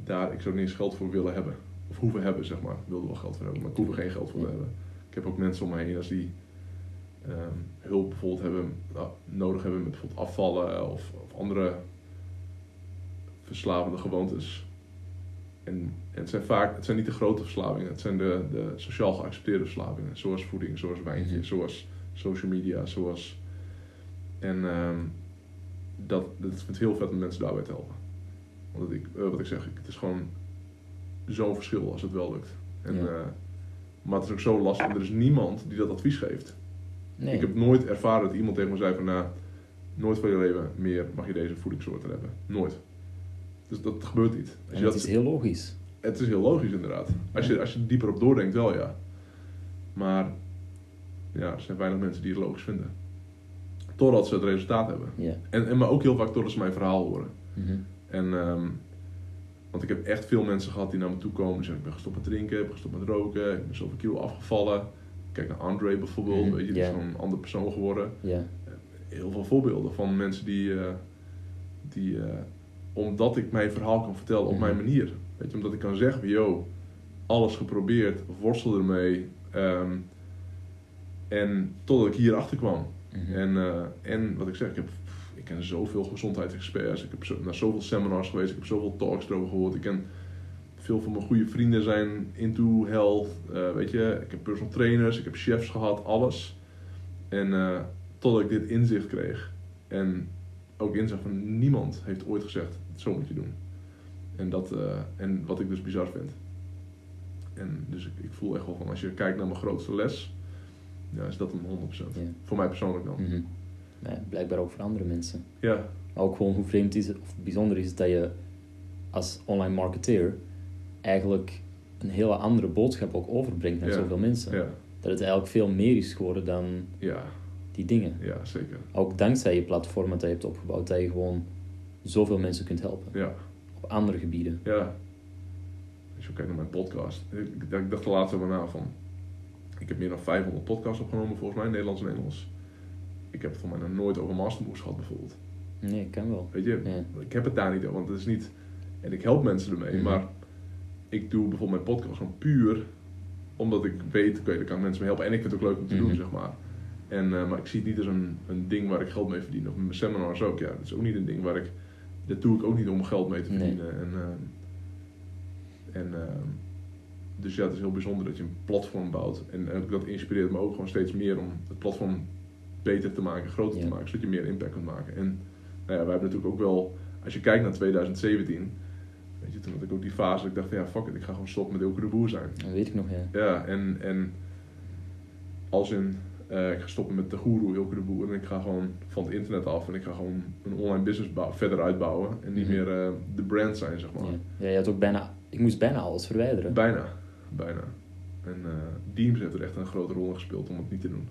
daar, ik zou er niet eens geld voor willen hebben. Of hoeven hebben, zeg maar. Ik wilde wel geld voor hebben, maar ik hoef er geen geld voor te hebben. Ik heb ook mensen om me heen als die ehm, hulp bijvoorbeeld hebben, nodig hebben met bijvoorbeeld afvallen of, of andere verslavende gewoontes. En, en het zijn vaak, het zijn niet de grote verslavingen, het zijn de, de sociaal geaccepteerde verslavingen. Zoals voeding, zoals wijntje, Mhm. zoals social media, zoals... En ehm, dat, dat is het heel vet om mensen daarbij te helpen. Want ik, eh, wat ik zeg, het is gewoon zo'n verschil als het wel lukt. En, Ja. eh, maar het is ook zo lastig, er is niemand die dat advies geeft. Nee. Ik heb nooit ervaren dat iemand tegen me zei van, nou, nooit van je leven meer mag je deze voedingssoorten hebben. Nooit. Dus dat gebeurt niet. Als En je het dat, is heel logisch. het is heel logisch inderdaad. Als je, als je er dieper op doordenkt, wel ja. Maar ja, er zijn weinig mensen die het logisch vinden. Totdat ze het resultaat hebben. En, en maar ook heel vaak totdat ze mijn verhaal horen. Mhm. En, ehm, want ik heb echt veel mensen gehad die naar me toe komen. Die zeggen, ik ben gestopt met drinken, ik ben gestopt met roken, ik ben zoveel kilo afgevallen. Kijk naar Andre bijvoorbeeld, Mhm, weet je, die is zo'n andere persoon geworden. Heel veel voorbeelden van mensen die, eh, die eh, omdat ik mijn verhaal kan vertellen op Mhm. mijn manier. Weet je, omdat ik kan zeggen, yo, alles geprobeerd, worstel ermee. ehm, en totdat ik hierachter kwam. Mhm. En, eh, en wat ik zeg, ik, heb, ik ken zoveel gezondheidsexperts. Ik heb zo, naar zoveel seminars geweest. Ik heb zoveel talks erover gehoord. Ik ken veel van mijn goede vrienden zijn into health. eh, weet je, ik heb personal trainers, ik heb chefs gehad, alles. En eh, totdat ik dit inzicht kreeg. En ook inzicht van niemand heeft ooit gezegd, zo moet je doen. En, dat, eh, en wat ik dus bizar vind. En dus ik, ik voel echt wel van, als je kijkt naar mijn grootste les, ja, is dat een 100%. Ja. Voor mij persoonlijk dan. Maar ja, blijkbaar ook voor andere mensen. Ja, Maar ook gewoon hoe vreemd is het, of bijzonder is het dat je als online marketeer eigenlijk een hele andere boodschap ook overbrengt naar Ja. zoveel mensen. ja, Dat het eigenlijk veel meer is geworden dan ja, die dingen. ja, zeker. Ook dankzij je platform dat je hebt opgebouwd, dat je gewoon zoveel mensen kunt helpen. Ja, Op andere gebieden. ja. Als je kijkt naar mijn podcast. Ik, ik dacht er laatst over na van... Ik heb meer dan 500 podcasts opgenomen volgens mij, Nederlands en Engels. Ik heb het voor mij nog nooit over mastermoves gehad bijvoorbeeld. Nee, kan wel. Weet je, Ja. ik heb het daar niet over, want het is niet... En ik help mensen ermee, Mhm. maar ik doe bijvoorbeeld mijn podcast gewoon puur omdat ik weet, oké, daar kan ik mensen mee helpen. En ik vind het ook leuk om te doen, Mhm. zeg maar. En, eh, maar ik zie het niet als een, een ding waar ik geld mee verdien. Of mijn seminars ook, ja. Dat is ook niet een ding waar ik... Dat doe ik ook niet om geld mee te Nee. verdienen. En, ehm, en, ehm, dus ja, het is heel bijzonder dat je een platform bouwt. En eh, dat inspireert me ook gewoon steeds meer om het platform beter te maken, groter Ja. te maken, zodat je meer impact kunt maken. En nou ja, wij hebben natuurlijk ook wel, als je kijkt naar 2017, weet je, toen had ik ook die fase dat ik dacht, ja, fuck it, ik ga gewoon stoppen met Ilke de Boer zijn. Dat weet ik nog, ja. Ja, en, en als in, eh, ik ga stoppen met de goeroe Ilke de Boer en ik ga gewoon van het internet af en ik ga gewoon een online business verder uitbouwen en niet Mhm. meer eh, de brand zijn, zeg maar. ja. Ja, je had ook bijna... Ik moest bijna alles verwijderen. Bijna, bijna. En eh Deems heeft er echt een grote rol in gespeeld om het niet te doen.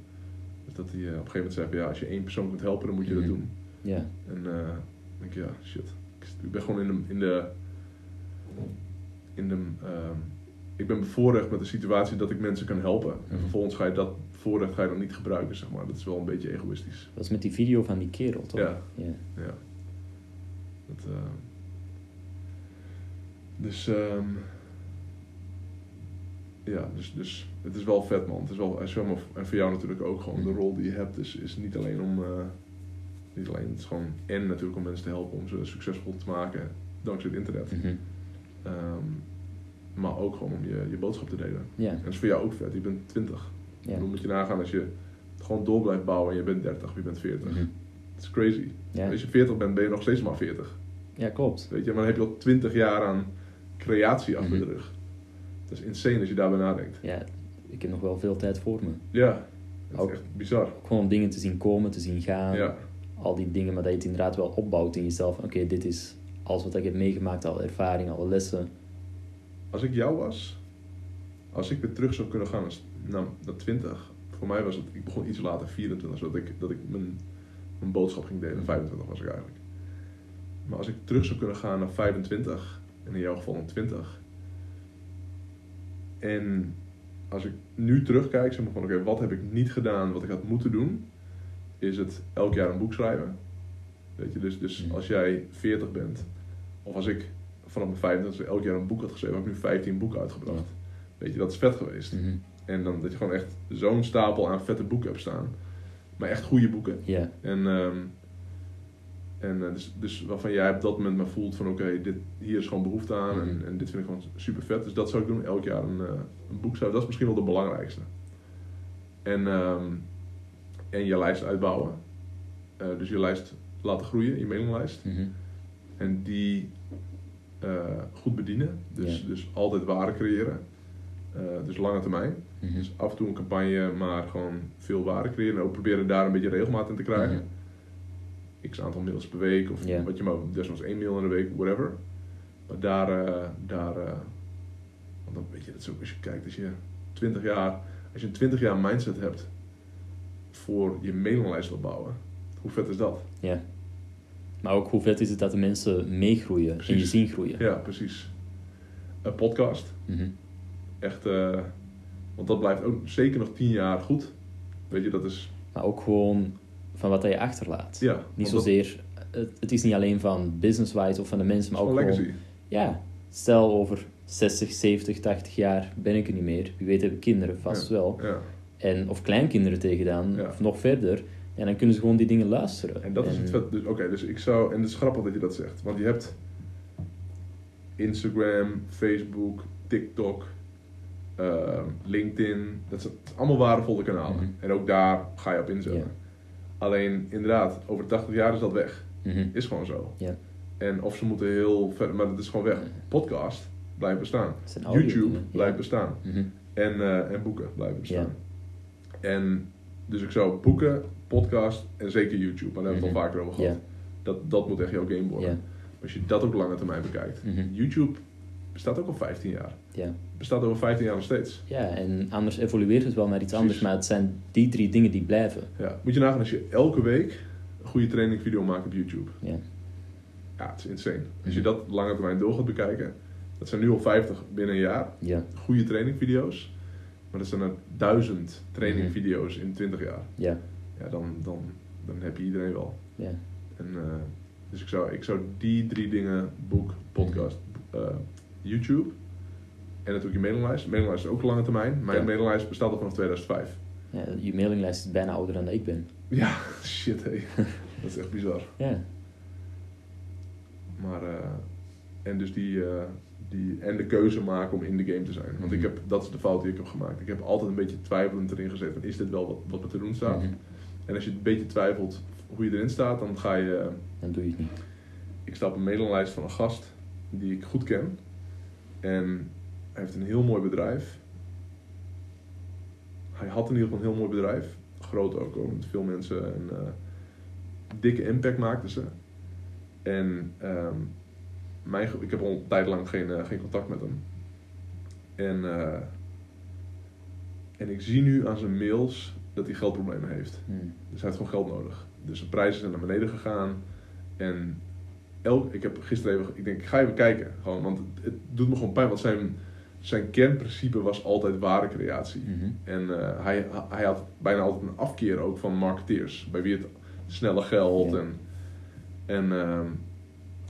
Dus dat hij eh, op een gegeven moment zei van ja, als je één persoon kunt helpen, dan moet je Mhm. dat doen. Ja. En dan denk ik, ja, shit. Ik, ik ben gewoon in de. In de, in de ehm, ik ben bevoorrecht met de situatie dat ik mensen kan helpen. En Mhm. vervolgens ga je dat voorrecht ga je dan niet gebruiken, zeg maar. Dat is wel een beetje egoïstisch. Dat is met die video van die kerel, toch? Ja. ja. Ja. Dat, eh, dus, ehm, ja, dus, dus het is wel vet, man. Het is wel, en zo- maar- en voor jou natuurlijk ook gewoon. De rol die je hebt is, is niet alleen om, eh, niet alleen, het is gewoon, en natuurlijk om mensen te helpen om ze succesvol te maken dankzij het internet. Mhm. Ehm, maar ook gewoon om je, je boodschap te delen. Ja. En dat is voor jou ook vet. Je bent 20. Ja. Dan moet je nagaan als je gewoon door blijft bouwen en je bent 30, je bent 40. Mhm. Het is crazy. Ja. Als je 40 bent, ben je nog steeds maar 40. ja, klopt. Weet je, maar dan heb je al 20 jaar aan creatie achter Mhm. de rug. Dat is insane als je daarbij nadenkt. Ja, ik heb nog wel veel tijd voor me. Ja, Ook- is echt bizar. Ook gewoon om dingen te zien komen, te zien gaan. Ja, Al die dingen, maar dat je het inderdaad wel opbouwt in jezelf. Oké, dit is alles wat ik heb meegemaakt, alle ervaringen, alle lessen. als ik jou was, als ik weer terug zou kunnen gaan naar, naar, naar 20, voor mij was het, ik begon iets later, 24, zodat ik, dat ik mijn, mijn boodschap ging delen. 25 was ik eigenlijk. Maar als ik terug zou kunnen gaan naar 25, en in jouw geval naar 20, en als ik nu terugkijk, zeg maar van oké, wat heb ik niet gedaan wat ik had moeten doen, is het elk jaar een boek schrijven. Weet je, dus, dus Mhm. als jij 40 bent, of als ik vanaf mijn 25 elk jaar een boek had geschreven, heb ik nu 15 boeken uitgebracht. Weet je, dat is vet geweest. Mhm. En dan dat je gewoon echt zo'n stapel aan vette boeken hebt staan. Maar echt goede boeken. Ja. En, ehm, en eh, dus, dus waarvan jij op dat moment maar voelt van oké, dit hier is gewoon behoefte aan en, Mhm. en dit vind ik gewoon super vet. Dus dat zou ik doen, elk jaar een, eh, een boek schrijven. Dat is misschien wel de belangrijkste. En, ehm, en je lijst uitbouwen. Eh, dus je lijst laten groeien, je mailinglijst. Mhm. En die goed bedienen. Dus, Ja. dus altijd waarde creëren. Eh, dus lange termijn. Mhm. Dus af en toe een campagne, maar gewoon veel waarde creëren. En ook proberen daar een beetje regelmaat in te krijgen. Mhm. X aantal mails per week, of wat je maar, desnoods één mail in de week, whatever. Maar daar, eh, daar eh, want dan weet je, dat is ook als je kijkt, als je 20 jaar, als je een 20 jaar mindset hebt voor je mailinglijst opbouwen, hoe vet is dat? Ja. Maar ook hoe vet is het dat de mensen meegroeien en je zien groeien. Ja, precies. Een podcast, Mhm. echt, eh, want dat blijft ook zeker nog 10 jaar goed. Weet je, dat is, Maar ook gewoon van wat je achterlaat. ja. Niet dat zozeer, het, het is niet alleen van business-wise of van de mensen, maar ook gewoon legacy. ja, stel over 60, 70, 80 jaar ben ik er niet meer. Wie weet heb ik kinderen, vast wel. Ja. En, of kleinkinderen tegen dan, Ja. of nog verder. En dan kunnen ze gewoon die dingen luisteren. En dat is het vet. Dus, Oké, dus ik zou. En het is grappig dat je dat zegt. Want je hebt Instagram, Facebook, TikTok, eh, LinkedIn. Dat zijn allemaal waardevolle kanalen. Mhm. En ook daar ga je op inzetten. Ja. Alleen inderdaad, over 80 jaar is dat weg. Mhm. Is gewoon zo. En of ze moeten heel ver, maar dat is gewoon weg. Mhm. Podcast blijft bestaan. YouTube blijft bestaan. En, eh, en boeken blijven bestaan. En dus ik zou boeken, podcast en zeker YouTube. Maar daar hebben we het al Mhm. vaker over gehad. Dat, dat moet echt jouw game worden. Als je dat ook lange termijn bekijkt. Mhm. YouTube bestaat ook al 15 jaar. Ja. Bestaat over 15 jaar nog steeds. ja, en anders evolueert het wel naar iets Precies. anders, maar het zijn die drie dingen die blijven. Ja. Moet je nagaan als je elke week een goede trainingvideo maakt op YouTube. Ja. Ja, het is insane. Als je Mhm. dat lange termijn door gaat bekijken. Dat zijn nu al 50 binnen een jaar. Ja. Goede trainingvideo's. Maar dat zijn er duizend trainingvideo's in 20 jaar. Ja. Ja, dan, dan, dan heb je iedereen wel. Ja. En, eh, dus ik zou, ik zou die drie dingen, boek, podcast, eh, YouTube en natuurlijk je mailinglijst. Mailinglijst is ook lange termijn. Mijn Ja. mailinglijst bestaat al vanaf 2005. ja. Je mailinglijst is bijna ouder dan ik ben. Ja, shit hé. dat is echt bizar. Ja. Maar, eh, en dus die, die, en de keuze maken om in de game te zijn. Want ik heb, dat is de fout die ik heb gemaakt. Ik heb altijd een beetje twijfelend erin gezet van is dit wel wat, wat te doen staat? Mhm. En als je een beetje twijfelt hoe je erin staat, dan ga je... Dan doe je het niet. ik sta op een mailinglijst van een gast die ik goed ken. En hij heeft een heel mooi bedrijf. Hij had in ieder geval een heel mooi bedrijf. Groot ook, met veel mensen. En eh, dikke impact maakten ze. En ehm, mijn, ik heb al een tijd lang geen, eh, geen contact met hem. En, eh, en ik zie nu aan zijn mails dat hij geldproblemen heeft. Mhm. Dus hij heeft gewoon geld nodig. Dus de prijzen zijn naar beneden gegaan. En elk, ik heb gisteren even, ik denk, ik ga even kijken. Gewoon, want het, doet me gewoon pijn. Want zijn, zijn kernprincipe was altijd waardecreatie. Mhm. En eh, hij, hij had bijna altijd een afkeer ook van marketeers. Bij wie het snelle geld. En, en, ehm,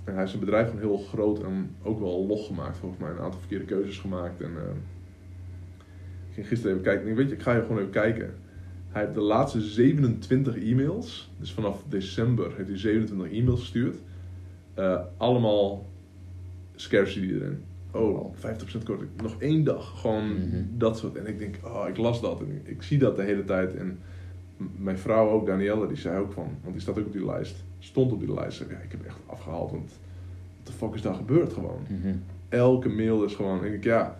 en hij heeft zijn bedrijf gewoon heel groot en ook wel log gemaakt. Volgens mij een aantal verkeerde keuzes gemaakt. En ehm, ik ging gisteren even kijken. Ik denk, weet je, ik ga even gewoon even kijken. Hij heeft de laatste 27 e-mails, dus vanaf december heeft hij 27 e-mails gestuurd. Eh, allemaal scarcity erin. Oh, Wow. 50% korting. Nog één dag. Gewoon Mhm. dat soort. En ik denk, oh, ik las dat en ik, ik zie dat de hele tijd. En mijn vrouw ook, Danielle, die zei ook van, want die staat ook op die lijst. Stond op die lijst. Ja, ik heb echt afgehaald, want wat de fuck is daar gebeurd gewoon? Mhm. elke mail is gewoon, denk ik, ja,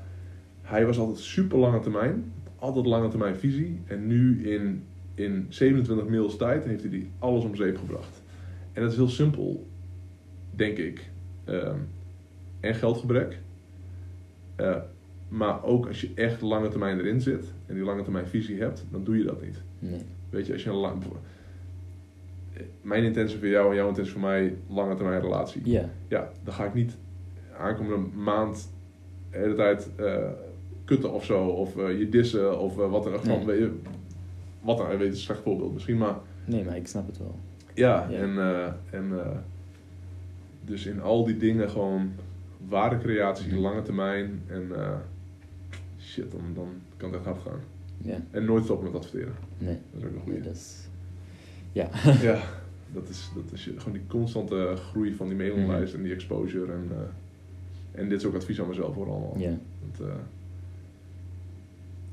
hij was altijd super lange termijn, altijd lange termijn visie. En nu in, in 27 mails tijd heeft hij die alles om zeep gebracht. En dat is heel simpel, denk ik. Ehm, en geldgebrek. Eh, Maar ook als je echt lange termijn erin zit en die lange termijn visie hebt, dan doe je dat niet. Nee. Weet je, als je een lang... Mijn intentie voor jou en jouw intentie voor mij, lange termijn relatie. Ja. Ja, dan ga ik niet aankomende maand de hele tijd eh, kutten of zo, of eh, je dissen, of eh, wat. Nee. Weet je, wat dan, weet je, een slecht voorbeeld misschien, maar Nee, maar ik snap het wel. ja, Ja. en, eh, en dus in al die dingen gewoon waardecreatie, Mhm. lange termijn en shit, dan, dan kan het echt hard gaan. Ja. En nooit stoppen met adverteren. Nee. Dat is ook een goede. dat is... Ja. Ja, dat is, dat is gewoon die constante groei van die mailinglijst en die exposure. En, en dit is ook advies aan mezelf voor allemaal. Ja.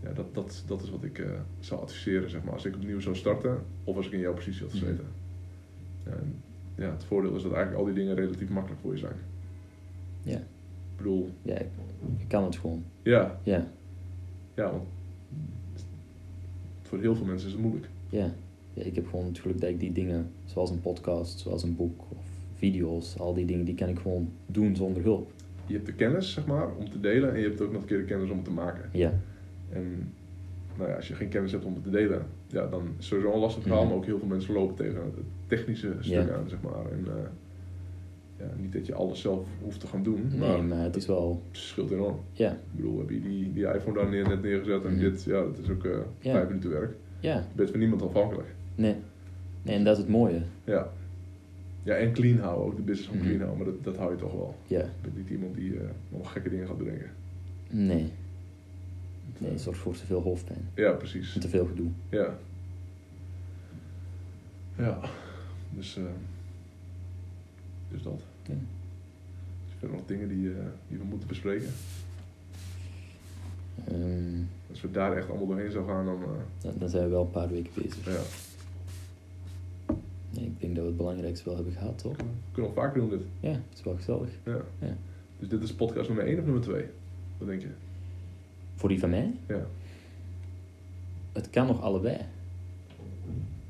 Ja, dat, dat, dat is wat ik eh, zou adviseren, zeg maar. Als ik opnieuw zou starten, of als ik in jouw positie had Mhm. gezeten. Ja, en, ja, het voordeel is dat eigenlijk al die dingen relatief makkelijk voor je zijn. Ja. Ik bedoel, Ja, ik, ik kan het gewoon. ja, Ja. ja, want voor heel veel mensen is het moeilijk. Ja. ja. Ik heb gewoon het geluk dat ik die dingen, zoals een podcast, zoals een boek of video's, al die dingen, die kan ik gewoon doen zonder hulp. Je hebt de kennis, zeg maar, om te delen en je hebt ook nog een keer de kennis om het te maken. Ja. En nou ja, als je geen kennis hebt om het te delen, ja, dan is het sowieso een lastig verhaal. Mhm. Maar ook heel veel mensen lopen tegen het technische stuk Ja. aan, zeg maar. En eh, ja, niet dat je alles zelf hoeft te gaan doen, Nee, maar maar het is wel... het scheelt enorm. Ja. Ik bedoel, heb je die, die iPhone daar neer, net neergezet en Mhm. dit, ja, dat is ook eh Ja. vijf minuten werk. Ja. Je bent van niemand afhankelijk. Nee. Nee, en dat is het mooie. Ja. Ja, en clean houden, ook de business van Mhm. clean houden, maar dat, dat hou je toch wel. Ja. Je bent niet iemand die nog gekke dingen gaat bedenken. Nee. Het zorgt voor te veel hoofdpijn. ja, precies. En te veel gedoe. Ja. Ja. Dus, eh dus dat. Ja. Er verder nog dingen die, eh, die we moeten bespreken? Ehm, Als we daar echt allemaal doorheen zou gaan, dan... eh, dan, dan zijn we wel een paar weken bezig. ja. Nee, ik denk dat we het belangrijkste wel hebben gehad, toch? We kunnen we vaker doen dit. Ja, het is wel gezellig. Ja. Ja. Dus dit is podcast nummer 1 of nummer 2? Wat denk je? Voor die van mij, Ja. het kan nog allebei.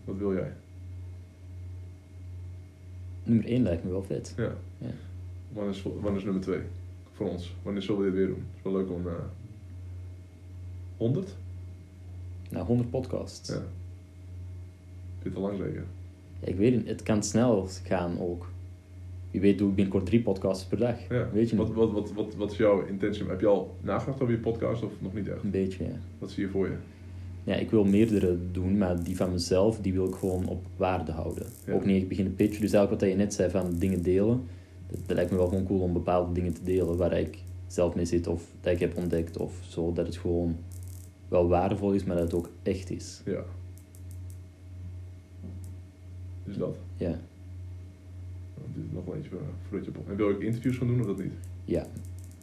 Wat wil jij? Nummer 1 lijkt me wel vet. Ja. Ja. Wanneer is, wanneer is nummer 2? Voor ons. Wanneer zullen we dit weer doen? Het is wel leuk om... eh 100? Nou, 100 podcasts. Ja. Vind je het te lang zeker? Ja, ik weet niet, het kan snel gaan ook. Wie weet doe ik binnenkort drie podcasts per dag. Ja. Weet je wat, wat, wat, wat, wat is jouw intentie? Heb je al nagedacht over je podcast of nog niet echt? Een beetje, ja. Wat zie je voor je? Ja, ik wil meerdere doen, maar die van mezelf, die wil ik gewoon op waarde houden. Ja. Ook niet echt beginnen pitchen. Dus eigenlijk wat je net zei van dingen delen. Dat, dat lijkt me wel gewoon cool om bepaalde dingen te delen waar ik zelf mee zit of dat ik heb ontdekt of zo. Dat het gewoon wel waardevol is, maar dat het ook echt is. Ja. Dus dat. Ja, Het nog wel voor- voordat je... En wil je ook interviews gaan doen of dat niet? ja.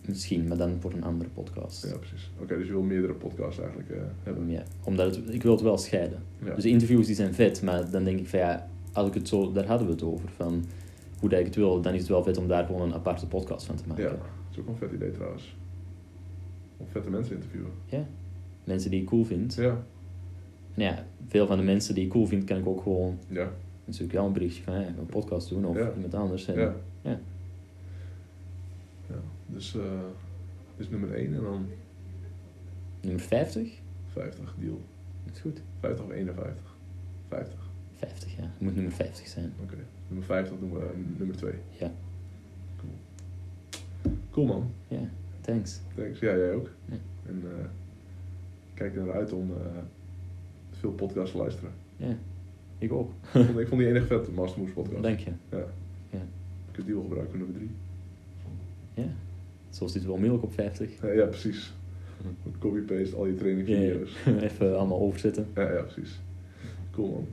misschien, maar dan voor een andere podcast. Ja, precies. Oké, dus je wil meerdere podcasts eigenlijk eh, hebben. Ja, omdat het, ik wil het wel scheiden. Ja. Dus interviews die zijn vet, maar dan denk ik van ja, als ik het zo, daar hadden we het over. Van hoe dat ik het wil, dan is het wel vet om daar gewoon een aparte podcast van te maken. ja, dat is ook een vet idee trouwens. Om vette mensen interviewen. Ja. Mensen die ik cool vind. Ja. En ja, veel van de mensen die ik cool vind, kan ik ook gewoon Ja. Natuurlijk jou een berichtje van een podcast doen of Ja. iemand anders. En, Ja. ja. ja. Dus, eh dus nummer 1 en dan Nummer 50? 50, deal. Dat is goed. 50 of 51? 50. 50, ja. Het moet nummer 50 zijn. Oké. Nummer 50 doen we eh, nummer 2. Ja. Cool. Cool man. Ja, thanks. Thanks. Ja, jij ook. Ja. En eh kijk er naar uit om eh, veel podcasts te luisteren. Ja, ik ook. ik, vond, ik vond die enige vet, Mastermoves podcast. Dank je. Ja. Ja. Ik heb die wel gebruikt nummer 3. Ja. Zo zit wel makkelijk op 50. Ja, ja, precies. Copy-paste al je Ja, trainingvideo's. Even allemaal overzetten. Ja, ja, precies. Cool man.